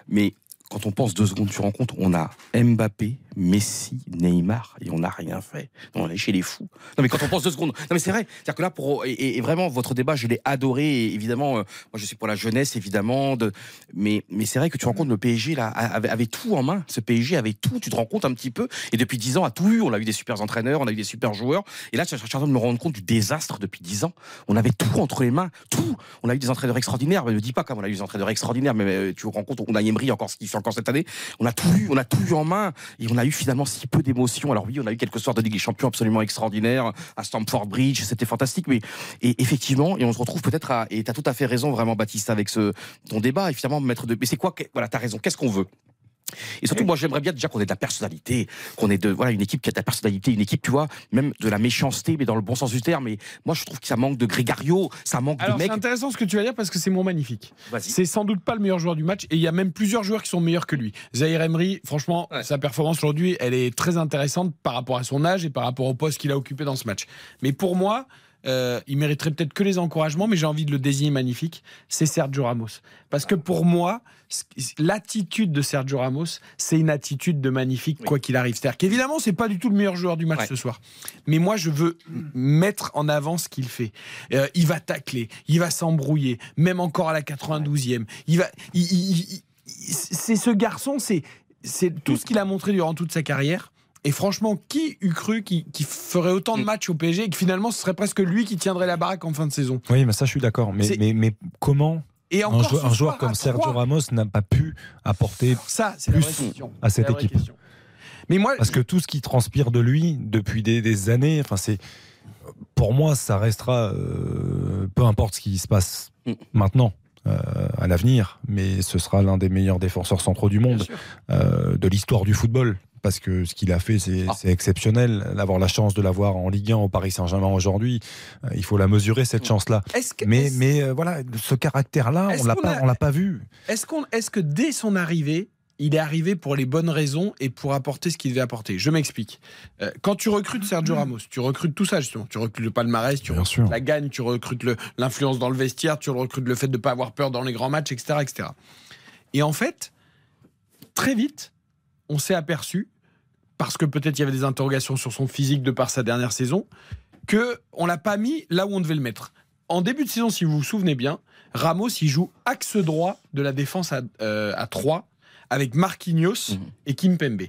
Mais quand on pense deux secondes sur rencontre, on a Mbappé, Messi, Neymar, et on n'a rien fait. On est chez les fous. Non mais quand on pense deux secondes, non mais c'est vrai. C'est-à-dire que là, pour et, vraiment votre débat, je l'ai adoré. Évidemment, euh, moi je suis pour la jeunesse, évidemment. De, mais mais c'est vrai que tu rencontres le PSG là avait, tout en main. Ce PSG avait tout. Tu te rends compte un petit peu. Et depuis dix ans, a tout eu. On a eu des super entraîneurs, on a eu des super joueurs. Et là, je suis en train de me rendre compte du désastre depuis dix ans. On avait tout entre les mains, tout. On a eu des entraîneurs extraordinaires. Mais ne dis pas comme on a eu des entraîneurs extraordinaires, mais euh, tu te rends compte, on a Emery encore encore cette année. On a tout eu, on a tout eu en main. Et on a eu finalement si peu d'émotions. Alors oui, on a eu quelques soirs de Ligue des Champions absolument extraordinaires à Stamford Bridge, c'était fantastique. Mais et effectivement, et on se retrouve peut-être à. Et t'as tout à fait raison, vraiment, Baptiste, avec ce ton débat. Évidemment, mettre de. Mais c'est quoi Voilà, t'as raison. Qu'est-ce qu'on veut? Et surtout, moi, j'aimerais bien déjà qu'on ait de la personnalité, qu'on ait de voilà une équipe qui a de la personnalité, une équipe, tu vois, même de la méchanceté, mais dans le bon sens du terme. Mais moi, je trouve que ça manque de grégario, ça manque Alors de c'est mecs. intéressant ce que tu vas dire parce que c'est mon magnifique. C'est sans doute pas le meilleur joueur du match et il y a même plusieurs joueurs qui sont meilleurs que lui. Zahir Emery, franchement, sa performance aujourd'hui, elle est très intéressante par rapport à son âge et par rapport au poste qu'il a occupé dans ce match. Mais pour moi, euh, il mériterait peut-être que les encouragements, mais j'ai envie de le désigner magnifique. C'est Sergio Ramos. Parce que pour moi, l'attitude de Sergio Ramos, c'est une attitude de magnifique, quoi qu'il arrive. C'est-à-dire qu'évidemment, c'est pas du tout le meilleur joueur du match Ouais. ce soir. Mais moi, je veux mettre en avant ce qu'il fait. Euh, il va tacler, il va s'embrouiller, même encore à la 92e. Il va, il- il- il- il- c'est ce garçon, c'est, c'est tout ce qu'il a montré durant toute sa carrière. Et franchement, qui eût cru qu'il ferait autant de matchs au PSG et que finalement ce serait presque lui qui tiendrait la baraque en fin de saison? Oui, mais ça, je suis d'accord. Mais, C'est- mais, mais comment Et un, encore joueur comme Sergio. Ramos n'a pas pu apporter Ça, c'est la vraie plus question. à cette la vraie équipe question. Mais moi, Parce que tout ce qui transpire de lui depuis des, des années, enfin c'est pour moi ça restera euh, peu importe ce qui se passe Mm. maintenant. euh, à l'avenir, mais ce sera l'un des meilleurs défenseurs centraux du monde, euh, de l'histoire du football. Parce que ce qu'il a fait, c'est Ah. c'est exceptionnel. D'avoir la chance de l'avoir en Ligue 1 au Paris Saint-Germain aujourd'hui, euh, il faut la mesurer, cette chance-là. Est-ce que- Mais, euh, voilà, ce caractère-là, on on l'a pas vu. Est-ce qu'on, est-ce que dès son arrivée, il est arrivé pour les bonnes raisons et pour apporter ce qu'il devait apporter? Je m'explique. Euh, quand tu recrutes Sergio Ramos, tu recrutes tout ça justement. Tu recrutes le palmarès, tu recrutes la gagne, tu recrutes l'influence dans le vestiaire, tu recrutes le fait de ne pas avoir peur dans les grands matchs, etc., etc. Et en fait, très vite, on s'est aperçu, parce que peut-être il y avait des interrogations sur son physique de par sa dernière saison, que on l'a pas mis là où on devait le mettre. En début de saison, si vous vous souvenez bien, Ramos, il joue axe droit de la défense à, euh, à 3 avec Marquinhos et Kimpembe.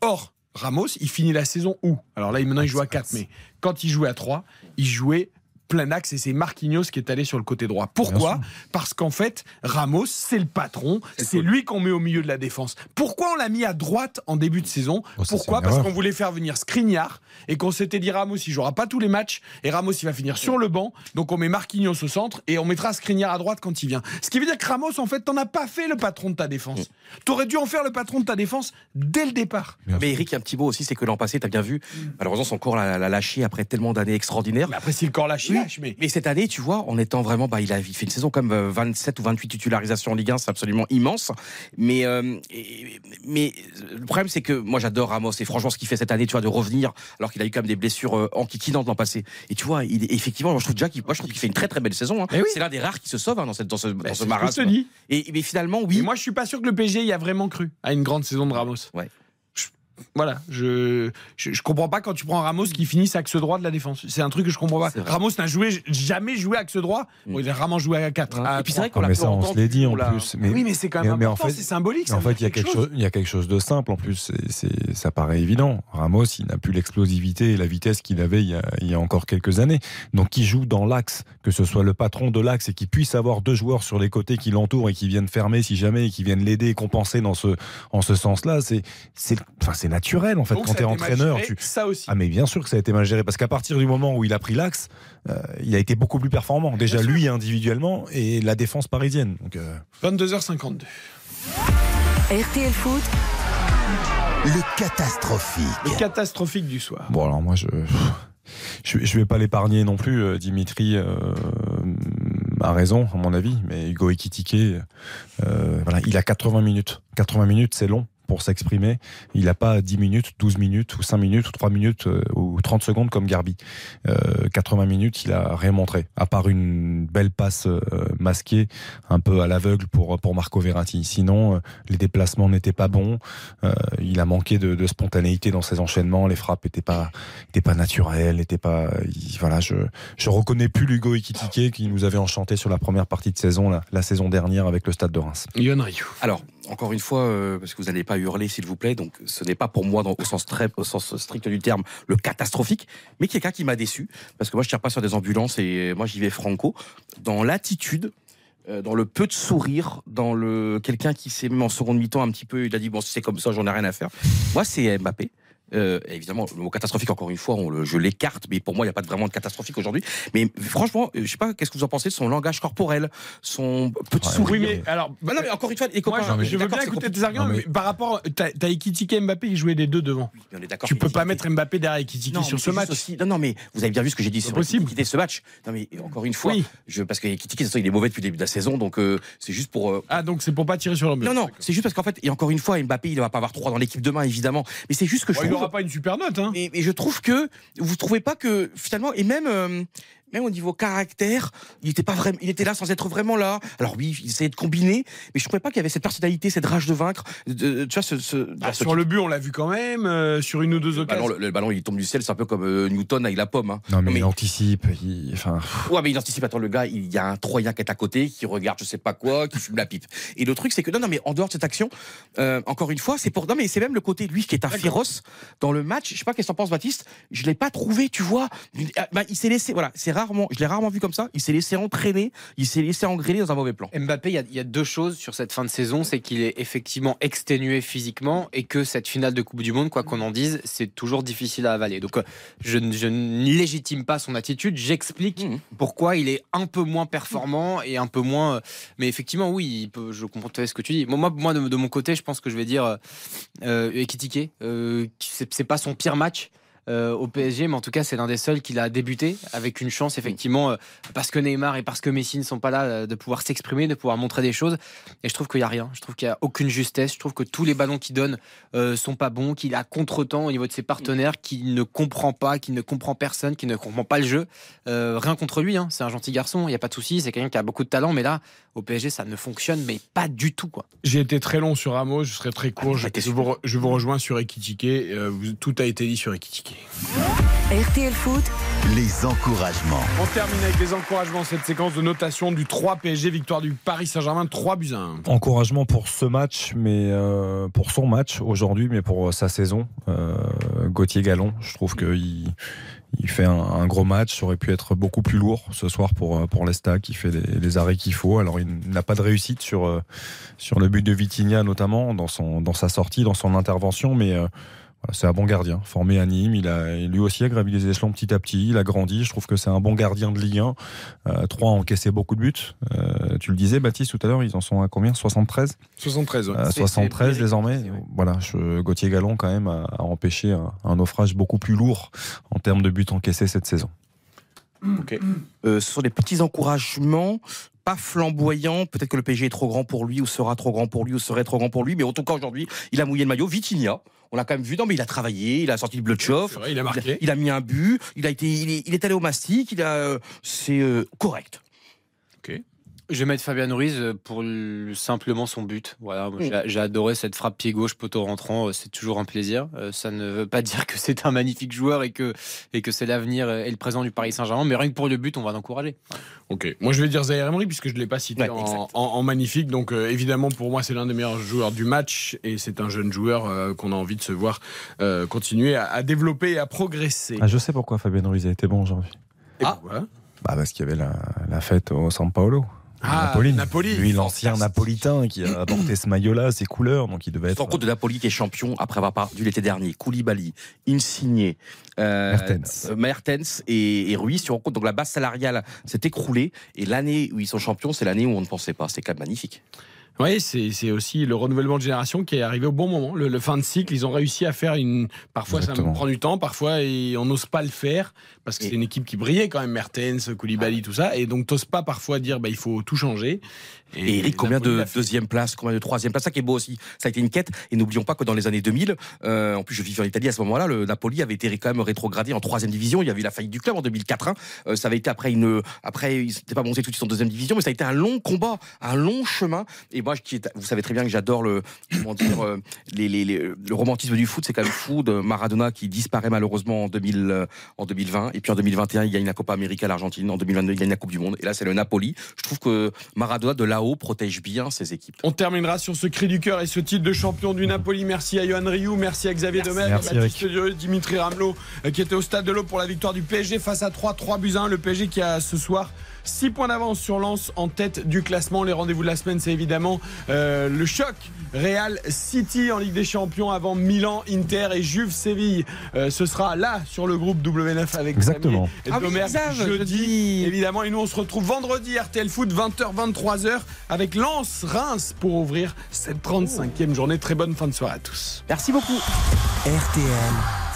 Or, Ramos, il finit la saison où? Alors là, maintenant, il joue à 4, mais quand il jouait à 3, il jouait plein axe et c'est Marquinhos qui est allé sur le côté droit. Pourquoi Parce qu'en fait, Ramos, c'est le patron, c'est lui qu'on met au milieu de la défense. Pourquoi on l'a mis à droite en début de saison Oh, Pourquoi Parce qu'on voulait faire venir Skriniar et qu'on s'était dit Ramos, il jouera pas tous les matchs et Ramos, il va finir sur le banc. Donc on met Marquinhos au centre et on mettra Skriniar à droite quand il vient. Ce qui veut dire que Ramos, en fait, t'en as pas fait le patron de ta défense. T'aurais dû en faire le patron de ta défense dès le départ. Mais Eric, il y a un petit mot aussi, c'est que l'an passé, tu as bien vu, malheureusement, son corps l'a lâché après tellement d'années extraordinaires. Mais après, si le corps lâche, Oui. Mais... mais cette année, tu vois, en étant vraiment, bah, il a fait une saison comme euh, 27 ou 28 titularisations en Ligue 1, c'est absolument immense. Mais, euh, mais euh, le problème, c'est que moi, j'adore Ramos et franchement, ce qu'il fait cette année, tu vois, de revenir, alors qu'il a eu quand même des blessures euh, enquiquinantes l'an passé. Et tu vois, il, effectivement, moi, je trouve déjà qu'il, moi, je trouve qu'il fait une très très belle saison. hein. C'est l'un des rares qui se sauve hein, dans, cette, dans ce, dans ce marasme. Et mais finalement, oui. Et moi, je suis pas sûr que le PSG y a vraiment cru à une grande saison de Ramos. Ouais. Voilà, je, je je comprends pas quand tu prends Ramos qui finit axe droit de la défense. C'est un truc que je comprends pas. Ramos n'a joué jamais joué axe droit. Bon, il a rarement joué à 4. Et puis c'est vrai qu'on Ah, l'a mais peu ça, on se l'est dit en l'a- plus. Oui, mais c'est quand même important, c'est symbolique, En fait, il y, a quelque chose. chose, il y a quelque chose de simple. En plus, c'est- c'est- ça paraît évident. Ramos, il n'a plus l'explosivité et la vitesse qu'il avait il y, a, il y a encore quelques années. Donc, il joue dans l'axe, que ce soit le patron de l'axe et qu'il puisse avoir deux joueurs sur les côtés qui l'entourent et qui viennent fermer si jamais et qui viennent l'aider et compenser dans ce, en ce sens-là. C'est c'est- enfin, c'est naturel, en fait, Donc, quand tu es entraîneur. géré, Tu... Ça aussi. Ah, mais bien sûr que ça a été mal géré parce qu'à partir du moment où il a pris l'axe, euh, il a été beaucoup plus performant. Déjà, lui individuellement et la défense parisienne. Donc, euh, 22h52. RTL Foot, Le catastrophique. Le catastrophique du soir. Bon, alors moi, je je, vais pas l'épargner non plus. euh, Dimitri euh, a raison, à mon avis, mais Hugo Ekitike, euh, voilà, il a 80 minutes. 80 minutes, c'est long pour s'exprimer. Il n'a pas 10 minutes, 12 minutes, ou 5 minutes, ou 3 minutes, euh, ou 30 secondes comme Garbi. Euh, 80 minutes, il a rien montré, à part une belle passe euh, masquée, un peu à l'aveugle pour, pour Marco Verratti. Sinon, euh, les déplacements n'étaient pas bons. Euh, il a manqué de, de spontanéité dans ses enchaînements. Les frappes n'étaient pas, étaient pas naturelles, n'étaient pas. il- voilà, je, je reconnais plus l'Hugo Ekitike qui nous avait enchanté sur la première partie de saison, la, la saison dernière avec le Stade de Reims. Alors, encore une fois, euh, parce que vous n'allez pas hurler, s'il vous plaît, donc ce n'est pas pour moi, au, sens très, au sens strict du terme, le catastrophique, mais quelqu'un qui m'a déçu, parce que moi je tire pas sur des ambulances et moi j'y vais franco, dans l'attitude, euh, dans le peu de sourire, dans le quelqu'un qui s'est même en seconde mi-temps un petit peu, il a dit bon si c'est comme ça, j'en ai rien à faire. Moi c'est Mbappé. Euh, évidemment, le mot catastrophique, encore une fois, on le, je l'écarte, mais pour moi, il n'y a pas de- vraiment de catastrophique aujourd'hui. Mais franchement, euh, je sais pas, qu'est-ce que vous en pensez de son langage corporel, son petit sourire? Oui, mais alors. Bah non, mais encore une fois, les Moi, copains, je, je veux bien écouter tes arguments, mais... par rapport. T'as t'as Ekitike et Mbappé qui jouaient les deux devant. on est d'accord Tu peux pas mettre Mbappé derrière Ekitike sur ce match. aussi- Non, non, mais vous avez bien vu ce que j'ai dit sur possible. quitter ce match. Non, mais encore une fois, Oui. je, parce que Kitiki, de toute façon, il est mauvais depuis le début de la saison, donc euh, c'est juste pour. euh, Ah, donc c'est pour pas tirer sur l'ambulance. Non, non, c'est juste parce qu'en fait, et encore une fois, Mbappé, il ne va pas avoir trois dans l'équipe demain, évidemment. Mais c'est juste que je Bon, il trouve. aura pas une super note, hein. Mais, mais je trouve que vous trouvez pas que finalement, et même. euh, même au niveau caractère, il était pas vraiment, il était là sans être vraiment là. Alors oui, il essayait de combiner, mais je trouvais pas qu'il y avait cette personnalité, cette rage de vaincre. de- tu vois, ce, ce- Ah, ce- sur le but, on l'a vu quand même. euh, sur une ou deux occasions. le, le ballon, il tombe du ciel, c'est un peu comme euh, Newton avec la pomme. hein. Non, mais, il anticipe. il- enfin, Ouais, mais il anticipe. Attends, le gars, il y a un Troyen qui est à côté, qui regarde je sais pas quoi, qui fume la pipe. Et le truc, c'est que non, non, mais en dehors de cette action, euh, encore une fois, c'est pour. Non, mais c'est même le côté, lui, qui est un féroce dans le match. Je sais pas qu'est-ce que t'en penses, Baptiste. Je l'ai pas trouvé, tu vois. Bah, il s'est laissé. Voilà, c'est rare rarement, je l'ai rarement vu comme ça. Il s'est laissé entraîner, il s'est laissé engrainer dans un mauvais plan. Mbappé, il y a- il y, a deux choses sur cette fin de saison, c'est qu'il est effectivement exténué physiquement et que cette finale de Coupe du Monde, quoi qu'on en dise, c'est toujours difficile à avaler. Donc euh, je, ne- je ne légitime pas son attitude, j'explique Mmh. pourquoi il est un peu moins performant et un peu moins. euh, Mais effectivement, oui, il peut, je comprends ce que tu dis. Moi, moi, de, de mon côté, je pense que je vais dire euh, euh, Ekitike, euh, c'est c'est pas son pire match. Euh, au PSG, mais en tout cas, c'est l'un des seuls qui l'a débuté avec une chance, effectivement, euh, parce que Neymar et parce que Messi ne sont pas là, euh, de pouvoir s'exprimer, de pouvoir montrer des choses. Et je trouve qu'il n'y a rien. Je trouve qu'il n'y a aucune justesse. Je trouve que tous les ballons qu'il donne sont pas bons, qu'il a contre-temps au niveau de ses partenaires, qu'il ne comprend pas, qu'il ne comprend personne, qu'il ne comprend pas le jeu. Rien contre lui, hein. c'est un gentil garçon, il n'y a pas de souci, c'est quelqu'un qui a beaucoup de talent, mais là, au PSG, ça ne fonctionne, mais pas du tout. quoi. J'ai été très long sur Ramos, je serai très court. Je, été je vous, re- je vous rejoins sur Ekitike. Euh, tout a été dit sur Ekitike. RTL Foot, Les encouragements. On termine avec les encouragements, cette séquence de notation du 3 PSG, victoire du Paris Saint-Germain, 3 buts à 1. Encouragement pour ce match, mais euh, pour son match aujourd'hui, mais pour sa saison. Euh, Gauthier Gallon, je trouve qu'il il fait un, gros match. Ça aurait pu être beaucoup plus lourd ce soir pour, euh, pour l'Estac. Il fait les, arrêts qu'il faut. Alors, il n'a pas de réussite sur, euh, sur le but de Vitinha, notamment, dans, son, dans sa sortie, dans son intervention, mais. euh, c'est un bon gardien, formé à Nîmes. Il a lui aussi a gravi les échelons petit à petit. Il a grandi. Je trouve que c'est un bon gardien de Ligue 1. Euh, Trois a encaissé beaucoup de buts. Euh, tu le disais, Baptiste, tout à l'heure, ils en sont à combien? 73 73, ouais. Euh, C'est- 73 c'est- désormais. Voilà, je, Gauthier Gallon, quand même, a, a empêché un, un naufrage beaucoup plus lourd en termes de buts encaissés cette saison. Euh, ce sont des petits encouragements, pas flamboyants. Peut-être que le PSG est trop grand pour lui, ou sera trop grand pour lui, ou serait trop grand pour lui. Mais en tout cas, aujourd'hui, il a mouillé le maillot. Vitinha, on l'a quand même vu. Non, mais il a travaillé, il a sorti. C'est vrai, il a marqué. Il a, mis un but. Il a été, il est, il est allé au mastic. Il a, euh, c'est euh, correct. Je vais mettre Fabien Ruiz euh, pour le- simplement son but. Voilà, Mm. j'ai- adoré cette frappe pied gauche poteau rentrant. euh, C'est toujours un plaisir. Euh, Ça ne veut pas dire que c'est un magnifique joueur et que et que c'est l'avenir et le présent du Paris Saint-Germain, mais rien que pour le but, on va l'encourager. Ok, moi je vais dire Zaire Emery puisque je ne l'ai pas cité Ouais, en, exact. en- en magnifique. Donc euh, évidemment pour moi c'est l'un des meilleurs joueurs du match et c'est un jeune joueur euh, qu'on a envie de se voir euh, continuer à, à développer et à progresser. Ah, je sais pourquoi Fabien Ruiz a été bon aujourd'hui. Ah, bah, Parce qu'il y avait la, la fête au San Paolo. Ah, Napoli. Napoli. Lui, l'ancien napolitain qui a apporté ce maillot-là, ses couleurs, donc il devait Tu être. te rends compte de Napoli qui est champion après avoir perdu l'été dernier. Koulibaly, Insigne, euh, Mertens. euh, Mertens et, et Ruiz. Tu te rends compte, donc la base salariale s'est écroulée. Et l'année où ils sont champions, c'est l'année où on ne pensait pas. C'est quand même magnifique. Oui, c'est c'est aussi le renouvellement de génération qui est arrivé au bon moment. Le, le fin de cycle, ils ont réussi à faire une. Parfois, Exactement. ça prend du temps, parfois, et on n'ose pas le faire parce que c'est une équipe qui brillait quand même, Mertens, Koulibaly, tout ça, et donc t'oses pas parfois dire bah il faut tout changer. Et Eric, combien de deuxième place, combien de troisième place? Ça qui est beau aussi. Ça a été une quête. Et n'oublions pas que dans les années 2000, euh, en plus je vivais en Italie à ce moment-là, le Napoli avait été quand même rétrogradé en troisième division. Il y avait eu la faillite du club en 2004. hein. Euh, ça avait été après une, après ils n'étaient pas montés tout de suite en deuxième division, mais ça a été un long combat, un long chemin. Et moi, vous savez très bien que j'adore le, comment dire, euh, les, les- les- le romantisme du foot. C'est quand même fou de Maradona qui disparaît malheureusement en 2000, euh, en 2020. Et puis en 2021, il gagne la Copa América à l'Argentine. En 2022, il gagne la Coupe du Monde. Et là, c'est le Napoli. Je trouve que Maradona de là-haut protège bien ses équipes. On terminera sur ce cri du cœur et ce titre de champion du Napoli. Merci à Johan Rioux, merci à Xavier Merci, Baptiste Durieux, Dimitri Ramelot, euh, qui était au stade de l'Aube pour la victoire du PSG face à 3, 3 buts à 1. Le PSG qui a ce soir 6 points d'avance sur Lens en tête du classement. Les rendez-vous de la semaine, c'est évidemment euh, le choc Real City en Ligue des Champions avant Milan, Inter et Juve Séville. Euh, ce sera là sur le groupe W9 avec Exactement. Et Ah oui, jeudi, évidemment. Et nous, on se retrouve vendredi RTL Foot 20h 23h avec Lens Reims pour ouvrir cette 35e journée. Très bonne fin de soirée à tous. Merci beaucoup. RTL.